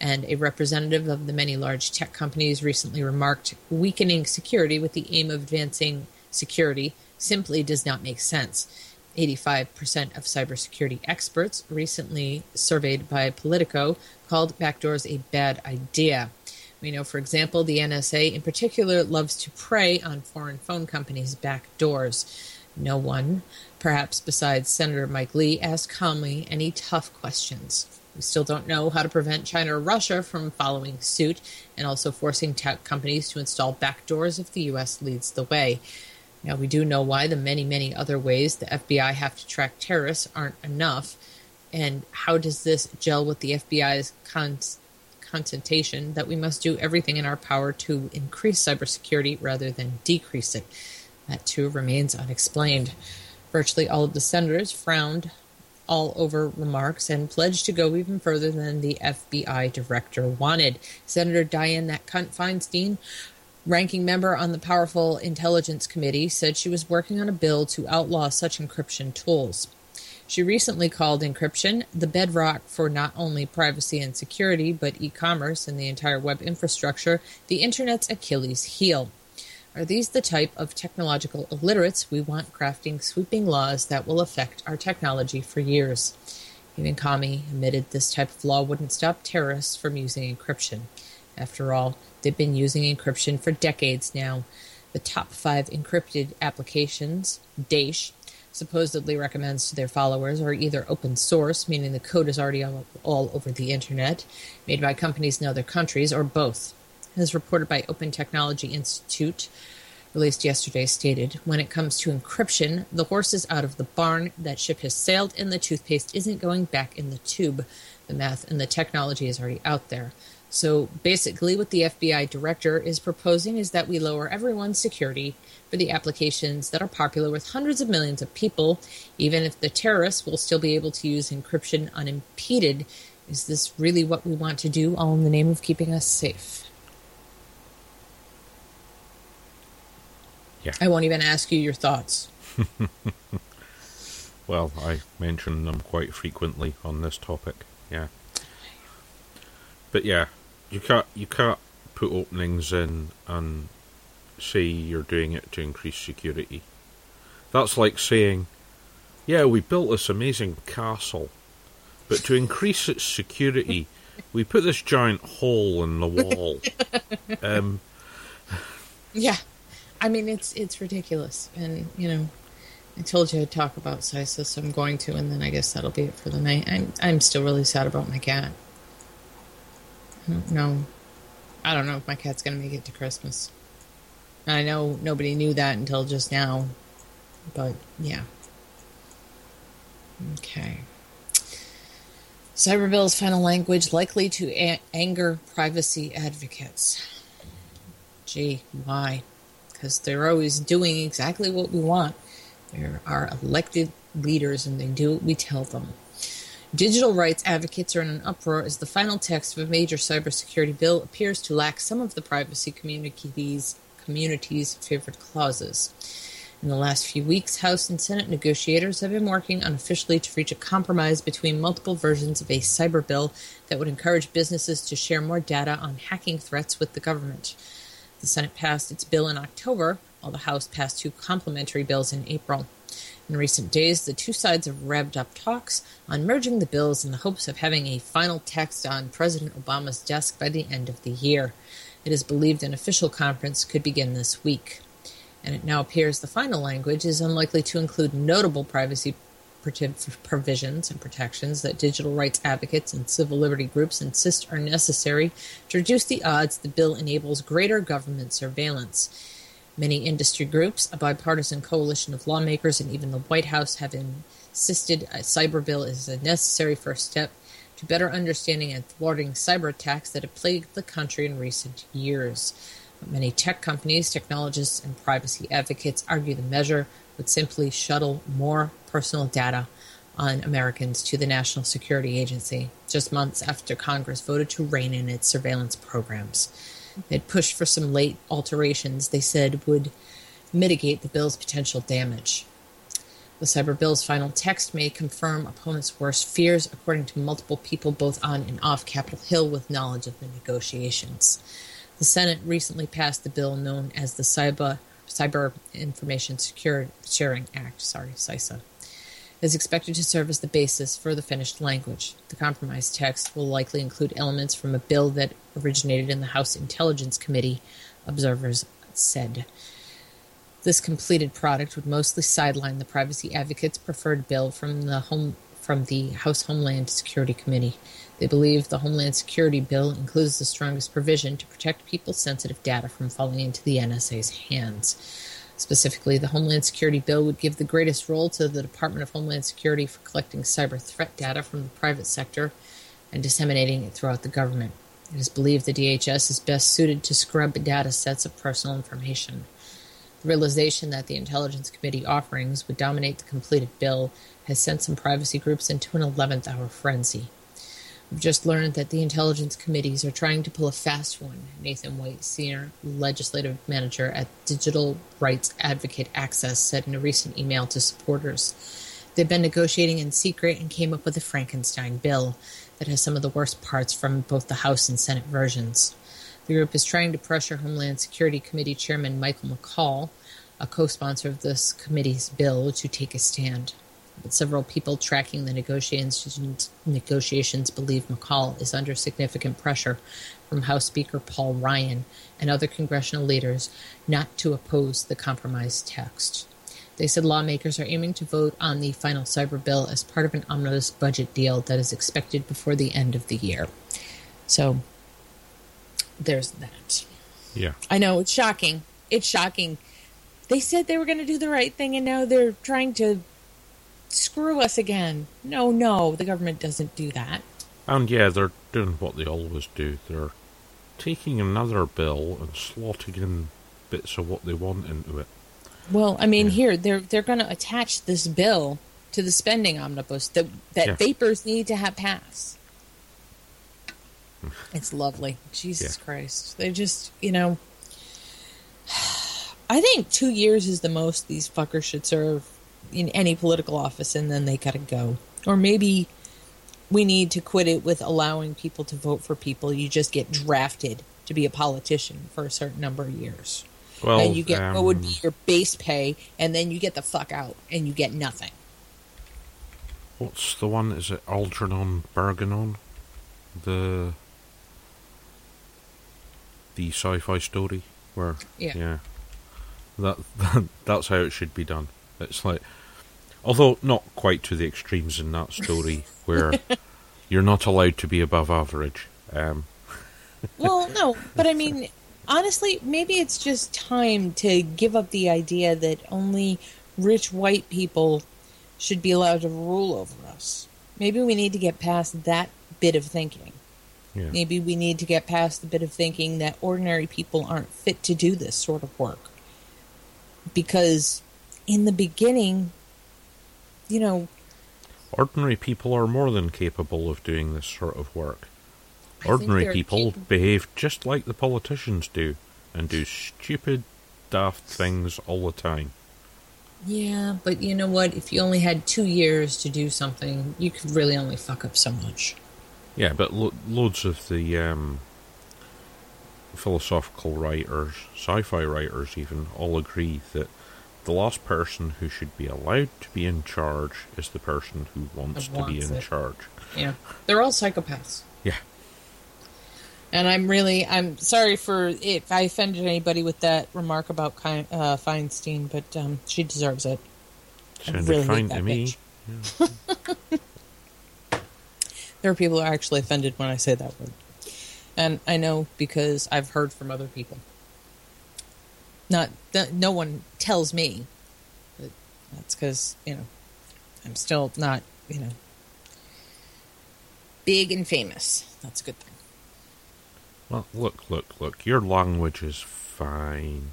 and a representative of the many large tech companies recently remarked weakening security with the aim of advancing security simply does not make sense. 85% of cybersecurity experts recently surveyed by Politico called backdoors a bad idea. We know, for example, the NSA in particular loves to prey on foreign phone companies' backdoors. No one, perhaps besides Senator Mike Lee, asked Comey any tough questions. We still don't know how to prevent China or Russia from following suit and also forcing tech companies to install backdoors if the U.S. leads the way. Now, we do know why the many, many other ways the FBI have to track terrorists aren't enough. And how does this gel with the FBI's con- contentation that we must do everything in our power to increase cybersecurity rather than decrease it? That too remains unexplained. Virtually all of the senators frowned all over remarks and pledged to go even further than the FBI director wanted. Senator Dianne That Cunt Feinstein, ranking member on the powerful Intelligence Committee, said she was working on a bill to outlaw such encryption tools. She recently called encryption the bedrock for not only privacy and security, but e commerce and the entire web infrastructure, the Internet's Achilles heel. Are these the type of technological illiterates we want crafting sweeping laws that will affect our technology for years? Even Comey admitted this type of law wouldn't stop terrorists from using encryption. After all, they've been using encryption for decades now. The top five encrypted applications, Daesh, supposedly recommends to their followers are either open source, meaning the code is already all, all over the internet, made by companies in other countries, or both as reported by Open Technology Institute, released yesterday, stated when it comes to encryption, the horse is out of the barn, that ship has sailed, and the toothpaste isn't going back in the tube. The math and the technology is already out there. So basically, what the FBI director is proposing is that we lower everyone's security for the applications that are popular with hundreds of millions of people, even if the terrorists will still be able to use encryption unimpeded. Is this really what we want to do, all in the name of keeping us safe? Yeah. I won't even ask you your thoughts. well, I mention them quite frequently on this topic. Yeah. But yeah, you can't you can't put openings in and say you're doing it to increase security. That's like saying, yeah, we built this amazing castle, but to increase its security, we put this giant hole in the wall. um, Yeah, I mean it's it's ridiculous, and you know, I told you I'd talk about CISA, so I'm going to, and then I guess that'll be it for the night. I'm I'm still really sad about my cat. I don't know. I don't know if my cat's gonna make it to Christmas. I know nobody knew that until just now, but yeah. Okay. Cyberbill's final language likely to a- anger privacy advocates. Gee, why? Because they're always doing exactly what we want. They're our elected leaders and they do what we tell them. Digital rights advocates are in an uproar as the final text of a major cybersecurity bill appears to lack some of the privacy communities community's favorite clauses. In the last few weeks, House and Senate negotiators have been working unofficially to reach a compromise between multiple versions of a cyber bill that would encourage businesses to share more data on hacking threats with the government. The Senate passed its bill in October, while the House passed two complementary bills in April. In recent days, the two sides have revved up talks on merging the bills in the hopes of having a final text on President Obama's desk by the end of the year. It is believed an official conference could begin this week. And it now appears the final language is unlikely to include notable privacy provisions and protections that digital rights advocates and civil liberty groups insist are necessary to reduce the odds the bill enables greater government surveillance. Many industry groups, a bipartisan coalition of lawmakers, and even the White House have insisted a cyber bill is a necessary first step to better understanding and thwarting cyber attacks that have plagued the country in recent years. But many tech companies, technologists, and privacy advocates argue the measure would simply shuttle more personal data on Americans to the National Security Agency, just months after Congress voted to rein in its surveillance programs. They'd pushed for some late alterations they said would mitigate the bill's potential damage. The cyber bill's final text may confirm opponents' worst fears, according to multiple people both on and off Capitol Hill with knowledge of the negotiations. The Senate recently passed the bill known as the Cyber, cyber Information Secure Sharing Act, sorry, CISA. Is expected to serve as the basis for the finished language. The compromise text will likely include elements from a bill that originated in the House Intelligence Committee, observers said. This completed product would mostly sideline the privacy advocates' preferred bill from the home from the House Homeland Security Committee. They believe the Homeland Security bill includes the strongest provision to protect people's sensitive data from falling into the NSA's hands. Specifically, the Homeland Security bill would give the greatest role to the Department of Homeland Security for collecting cyber threat data from the private sector and disseminating it throughout the government. It is believed the DHS is best suited to scrub data sets of personal information. The realization that the Intelligence Committee offerings would dominate the completed bill has sent some privacy groups into an 11th hour frenzy. We've just learned that the intelligence committees are trying to pull a fast one, Nathan White, senior legislative manager at Digital Rights Advocate Access, said in a recent email to supporters. They've been negotiating in secret and came up with a Frankenstein bill that has some of the worst parts from both the House and Senate versions. The group is trying to pressure Homeland Security Committee Chairman Michael McCaul, a co sponsor of this committee's bill, to take a stand. But several people tracking the negotiations, negotiations believe McCaul is under significant pressure from House Speaker Paul Ryan and other congressional leaders not to oppose the compromise text. They said lawmakers are aiming to vote on the final cyber bill as part of an omnibus budget deal that is expected before the end of the year. So there's that. Yeah. I know it's shocking. It's shocking. They said they were going to do the right thing, and now they're trying to screw us again. No, no, the government doesn't do that. And yeah, they're doing what they always do. They're taking another bill and slotting in bits of what they want into it. Well, I mean, here they're they're going to attach this bill to the spending omnibus that that Yeah. vapors need to have passed. It's lovely, Jesus Christ! They just, you know, I think two years is the most these fuckers should serve in any political office, and then they gotta go. Or maybe we need to quit it with allowing people to vote for people. You just get drafted to be a politician for a certain number of years. Well, and you get what would um, be your base pay, and then you get the fuck out, and you get nothing. What's the one? Is it Algernon Bergeron? The the sci-fi story where Yeah. that That, that's how it should be done. It's like although not quite to the extremes in that story where you're not allowed to be above average. Um well, no, but I mean, honestly, maybe it's just time to give up the idea that only rich white people should be allowed to rule over us. Maybe we need to get past that bit of thinking. Yeah. Maybe we need to get past the bit of thinking that ordinary people aren't fit to do this sort of work. Because in the beginning, you know, ordinary people are more than capable of doing this sort of work. Ordinary people behave just like the politicians do and do stupid daft things all the time. yeah, but you know what? If you only had two years to do something, you could really only fuck up so much. Yeah, but lo- loads of the um, philosophical writers, sci-fi writers, even all agree that the last person who should be allowed to be in charge is the person who wants Who to be in it. charge. Yeah, they're all psychopaths. Yeah. And I'm really, I'm sorry for if I offended anybody with that remark about Ki- uh, Feinstein, but um, she deserves it. Sounded really fine to me. bitch. There are people who are actually offended when I say that word. And I know because I've heard from other people. Not th- no one tells me. But that's because, you know, I'm still not, you know, big and famous. That's a good thing. Well, look, look, look. Your language is fine.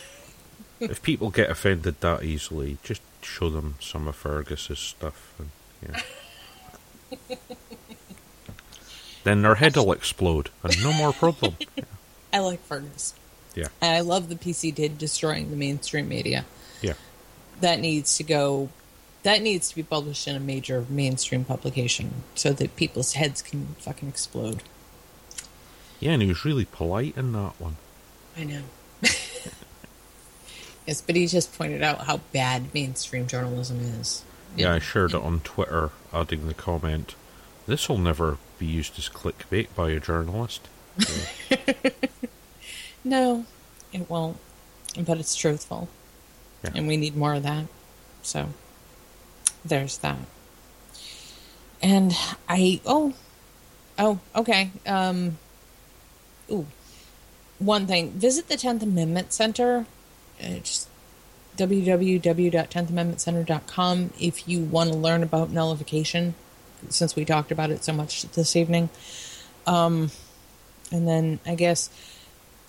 if people get offended that easily, just show them some of Fergus's stuff, and yeah. then their head'll explode, and no more problem. I like Fergus. Yeah, And I love the PC did destroying the mainstream media. yeah. That needs to go. That needs to be published in a major mainstream publication so that people's heads can fucking explode. Yeah, and he was really polite in that one. I know. yes, but he just pointed out how bad mainstream journalism is. Yeah, I shared it on Twitter, adding the comment, "This will never be used as clickbait by a journalist." No, it won't. But it's truthful. Yeah. And we need more of that. So there's that. And I oh oh, okay. Um ooh. One thing. Visit the Tenth Amendment Center. Uh, just www.10thamendmentcenter.com if you want to learn about nullification, since we talked about it so much this evening. Um, and then I guess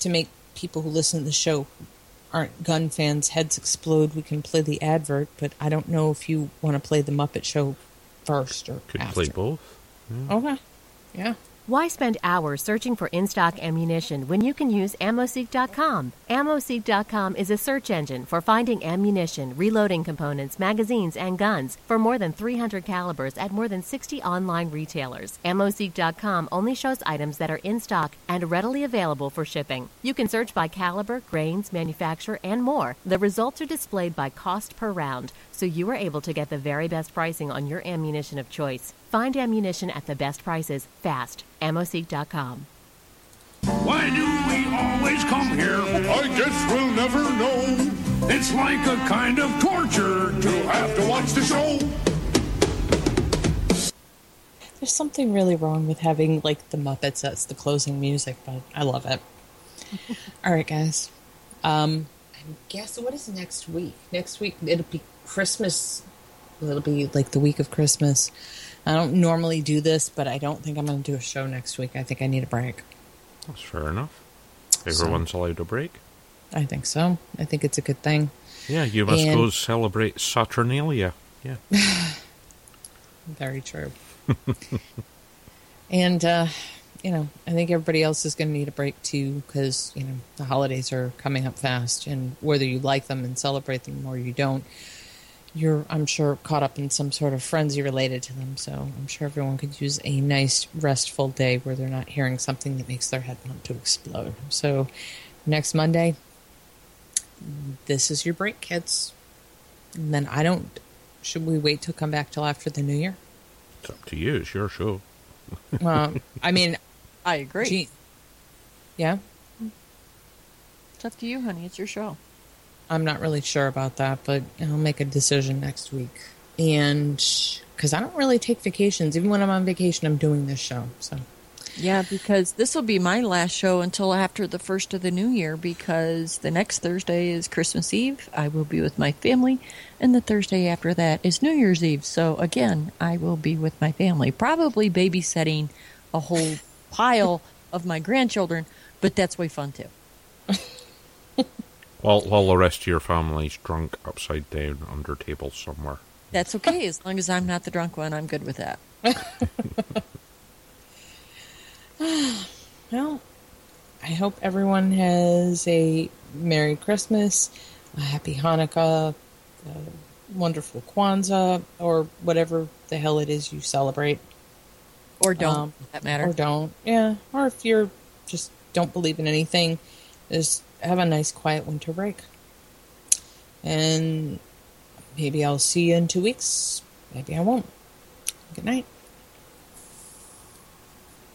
to make people who listen to the show aren't gun fans heads explode, we can play the advert. But I don't know if you want to play the Muppet Show first or Could after. play both. Okay. Yeah. Why spend hours searching for in stock ammunition when you can use AmmoSeek.com? AmmoSeek.com is a search engine for finding ammunition, reloading components, magazines, and guns for more than 300 calibers at more than 60 online retailers. AmmoSeek.com only shows items that are in stock and readily available for shipping. You can search by caliber, grains, manufacturer, and more. The results are displayed by cost per round, so you are able to get the very best pricing on your ammunition of choice. Find ammunition at the best prices fast. AmmoSeek.com. Why do we always come here? I guess we'll never know. It's like a kind of torture to have to watch the show. There's something really wrong with having like the Muppets as the closing music, but I love it. All right, guys. Um, I guess what is next week? Next week it'll be Christmas. It'll be like the week of Christmas. I don't normally do this, but I don't think I'm going to do a show next week. I think I need a break. That's fair enough. So- Everyone's allowed a break. I think so. I think it's a good thing. Yeah, you must And- go celebrate Saturnalia. Yeah. Very true. and uh, you know, I think everybody else is going to need a break too because you know the holidays are coming up fast, and whether you like them and celebrate them or you don't, you're, I'm sure, caught up in some sort of frenzy related to them. So I'm sure everyone could use a nice, restful day where they're not hearing something that makes their head want to explode. So next Monday, this is your break, kids. And then I don't. Should we wait to come back till after the new year? It's up to you. It's your show. Well, I mean, I agree. gee- yeah, It's up to you, honey. It's your show. I'm not really sure about that, but I'll make a decision next week. And because I don't really take vacations, even when I'm on vacation, I'm doing this show. So Yeah, because this will be my last show until after the first of the new year because the next Thursday is Christmas Eve. I will be with my family, and the Thursday after that is New Year's Eve. So again, I will be with my family, probably babysitting a whole pile of my grandchildren, but that's way fun too. While while the rest of your family's drunk upside down under tables somewhere. That's okay as long as I'm not the drunk one. I'm good with that. well, I hope everyone has a Merry Christmas, a Happy Hanukkah, a wonderful Kwanzaa, or whatever the hell it is you celebrate. Or don't, Um, for that matter. Or don't. Yeah. Or if you're just don't believe in anything, just have a nice quiet winter break. And maybe I'll see you in two weeks. Maybe I won't. Good night.